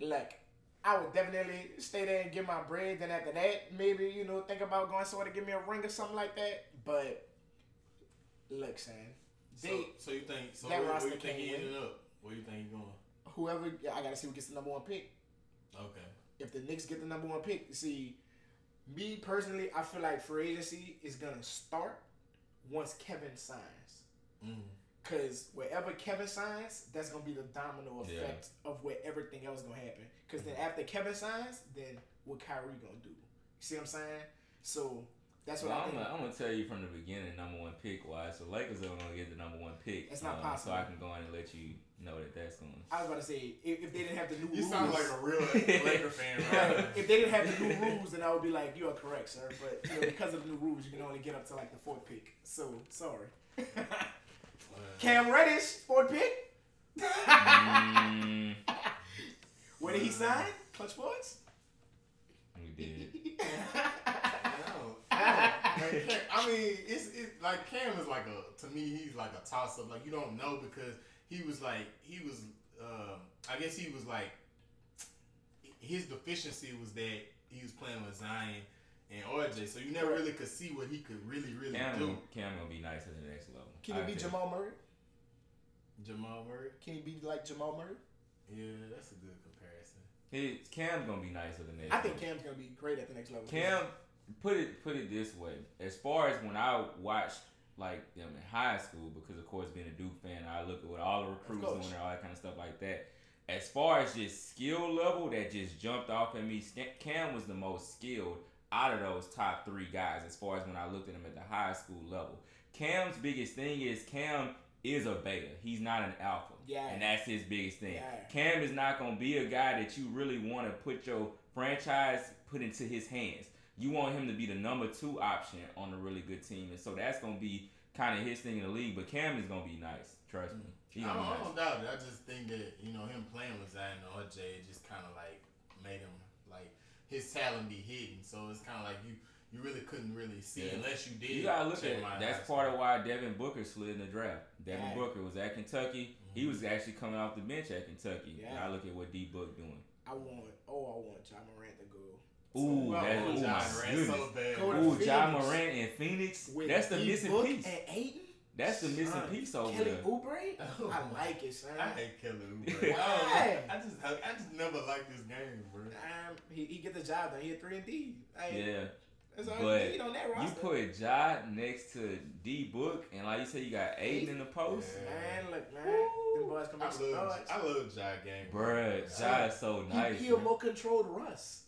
D: like I would definitely stay there and get my bread. Then after that, maybe you know think about going somewhere to give me a ring or something like that. But look, son,
B: they, so, so you think so? That where, where you think he ended up? Where you think he going?
D: Whoever I gotta see who gets the number one pick.
B: Okay.
D: If the Knicks get the number one pick, see, me personally, I feel like free agency is gonna start once Kevin signs. Mm. Cause wherever Kevin signs, that's gonna be the domino effect yeah. of where everything else gonna happen. Cause then after Kevin signs, then what Kyrie gonna do? You see what I'm saying? So that's what
C: well,
D: I'm,
C: gonna, I'm gonna tell you from the beginning, number one pick wise. So Lakers are gonna get the number one pick.
D: It's not um, possible.
C: So I can go in and let you know that that's going. To happen.
D: I was about to say if, if they didn't have the new
B: you
D: rules.
B: You sound like a real Laker fan, right?
D: if they didn't have the new rules, then I would be like, "You are correct, sir." But you know, because of the new rules, you can only get up to like the fourth pick. So sorry. Cam Reddish, fourth pick. mm. Where did he sign? Clutch Sports.
C: We did.
B: I mean, it's, it's like Cam is like a to me he's like a toss up. Like you don't know because he was like he was. Uh, I guess he was like his deficiency was that he was playing with Zion and RJ, so you never really could see what he could really really
C: Cam,
B: do.
C: Cam gonna be nice at the next level.
D: Can he be Jamal Murray?
B: Jamal Murray.
D: Can he be like Jamal Murray?
B: Yeah, that's a good comparison.
C: He, Cam's gonna be nice at the next.
D: I think level. Cam's gonna be great at the next level.
C: Cam, put it put it this way: as far as when I watched like them in high school, because of course being a Duke fan, I look at what all the recruits doing and all that kind of stuff like that. As far as just skill level, that just jumped off at me. Cam was the most skilled out of those top three guys. As far as when I looked at him at the high school level, Cam's biggest thing is Cam is a beta. He's not an alpha.
D: Yeah.
C: And that's his biggest thing. Yeah. Cam is not gonna be a guy that you really want to put your franchise put into his hands. You want him to be the number two option on a really good team, and so that's gonna be kind of his thing in the league. But Cam is gonna be nice. Trust me.
B: He I, don't, nice. I don't doubt it. I just think that you know him playing with Zion or RJ just kind of like made him like his talent be hidden. So it's kind of like you you really couldn't really see yeah. unless you did.
C: You gotta look at that's part of why Devin Booker slid in the draft. Devin yeah. Booker was at Kentucky. Mm-hmm. He was actually coming off the bench at Kentucky. Yeah. I look at what D Book doing.
D: I want oh I want Ja Morant to go.
C: Ooh, so, that's ooh, my goodness. So bad. ooh, Ja Morant and Phoenix. With that's the D missing Book piece.
D: And Ayton.
C: That's the missing son, piece over there.
D: Kelly
C: there.
D: Oubre? Oh, I like it, son.
B: I hate Kelly Oubre. I, I just I, just never liked this game, bro.
D: Um, he, he get the job done. He a three and D.
C: yeah. That's all but you, on that roster. you put Ja next to D Book, and like you said, you got Ayton in the post.
D: Yeah. Man, look, man, them boys can make
B: I love, I love Ja game,
C: Bruh, Ja is so nice.
D: He, he a more controlled Russ.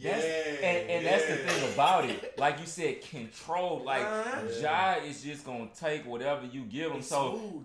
C: Yeah, and, and yeah. that's the thing about it. Like you said, control. Like uh-huh. Ja is just gonna take whatever you give him. It's so,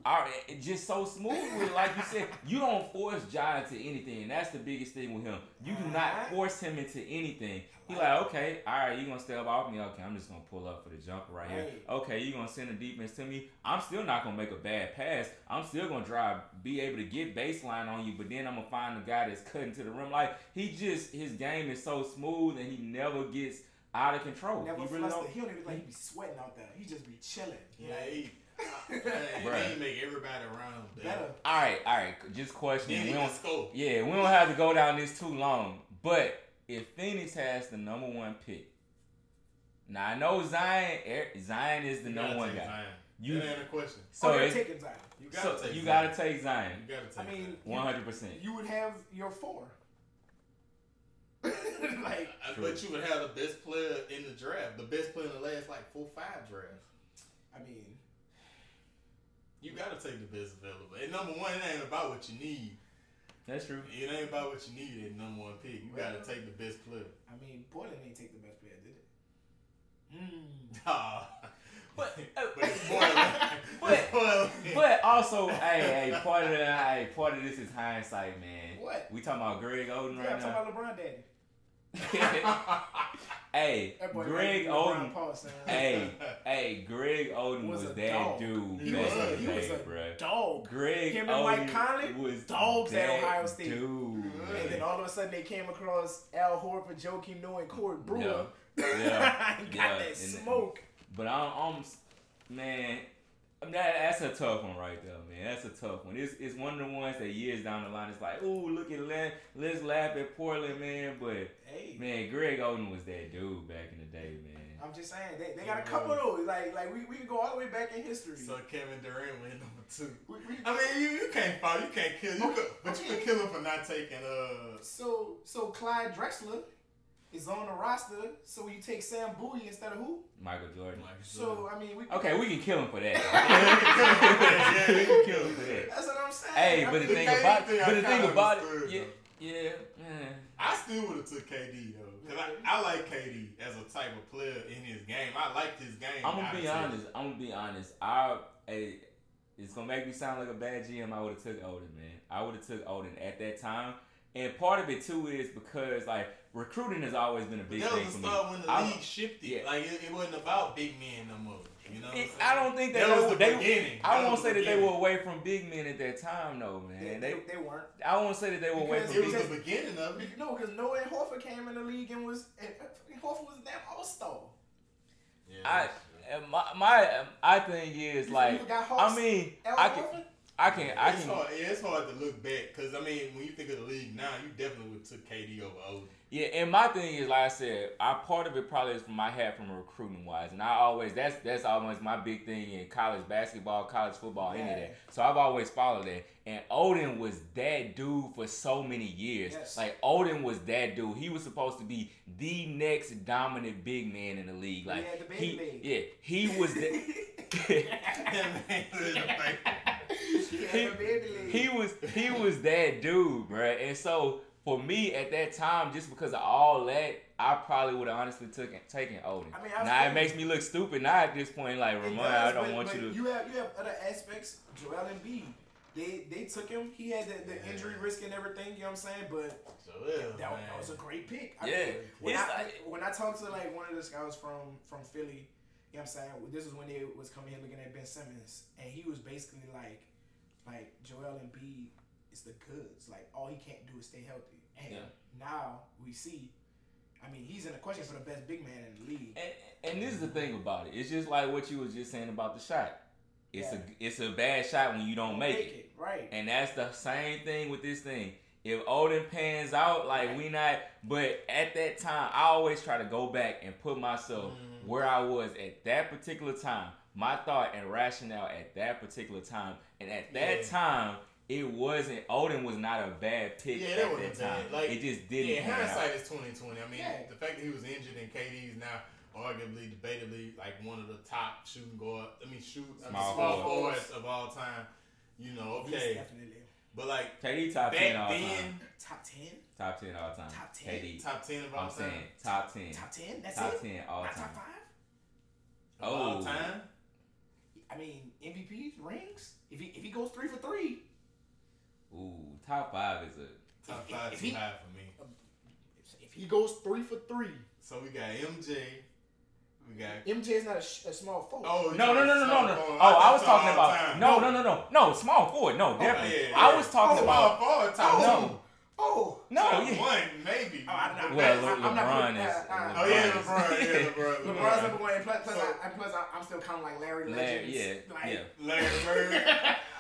C: just so smooth with. It. Like you said, you don't force Ja into anything, and that's the biggest thing with him. You do not uh-huh. force him into anything. He like, okay, all right, you gonna step off me? Okay, I'm just gonna pull up for the jumper right here. Okay, you gonna send the defense to me? I'm still not gonna make a bad pass. I'm still gonna drive, be able to get baseline on you, but then I'm gonna find the guy that's cutting to the rim. Like he just, his game is so smooth, and he never gets out of control.
D: Never he really don't. He don't even like he be sweating out there. He just be chilling.
B: Yeah. He, He make everybody around better.
C: All right, all right. Just questioning. we don't, Yeah, we don't have to go down this too long, but if Phoenix has the number one pick, now I know Zion. Zion is the
B: you
C: number one guy.
B: Zion. You that ain't a question.
C: So
D: oh, you're taking Zion.
C: You gotta so take. You Zion. gotta take Zion.
B: You gotta take. Zion.
D: I mean,
C: one hundred percent.
D: You would have your four.
B: like, but you would have the best player in the draft, the best player in the last like four, five drafts.
D: I mean,
B: you gotta take the best available. And number one, it ain't about what you need.
C: That's true.
B: It ain't about what you need at number one pick. You well, gotta take the best player.
D: I mean, Portland ain't take the best player, did it?
C: Mm. But, uh, but, but, but also, hey, hey, part of the, hey, part of this is hindsight, man.
D: What?
C: We talking about Greg Oden
D: right now.
C: yeah,
D: now? talking about LeBron daddy.
C: hey, Greg Oden. hey, hey, Greg Oden was, was that dog. dude he back was, in the day, bro.
D: Dog.
C: Greg
D: Him
C: and
D: Mike Conley
C: was
D: dogs at Ohio State.
C: Dude,
D: and then all of a sudden they came across Al Horford, Joakim Noah, and Corey Brewer.
C: Yeah,
D: yeah. got yeah. that smoke.
C: But I'm, I'm man, that, that's a tough one right there, man. That's a tough one. It's, it's one of the ones that years down the line, it's like, oh, look at Len, let's laugh at Portland, man. But
D: hey,
C: man, Greg Oden was that dude back in the day, man.
D: I'm just saying they, they got a couple of those. Like like we, we can go all the way back in history.
B: So Kevin Durant went number two. We, we, I mean you, you can't follow, you can't kill you could, but you can kill him for not taking uh
D: So so Clyde Drexler is on the roster, so you take Sam Bowie instead of who?
C: Michael Jordan.
D: Michael so I mean, we
C: okay, we can kill him for that. yeah, we can kill him for that.
D: That's what I'm saying.
C: Hey, but the, thing about, but the thing about it, yeah, yeah,
B: man. I still would have took KD though, cause I, I like KD as a type of player in his game. I liked his game.
C: I'm gonna be honest. I'm gonna be honest. I, hey, it's gonna make me sound like a bad GM. I would have took Oden, man. I would have took Oden at that time. And part of it too is because like recruiting has always been a big thing for me.
B: That was the start when the I, league shifted. Yeah. Like it, it, wasn't about big men no more. You know,
C: it, I don't think that, that was they, the beginning. I won't say that they were away from big men at that time, though, man.
D: They, they, they weren't.
C: I won't say that they were away from.
B: It was the beginning of it.
D: No, because Noah and Horford came in the league and was and Horford was a damn all star.
C: Yeah, I my my I think is like I mean I can. I can. I
B: it's
C: can.
B: Hard, yeah, it's hard to look back because I mean, when you think of the league now, you definitely would took KD over Oden.
C: Yeah, and my thing is, like I said, I part of it probably is from my hat from recruiting wise, and I always that's that's always my big thing in college basketball, college football, yeah. any of that. So I've always followed that. And Oden was that dude for so many years.
D: Yes.
C: Like Oden was that dude. He was supposed to be the next dominant big man in the league. Like
D: yeah, the
C: he,
D: league.
C: yeah, he was the. he, he was he was that dude, bro. And so for me at that time, just because of all that, I probably would have honestly taken taken Oden.
D: I mean,
C: now it makes me look stupid. Now at this point, like Ramon, I don't
D: but,
C: want
D: but
C: you to.
D: You have you have other aspects. Joel Embiid, they they took him. He had the, the injury risk and everything. You know what I'm saying? But
B: Joel,
D: that, that, was a great pick.
C: I yeah.
D: Mean, when, I, like, when I talked to like one of the scouts from from Philly, you know what I'm saying? This is when they was coming here looking at Ben Simmons, and he was basically like like Joel Embiid is the goods. Like all he can't do is stay healthy. And yeah. now we see. I mean, he's in the question for the best big man in the league.
C: And, and this is the thing about it. It's just like what you was just saying about the shot. It's yeah. a it's a bad shot when you don't, don't make,
D: make
C: it.
D: it. Right.
C: And that's the same thing with this thing. If Oden pans out, like right. we not, but at that time, I always try to go back and put myself mm-hmm. where I was at that particular time my thought and rationale at that particular time. And at that yeah. time, it wasn't Oden was not a bad pick yeah, at that time. Like, it just didn't.
B: Yeah, hindsight is twenty twenty. I mean, yeah. the fact that he was injured and KD's now arguably, debatably, like one of the top shooting guard. I mean, shoot small, small forwards of all time. You know, okay,
D: definitely.
B: But like
C: KD top ten all then, time.
D: Top ten.
C: Top ten all time.
D: Top ten.
C: KD.
B: Top ten of all
C: I'm
B: time.
C: saying top ten.
D: Top ten. That's
C: top
D: it.
C: ten all
D: Not
C: time.
D: Top five.
B: Of oh. all time.
D: I mean, MVPs, rings. If he if he goes three for three.
C: Ooh, top five is a
B: top five if, too high for me.
D: If he goes three for three.
B: So we got MJ. We got
D: MJ is not a, sh- a small forward.
C: Oh no no no no no no. Oh, I was talking about no no no no no small forward. No, definitely. Oh, yeah, yeah. I was talking
B: oh,
C: about
B: forward. Top oh,
D: no. Oh
C: no,
B: top yeah. one maybe.
D: Oh, I, I,
C: well,
D: I,
C: Le- LeBron
D: is.
B: Uh, uh, oh yeah, LeBron. Yeah, LeBron.
D: LeBron's number one. And plus, plus, so, I, plus I, am still counting like Larry, Larry
C: yeah,
D: like,
C: yeah.
B: Larry Bird.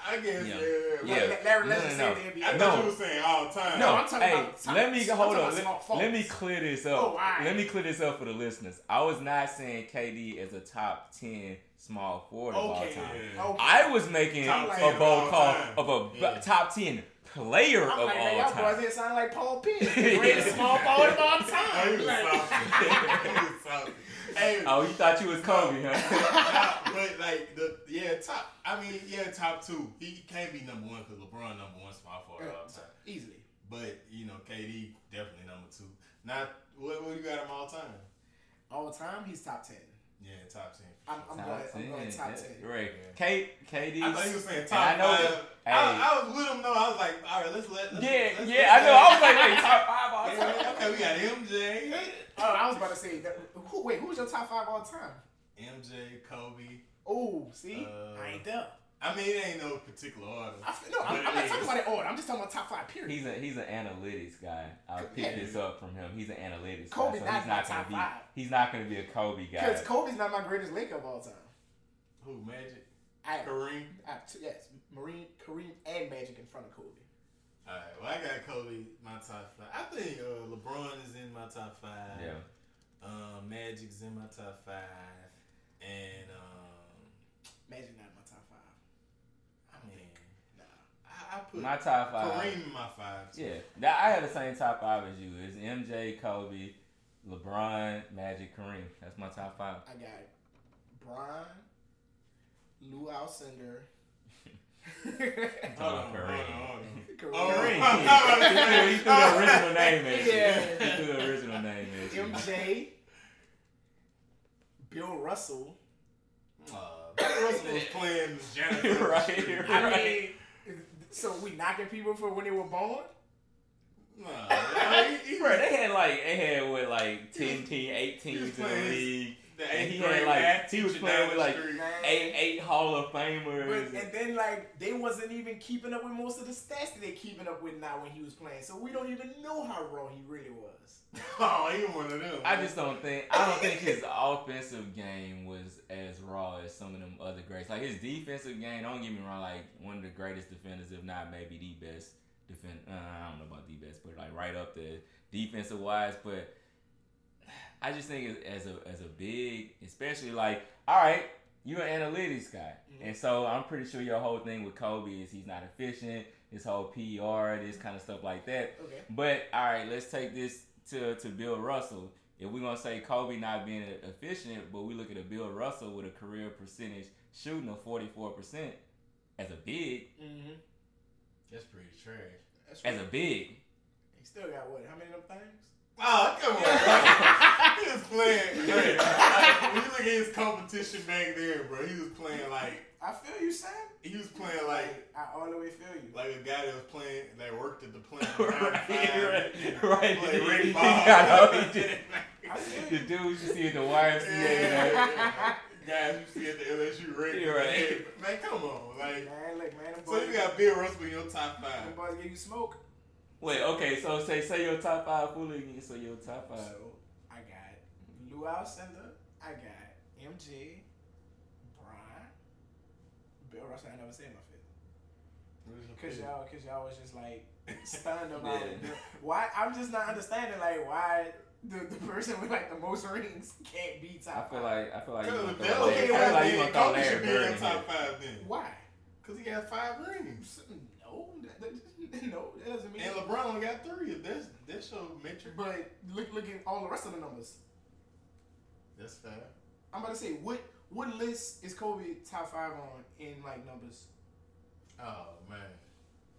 B: I guess.
C: Yeah.
B: Yeah.
C: Yeah.
D: Like Larry
C: No,
D: Legend
C: no,
D: said in the
B: I
D: NBA.
C: No.
B: thought you were saying all time.
C: No,
D: I'm talking
C: hey,
D: about time-
C: let me
D: I'm
C: hold
D: talking
C: on.
D: about
C: Let, let me clear this up.
D: Oh, alright.
C: Let me clear this up for the listeners. I was not saying KD as a top ten small forward of all time.
D: Okay.
C: I was making
B: Top
C: a bold call
B: time.
C: of a b-
B: Yeah.
C: top ten player
D: I'm
C: of
D: like, man,
C: all
D: y'all boys
C: time.
D: here sound like Paul Pierce, the greatest small forward of all
B: Oh, he
D: time.
B: was
D: Like,
B: soft. he was. Hey,
C: Oh, you thought you was Kobe, huh?
B: nah, but like the yeah top. I mean yeah top two. He can't be number one because LeBron number one small forward all time.
D: Easily.
B: But you know KD definitely number two. Not what what you got him all time?
D: All time, he's top ten.
B: Yeah, top ten.
D: I'm, I'm
C: Top
D: going. I'm
C: 10,
D: going top
C: yeah. Right.
B: Yeah.
C: K, KD.
B: I thought you were saying
C: and
B: top
C: I know
B: five.
C: that-
B: I,
C: hey.
B: I was with him though. I was like, all right, let's let. Let's,
C: Yeah,
B: let's,
C: yeah,
B: let's
C: I know. I was like, wait, top five all
B: Yeah,
C: time.
B: okay, we got MJ,
D: Oh, I was about to say, that, who, wait, who's your top five all time?
B: MJ, Kobe.
D: Oh, see,
B: Uh,
D: I ain't there.
B: I mean, it ain't no particular order.
D: I, no, I'm, I'm not talking about it order. I'm just talking about top five. Period.
C: He's a he's an analytics guy. I picked
D: Yeah.
C: this up from him. He's an analytics
D: Kobe's
C: guy, so
D: not
C: he's
D: my
C: not gonna
D: top
C: be
D: five.
C: he's not gonna be a Kobe guy.
D: Because Kobe's not my greatest Laker of all time.
B: Who? Magic,
D: I,
B: Kareem.
D: I have two, yes, Marine, Kareem, and Magic in front of Kobe.
B: All right, well, I got Kobe my top five. I think uh, LeBron is in my top five.
C: Yeah.
B: Um, Magic's in my top five, and um,
D: Magic not in my top five.
B: I mean,
D: Nah.
B: I, I put
C: My top five.
B: Kareem in my five. Too.
C: Yeah, that, I have the same top five as you. It's MJ, Kobe, LeBron, Magic, Kareem. That's my top five.
D: I got Brian, Lew Alcindor,
B: Hold on, hold on, hold.
D: Kareem,
B: Oh,
C: Kareem.
B: I was
C: he, threw, he threw the original name at you.
D: Yeah.
C: He threw the original name at you.
D: MJ, Bill Russell.
B: Uh, Bill Russell was playing janitor.
C: right,
D: I mean, so we knocking people for when they were born?
B: Nah, man, he, he,
C: Bro, they had like they had what like
B: He was-
C: ten team, eight teams in the league.
B: The
C: And he
B: grade
C: had like
B: math
C: he was
B: teacher
C: playing with like
B: street.
C: eight eight Hall of Famers.
D: But, and then like they wasn't even keeping up with most of the stats that they keeping up with now when he was playing. So we don't even know how raw he really was.
B: Oh, he one of them.
C: I just don't think I don't think his offensive game was as raw as some of them other greats. Like his defensive game, don't get me wrong, like one of the greatest defenders, if not maybe the best defend. Uh, I don't know about the best, but like right up there defensive wise. But I just think as, as a as a big, especially like all right, you're an analytics guy, and so I'm pretty sure your whole thing with Kobe is he's not efficient. This whole PR, this kind of stuff like that.
D: Okay.
C: But all right, let's take this to to Bill Russell. If we're gonna say Kobe not being efficient, but we look at a Bill Russell with a career percentage shooting of forty four percent as a big,
D: Mm-hmm.
B: That's pretty trash.
D: That's
C: as a big.
D: He still got what? How many of them things?
B: Oh, come on, bro. he was playing. Bro, like, when you look at his competition back there, bro, he was playing like
D: I feel you, Sam.
B: he was playing like
D: I all the way feel you.
B: like a guy that was playing that worked at the plant.
C: right, right,
B: right.
C: right.
B: Like
C: He-
B: Rick
C: he
B: Ball.
C: got all- he did.
D: I feel
C: The
D: you.
C: dudes you see at the YMCA. that-
B: Guys, you see at the LSU ring.
C: You're right.
B: Man, come on. Like,
D: Man, look, man, them
B: so
D: boys,
B: you got Bill Russell in your top five.
D: Them
B: five.
D: boys give you smoke.
C: Wait, okay, so say say your top five fully again. So your top five.
D: So I got Lew Alcindor. I got MJ, Brian, Bill Russell. I never said my fifth. Cause y'all, cause y'all was just like stunned about it. Why? I'm just not understanding like why the, the person with like the most rings can't be
C: I
D: top
C: feel
D: five.
C: like I feel like you
B: Because
C: gonna throw
B: that
C: Larry-
D: okay,
C: I feel like you
B: then
C: gonna throw
B: Kobe
C: Larry
B: in
C: Bird in
B: top five then.
D: why?
B: Because he got five rings.
D: No, that, that, no, that doesn't mean.
B: And LeBron only got three. That's that's your metric.
D: But look, look at all the rest of the numbers.
B: That's fair.
D: I'm about to say what what list is Kobe top five on in like numbers?
B: Oh man.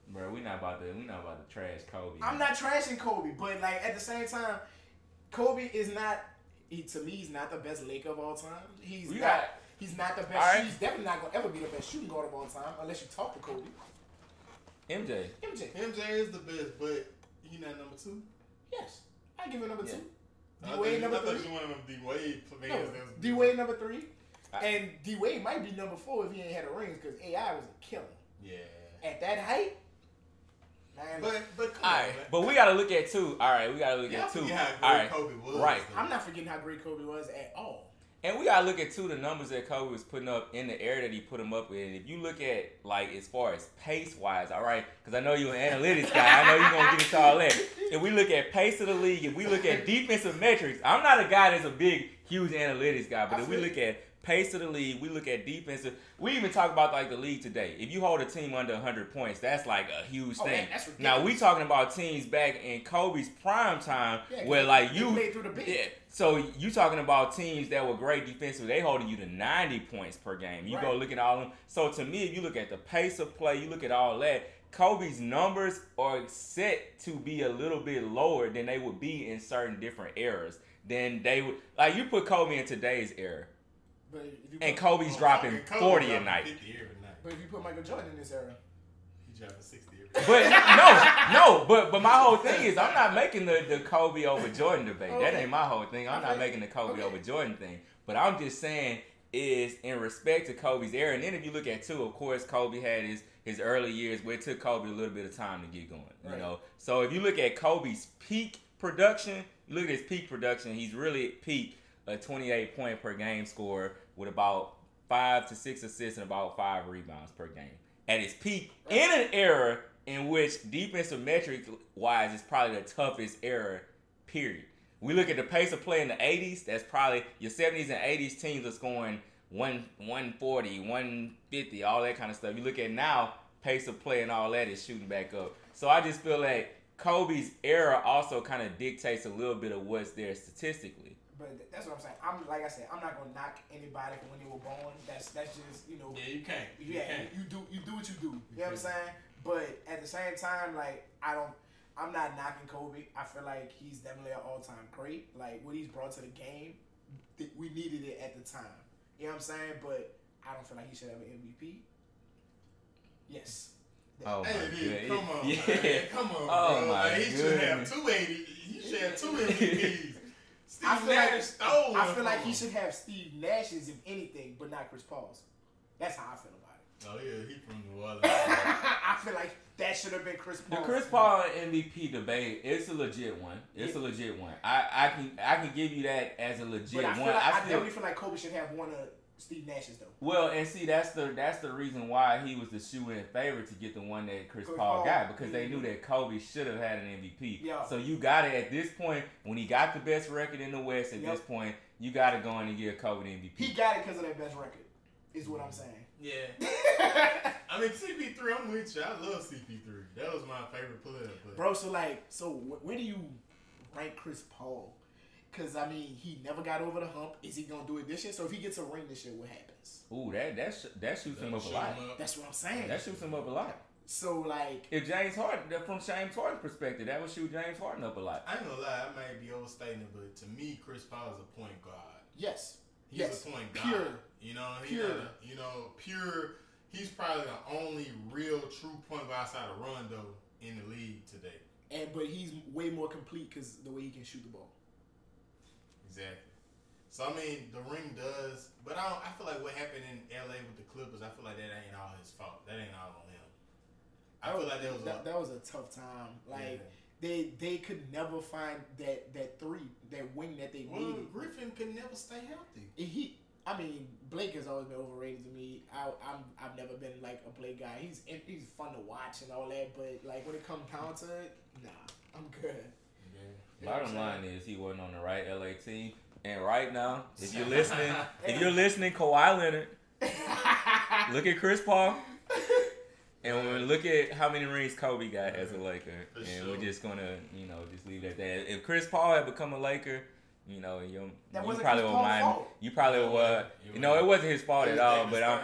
C: Bro, we not about to we not about to trash Kobe.
D: I'm not trashing Kobe, but like at the same time, Kobe is not. He, to me, he's not the best Laker of all time. He's
C: We
D: not.
C: got-
D: he's not the best.
C: All right.
D: He's definitely not gonna ever be the best shooting guard of all time unless you talk to Kobe.
C: MJ.
D: MJ,
B: MJ is the best, but he not number two.
D: yes, I give it number
C: Yeah.
D: two.
B: I
D: D
B: thought
D: Wade
B: you-
D: number
B: I thought
D: three.
B: you wanted him D Wade
D: No,
B: fans.
D: D Wade number three,
C: I-
D: and D Wade might be number four if he ain't had a rings because AI was a killer
B: Yeah.
D: at that height. Man,
B: But but come
C: All
B: on, man.
C: but we gotta look at two. All right, we gotta look
B: Y'all
C: at two.
B: forget how great
C: right,
B: Kobe was.
C: right.
D: I'm not forgetting how great Kobe was at all.
C: And we gotta look at too the numbers that Kobe was putting up in the air that he put them up in. If you look at like as far as pace wise, all right, because I know you're an analytics guy. I know you're gonna get into all that. If we look at pace of the league, if we look at defensive metrics, I'm not a guy that's a big, huge analytics guy, but if we look at pace of the league. We look at defensive. We even talk about like the league today. If you hold a team under 100 points, that's like a huge oh, thing. Man, now we talking about teams back in Kobe's prime time, yeah, where like you, made through the yeah. So you talking about teams that were great defensively? They holding you to 90 points per game. You right. go look at all of them. So to me, if you look at the pace of play, you look at all that. Kobe's numbers are set to be a little bit lower than they would be in certain different eras. Then they would like you put Kobe in today's era and Kobe's oh, dropping Kobe 40 a night.
D: But if you put Michael Jordan in this era,
B: he's dropping 60
C: but no, no, but but my whole thing is I'm not making the, the Kobe over Jordan debate. Okay. That ain't my whole thing. I'm okay. not making the Kobe okay. over Jordan thing. But I'm just saying is in respect to Kobe's era. And then if you look at two, of course, Kobe had his his early years where it took Kobe a little bit of time to get going. You right. know, so if you look at Kobe's peak production, look at his peak production. He's really peak a 28 point per game score with about five to six assists and about five rebounds per game. At its peak, in an era in which defensive metrics wise is probably the toughest era, period. We look at the pace of play in the 80s, that's probably your 70s and 80s teams are scoring 1, 140, 150, all that kind of stuff. You look at now, pace of play and all that is shooting back up. So I just feel like Kobe's era also kind of dictates a little bit of what's there statistically.
D: But that's what I'm saying. I'm like I said, I'm not gonna knock anybody for when they were born. That's that's just you know.
B: Yeah, you can't.
D: You yeah,
B: can't.
D: you do you do what you do. You, you know what I'm saying? But at the same time, like I don't. I'm not knocking Kobe. I feel like he's definitely an all-time great. Like what he's brought to the game, we needed it at the time. You know what I'm saying? But I don't feel like he should have an MVP. Yes.
C: Oh
B: hey,
C: my
B: dude, come on, yeah. Man, come on, oh bro. My like, he should have two eighty. He should have two MVPs.
D: Steve I feel Nash like stole I feel like he should have Steve Nash's if anything, but not Chris Paul's. That's how I feel about it.
B: Oh yeah, he from New Orleans.
D: I feel like that should have been Chris Paul.
C: The Chris Paul MVP debate, it's a legit one. It's yeah. a legit one. I, I can I can give you that as a legit
D: I
C: one.
D: Like, I, I definitely feel like Kobe should have one of Steve Nash's though.
C: Well, and see, that's the that's the reason why he was the shoe in favor to get the one that Chris, Chris Paul, Paul, got because they knew that Kobe should have had an MVP. Yeah. So you got it at this point when he got the best record in the West. At yep. this point, you got to go in and get a Kobe the MVP.
D: He got it because of that best record. Is what I'm saying.
B: Yeah. I mean, CP3, I'm with you. I love CP3. That was my favorite player. But.
D: Bro, so like, so where do you rank Chris Paul? Because I mean, he never got over the hump. Is he gonna do it this year? So if he gets a ring this year, what happens?
C: Ooh, that that sh- that shoots him up a lot. Up.
D: That's what I'm saying.
C: That shoots him up a lot.
D: So like,
C: if James Harden, from James Harden's perspective, that would shoot James Harden up a lot.
B: I ain't gonna lie, I may be overstating it, but to me, Chris Paul is a point guard.
D: Yes.
B: He's
D: yes.
B: a point
D: guard. Pure.
B: You know, pure. A, you know, pure. He's probably the only real true point guard outside of Rondo in the league today.
D: And but he's way more complete because the way he can shoot the ball.
B: Exactly. So I mean, the ring does, but I don't, I feel like what happened in LA with the Clippers, I feel like that ain't all his fault. That ain't all on him. I feel like that was
D: that, a, that was a tough time. Like yeah. they they could never find that that three that wing that they well, needed.
B: Griffin could never stay healthy.
D: He. I mean, Blake has always been overrated to me. I, I'm I've never been like a Blake guy. He's he's fun to watch and all that, but like when it comes down to it, nah, I'm good.
C: Bottom line is he wasn't on the right LA team. And right now, if you're listening, if you're listening, Kawhi Leonard, look at Chris Paul, and we look at how many rings Kobe got as a Laker, For and sure. we're just gonna, you know, just leave it at that. If Chris Paul had become a Laker, you know, you, you probably would Miami. You probably were. You know, it wasn't his fault at all. But I'm,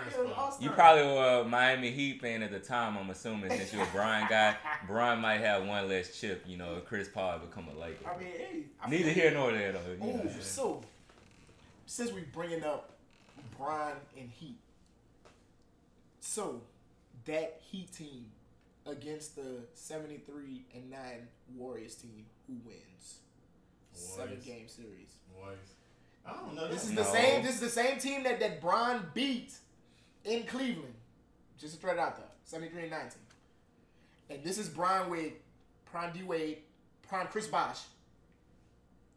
C: you probably were a Miami Heat fan at the time. I'm assuming since you're a Brian guy, Brian might have one less chip. You know, if Chris Paul become a Laker.
D: I mean, hey, I
C: neither here nor there though.
D: Ooh, so since we're bringing up Brian and Heat, so that Heat team against the 73 and 9 Warriors team, who wins? Seven game series.
B: I don't know.
D: This is the same. This is the same team that that Bron beat in Cleveland. Just to throw it out there, seventy three and nineteen. And this is Bron with Prime D Wade, Prime Chris Bosh.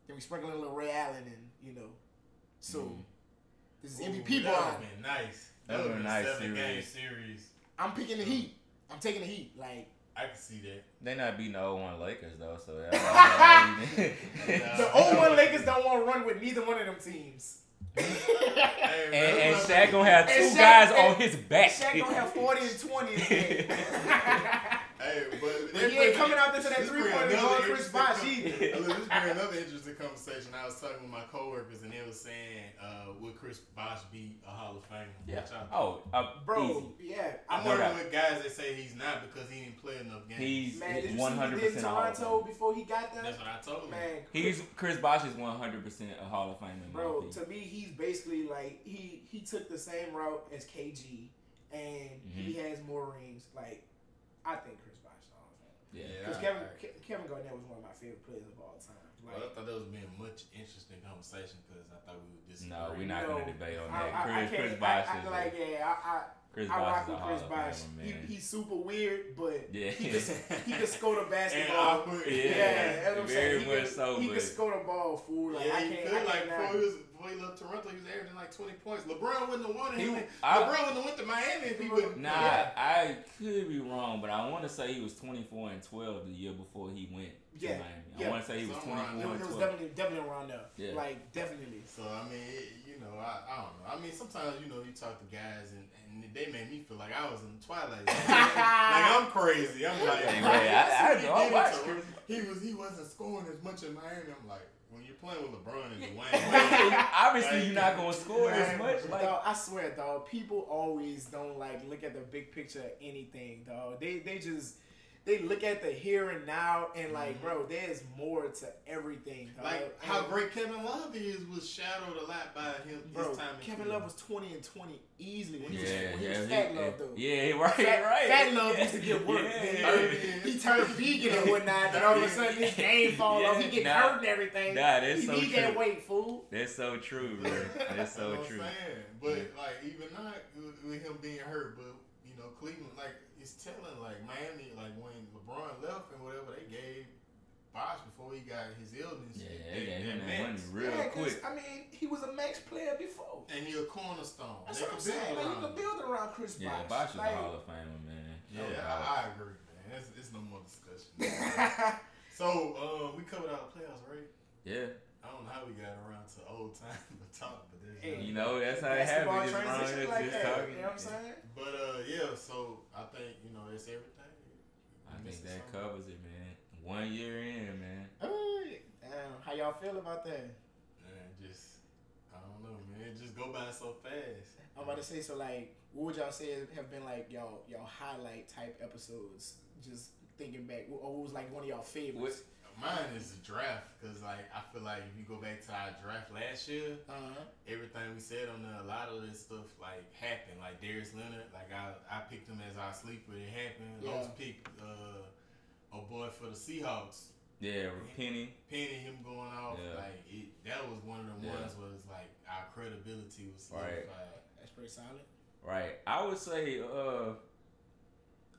D: Then we sprinkle in a little Ray Allen and you know, so mm. This is MVP That
B: would been nice. That would been a nice seven game series.
D: I'm picking the Heat. I'm taking the Heat. Like
B: I can see that.
C: They not beating the 01 Lakers though, so
D: the 01 Lakers don't want to run with neither one of them teams.
C: hey, and, and Shaq gonna have two Shaq, guys on his back.
D: Shaq gonna have 40 and 20
B: Hey, but
D: but he ain't coming out there to that three point and going Chris Bosh
B: either. Look, this bring another interesting conversation. I was talking with my coworkers and they were saying, uh, "Would Chris Bosh be a Hall of Famer?"
C: Yeah. Oh, uh,
D: bro, easy. yeah.
B: I'm working with guys that say he's not because he didn't play enough games.
C: He's man, one hundred percent
D: Toronto before he got there.
B: That's what I told him.
D: Man,
C: he's Chris Bosh is one hundred percent a Hall of Famer.
D: Bro, to me, he's basically like he he took the same route as KG, and mm-hmm. he has more rings. Like I think Chris yeah, because Kevin I, Kevin Garnett was one of my favorite players of all time.
B: Like, well, I thought that was being much interesting conversation because I thought we would disagree.
C: No, we're not going to debate on that. I, Chris, Chris Bosh is
D: like, yeah, I, Chris I rock with Chris Bosh. He, he's super weird, but yeah. he can he can score the basketball.
C: yeah, yeah, that's what I'm saying.
D: He, can, so, he can score the ball, fool. Like
B: yeah,
D: I can't.
B: Could, I can't like, before before he left Toronto, he was averaging like 20 points. LeBron wouldn't have won it. He, I, LeBron wouldn't have went to Miami if he would.
C: Nah, yeah. I could be wrong, but I want to say he was 24 and 12 the year before he went to yeah. Miami. I want to say he was 24 and 12. It was
D: definitely, definitely around there. Yeah. Like, definitely.
B: So, I mean, it, you know, I, I don't know. I mean, sometimes, you know, you talk to guys and, and they made me feel like I was in the twilight. like, I'm crazy. I'm like,
C: hey, I, I, I, I,
B: he was he wasn't scoring as much in Miami. I'm like, when you're playing with LeBron and Dwyane,
C: obviously like, you're not gonna score man, as much. Like,
D: dog, I swear, dog, people always don't like look at the big picture of anything, dog. They they just they look at the here and now and like, mm-hmm. bro, there's more to everything. Dog.
B: Like how great Kevin Love is was shadowed a lot by him. Bro, his time
D: Kevin Love was twenty and twenty easily when he
C: yeah,
D: was, when
C: yeah,
D: he was
C: fat
D: yeah, Love though.
C: Yeah, right,
D: fat,
C: right.
D: Fat Love used to get work. Yeah, he turned vegan and whatnot, and all of a sudden his game fall off. He get nah, hurt and everything.
C: Nah, that's
D: he
C: so
D: need
C: true.
D: that weight, fool.
C: That's so true, bro. That's so true.
B: But like even not with him being hurt, but you know Cleveland like it's telling like Miami like when LeBron left and whatever they gave Bosh before he got his illness.
C: Yeah, they, gave him that money real yeah, quick.
D: I mean, he was a max player before.
B: And he a cornerstone.
D: That's they what I'm saying. Like, you can build around Chris
C: yeah,
D: Bosh.
C: Bosh is
D: like,
C: a Hall of Famer, man.
B: Yeah, yeah I, I, agree, man. It's, it's no more discussion. so, uh, we covered our playoffs, right?
C: Yeah.
B: I don't know how we got around to old time to talk, but there's
C: you know that's how it happens. Just,
D: like just talking. You know what I'm saying?
B: But uh, yeah. So I think you know it's everything.
C: I think that covers it, man. One year in, man.
D: Oh, damn. How y'all feel about that?
B: Man, just I don't know, man. It just go by so fast.
D: I'm about to say so. Like, what would y'all say have been like y'all y'all highlight type episodes? Just thinking back, or what was like one of y'all favorites?
B: What? Mine is the draft because like I feel like if you go back to our draft last year, uh-huh. everything we said on there, a lot of this stuff like happened. Like Darius Leonard, like I I picked him as our sleeper. It happened. Yeah. Los picked uh, a boy for the Seahawks.
C: Yeah, Penny.
B: Penny, him going off. Yeah. Like it, that was one of the yeah. ones where it's like our credibility was solidified. Right.
D: That's pretty solid.
C: Right. I would say. uh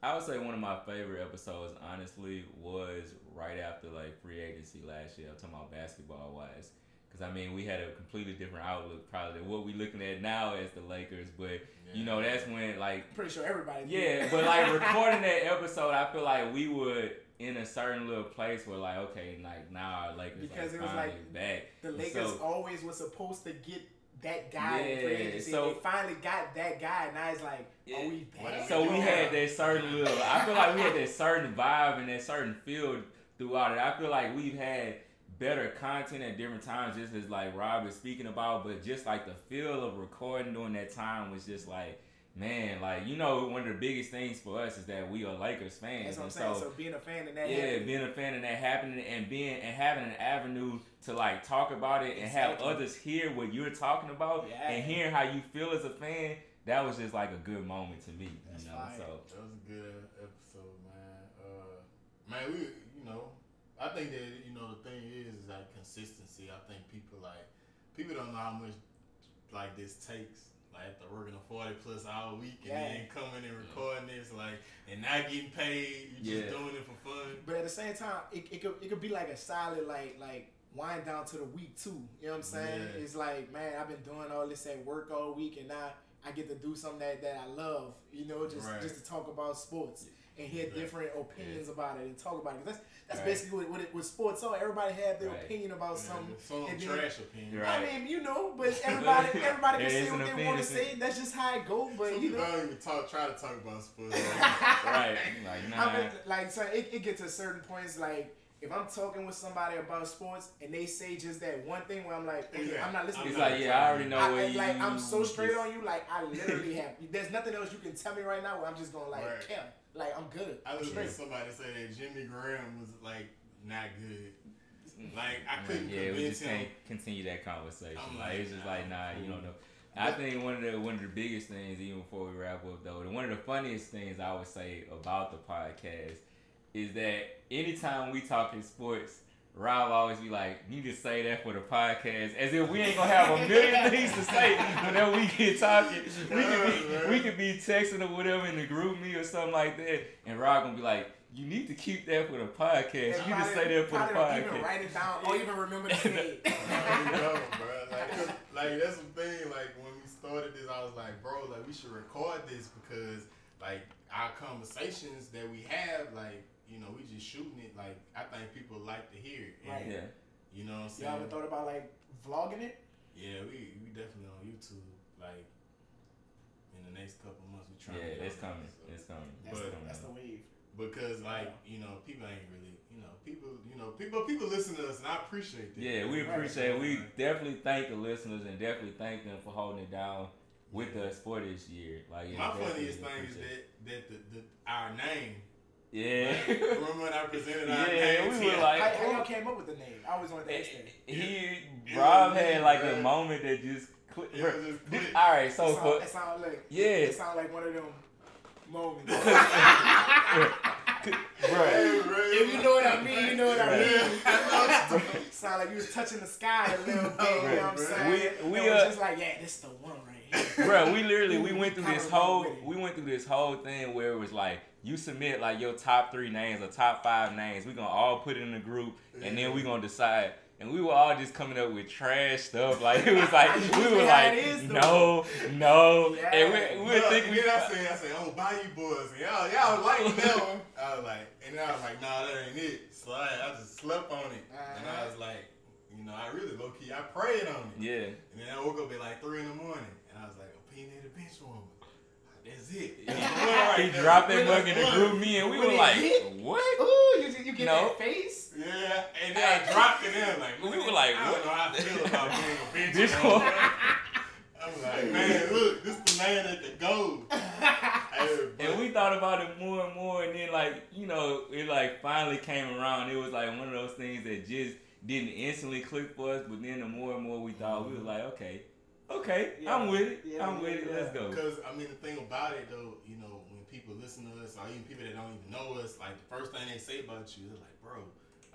C: I would say one of my favorite episodes, honestly, was right after like free agency last year. I'm talking about basketball wise, because I mean we had a completely different outlook probably than what we're looking at now as the Lakers. But yeah. you know that's when like
D: pretty sure everybody.
C: Yeah, but like recording that episode, I feel like we would in a certain little place where like okay, like now our Lakers because like, it was like back.
D: The Lakers so, always was supposed to get that guy yeah, in free agency. So, they finally got that guy. Now it's like, yeah. are we back?
C: So we had that certain little. I feel like we had that certain vibe and that certain feel throughout it. I feel like we've had better content at different times, just as like Rob is speaking about, but just like the feel of recording during that time was just like. Man, like you know, one of the biggest things for us is that we are Lakers fans.
D: That's what I'm saying. So, so being a fan of that,
C: yeah, happening. being a fan of that happening, and being and having an avenue to like talk about it and exactly. have others hear what you're talking about yeah. and hearing how you feel as a fan. That was just like a good moment to me. That's you know,
B: fine. so that was a good episode, man. Uh, man, we you know, I think that you know the thing is, is like consistency. I think people like people don't know how much like this takes. Like after working a forty plus hour week and yeah. then coming and recording yeah. this, like and not getting paid, you just doing it for fun.
D: But at the same time, it, it could it could be like a solid like like wind down to the week too. You know what I'm saying? Yeah. It's like, man, I've been doing all this at work all week, and now I get to do something that, that I love. You know, just right. just to talk about sports and hear different opinions yeah. about it and talk about it. That's that's right. basically what, what, it, what sports are. Everybody had their right. opinion about yeah, something.
B: Some and trash opinion.
D: Right. I mean, you know, but everybody everybody can say what they want to say. That's just how it goes. But
B: some
D: you know,
B: don't even talk. Try to talk about sports.
C: right. Like nah. I mean,
D: like so, it, it gets to certain points like if I'm talking with somebody about sports and they say just that one thing where I'm like, okay, yeah. I'm not listening.
C: He's like, yeah, I already know I,
D: what you. Like, I'm so straight on you. Like, I literally have. There's nothing else you can tell me right now where I'm just going to, like, right. Kim, like I'm good.
B: I listened to somebody say that Jimmy Graham was like not good. Like I couldn't yeah, we just
C: him. can't continue that conversation. like, like, it's just like, nah, you don't know. I think one of the one of the biggest things, even before we wrap up though, and one of the funniest things I would say about the podcast is that anytime we talk in sports, Rob always be like, "You just say that for the podcast," as if we ain't gonna have a million things to say whenever we get talking. We could be, we could be texting or whatever in the group me or something like that, and Rob gonna be like, "You need to keep that for the podcast. And you just say that for the podcast."
D: Even write it down or even remember the date.
B: know, bro. Like, like that's the thing. Like when we started this, I was like, "Bro, like we should record this because like our conversations that we have, like." You know, we just shooting it. Like I think people like to hear it.
D: And, right.
C: Yeah.
B: You know what I'm saying?
D: Y'all ever thought about like vlogging it?
B: Yeah, we we definitely on YouTube. Like in the next couple months, we trying.
C: Yeah, it's coming. So. It's coming.
D: That's, but, the, that's the wave.
B: Because like you know, people ain't really you know people you know people people listen to us and I appreciate that.
C: Yeah, we appreciate. Right. We definitely thank the listeners and definitely thank them for holding it down with us for this year. Like
B: yeah, my funniest thing is that that the, the our name
C: yeah.
B: Remember when I presented our
C: Yeah, we were like,
D: how, how y'all came up with the name? I always wanted to ask that.
C: He, Rob had like a moment that just clicked. All right, so
D: it sound, it sound like
C: yeah,
D: it sound like one of them moments.
C: Right.
D: If you know what I mean, you know what I mean. sound like you was touching the sky a little bit. You know what I'm saying? We, we uh, just like, yeah, this is the one right here.
C: Bro, we literally we went through this whole we went through this whole thing where it was like you submit like your top three names or top five names. We're gonna all put it in a group and then we're gonna decide. And we were all just coming up with trash stuff. Like it was like we were like, no, no. Yeah. And we, we were thinking.
B: Then I said, I said, oh, Bayou Boys. And y'all, y'all like that one. I was like, and then I was like, nah, that ain't it. So I, I just slept on it, uh-huh. and I was like, you know, I really low key, I prayed on it.
C: Yeah.
B: And then I woke up at like three in the morning, and I was like, opinionated bench warmer. It.
C: he dropped that mug in the group me, and we were like, "What?
D: Ooh, you, you get no. that face?
B: Yeah, and then I dropped it in like
C: we were like,
B: "What?" I don't know how I feel about being a this one. I'm like, man, look, this the man at the goal.
C: and we thought about it more and more, and then like you know, it like finally came around. It was like one of those things that just didn't instantly click for us, but then the more and more we thought, mm-hmm. we were like, okay Okay, yeah. I'm with it. Yeah, I'm with it. Let's go.
B: Because I mean, the thing about it though, you know, when people listen to us, or even people that don't even know us, like the first thing they say about you, they're like, "Bro,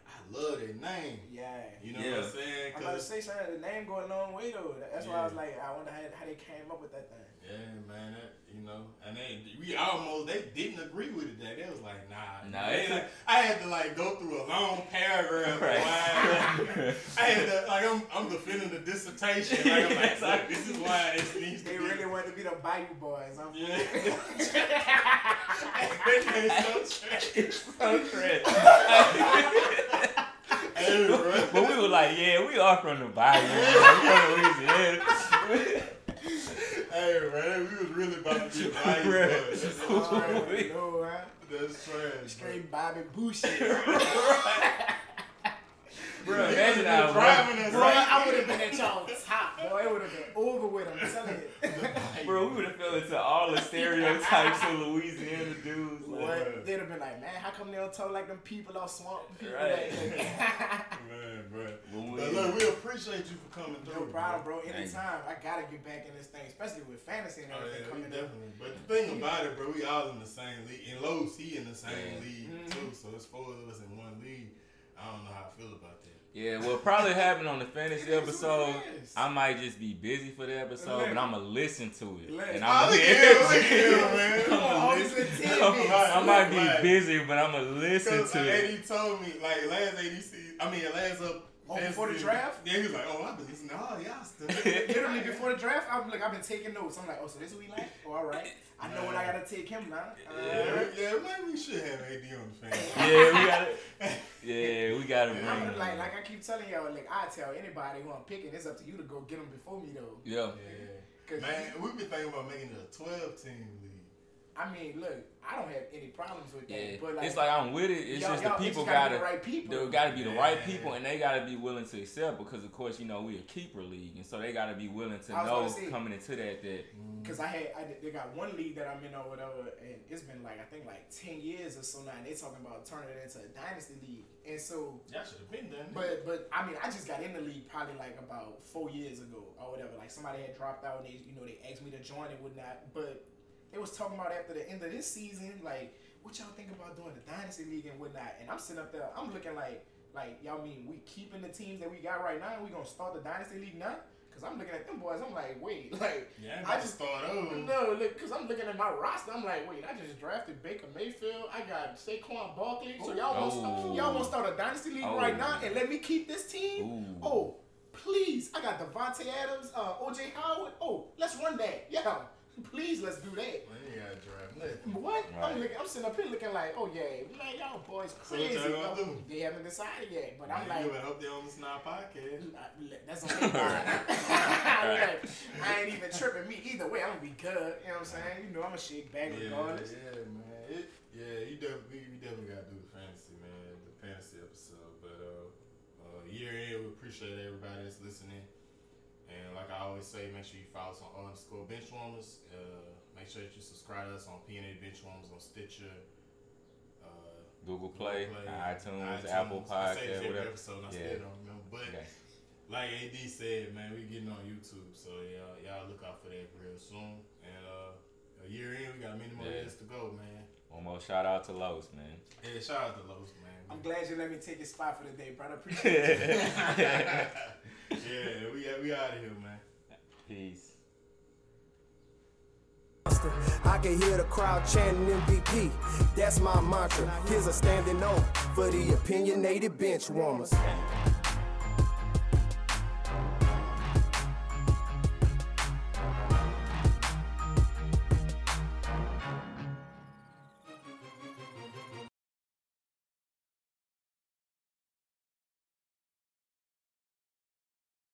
B: I love that name."
D: Yeah.
B: You know what I'm saying?
D: I'm about to say something. The name going a long way though. That's why I was like, I wonder how, how they came up with that thing.
B: Yeah, man. That, you know, and they we almost they didn't agree with it. That they was like, nah,
C: nah. Like,
B: I had to like go through a long paragraph. Right. Why, I had to like I'm I'm defending the dissertation. Like I'm like, look, this is why it needs
D: they
B: to.
D: They really wanted to be the Bayou boys. I'm
B: yeah. it's so trash.
C: It's so trash. Hey, but we were like, yeah, we are from the Bayou.
B: We're from Louisiana hey, man, we was really about to be nice, That's trash. That's trash.
D: Straight Bobby Boucher.
C: Bro, imagine I
D: driving us. Bro, I would have been at y'all top, boy. It would have been over with. I'm telling you.
C: bro, we would have fell into all the stereotypes of Louisiana dudes.
D: Like, what? They'd have been like, man, how come they don't talk like them people off swamp people? Right. Like,
B: man, bro. But look, we appreciate you for coming through.
D: No problem, bro. Anytime. I gotta get back in this thing, especially with fantasy and everything oh, yeah, coming
B: definitely. But the thing about it, bro, we all in the same league. And Lowe's, he in the same yeah. league mm-hmm. too. So it's four of us in one league. I don't know how I feel about that.
C: Yeah, well, probably happen on the fantasy episode. I might just be busy for the episode, but I'm gonna listen to it, and I'm gonna I might be busy, but I'm gonna listen to
B: it. AD told me like last ADC, I mean last up
D: Oh, before the draft?
B: Yeah, he was like, oh, I've been listening to all y'all stuff.
D: Literally before the draft, I'm like, I've been taking notes. I'm like, oh, so this is what we like? Oh, all right. I know what I gotta take him now.
B: Uh, yeah, yeah, maybe we should have AD on the fan.
C: yeah, we got it. Yeah, we got to bring.
D: I'm like, like I keep telling y'all, like I tell anybody who I'm picking, it's up to you to go get them before me though.
C: Yeah.
B: Yeah. Man, we've been thinking about making it a 12 team league.
D: I mean, look, I don't have any problems with that.
C: Yeah.
D: But like,
C: it's like I'm with it. It's just the people gotta,
D: gotta right people.
C: They gotta be the yeah. right people, and they gotta be willing to accept because, of course, you know we a keeper league, and so they gotta be willing to know say, coming into that that. Mm.
D: Because I had, I, they got one league that I'm in or whatever, and it's been like I think like ten years or so now, and they talking about turning it into a dynasty league, and so
B: that should have been done.
D: But but I mean, I just got in the league probably like about four years ago or whatever. Like somebody had dropped out, and they you know they asked me to join and whatnot, but they was talking about after the end of this season, like, what y'all think about doing the dynasty league and whatnot? And I'm sitting up there, I'm looking like, like y'all mean we keeping the teams that we got right now, and we gonna start the dynasty league now? Cause I'm looking at them boys, I'm like, wait, like,
B: yeah, I just
D: thought,
B: over.
D: No, look, cause I'm looking at my roster, I'm like, wait, I just drafted Baker Mayfield, I got Saquon Barkley, so y'all want oh. y'all want to start a dynasty league oh. right now and let me keep this team? Ooh. Oh, please, I got Davante Adams, uh, OJ Howard. Oh, let's run that, yeah. Please, let's do that.
B: Well, you gotta drive nothing.
D: What? Right. I'm, looking, I'm sitting up here looking like, oh yeah, like y'all boys crazy. So what y'all They haven't decided yet, but I'm like,
B: you hope they on the Snap podcast.
D: That's on right. I ain't even tripping me either way. I'm gonna be good. You know what I'm saying? You know I'm a shit bag
B: yeah,
D: regardless.
B: Yeah, man. It, yeah, you definitely, you definitely gotta do the fantasy, man. The fantasy episode, but uh, uh year end, we appreciate everybody that's listening. And like I always say, make sure you follow us on underscore benchwarmers. Uh, make sure that you subscribe to us on PNA Benchwarmers on Stitcher. Uh,
C: Google Play, Google Play iTunes, iTunes, Apple Podcast, whatever.
B: Episode, I yeah. still don't remember. But okay. like AD said, man, we getting on YouTube, so y'all, y'all look out for that real soon. And uh, a year in, we got many more yeah. years to go, man.
C: One more shout out to Los, man.
B: Yeah, shout out to Los, man.
D: I'm glad you let me take your spot for the day, brother. Appreciate it.
B: yeah, we we out of here, man.
C: Peace.
A: I can hear the crowd chanting MVP. That's my mantra. Here's a standing note for the opinionated bench warmers.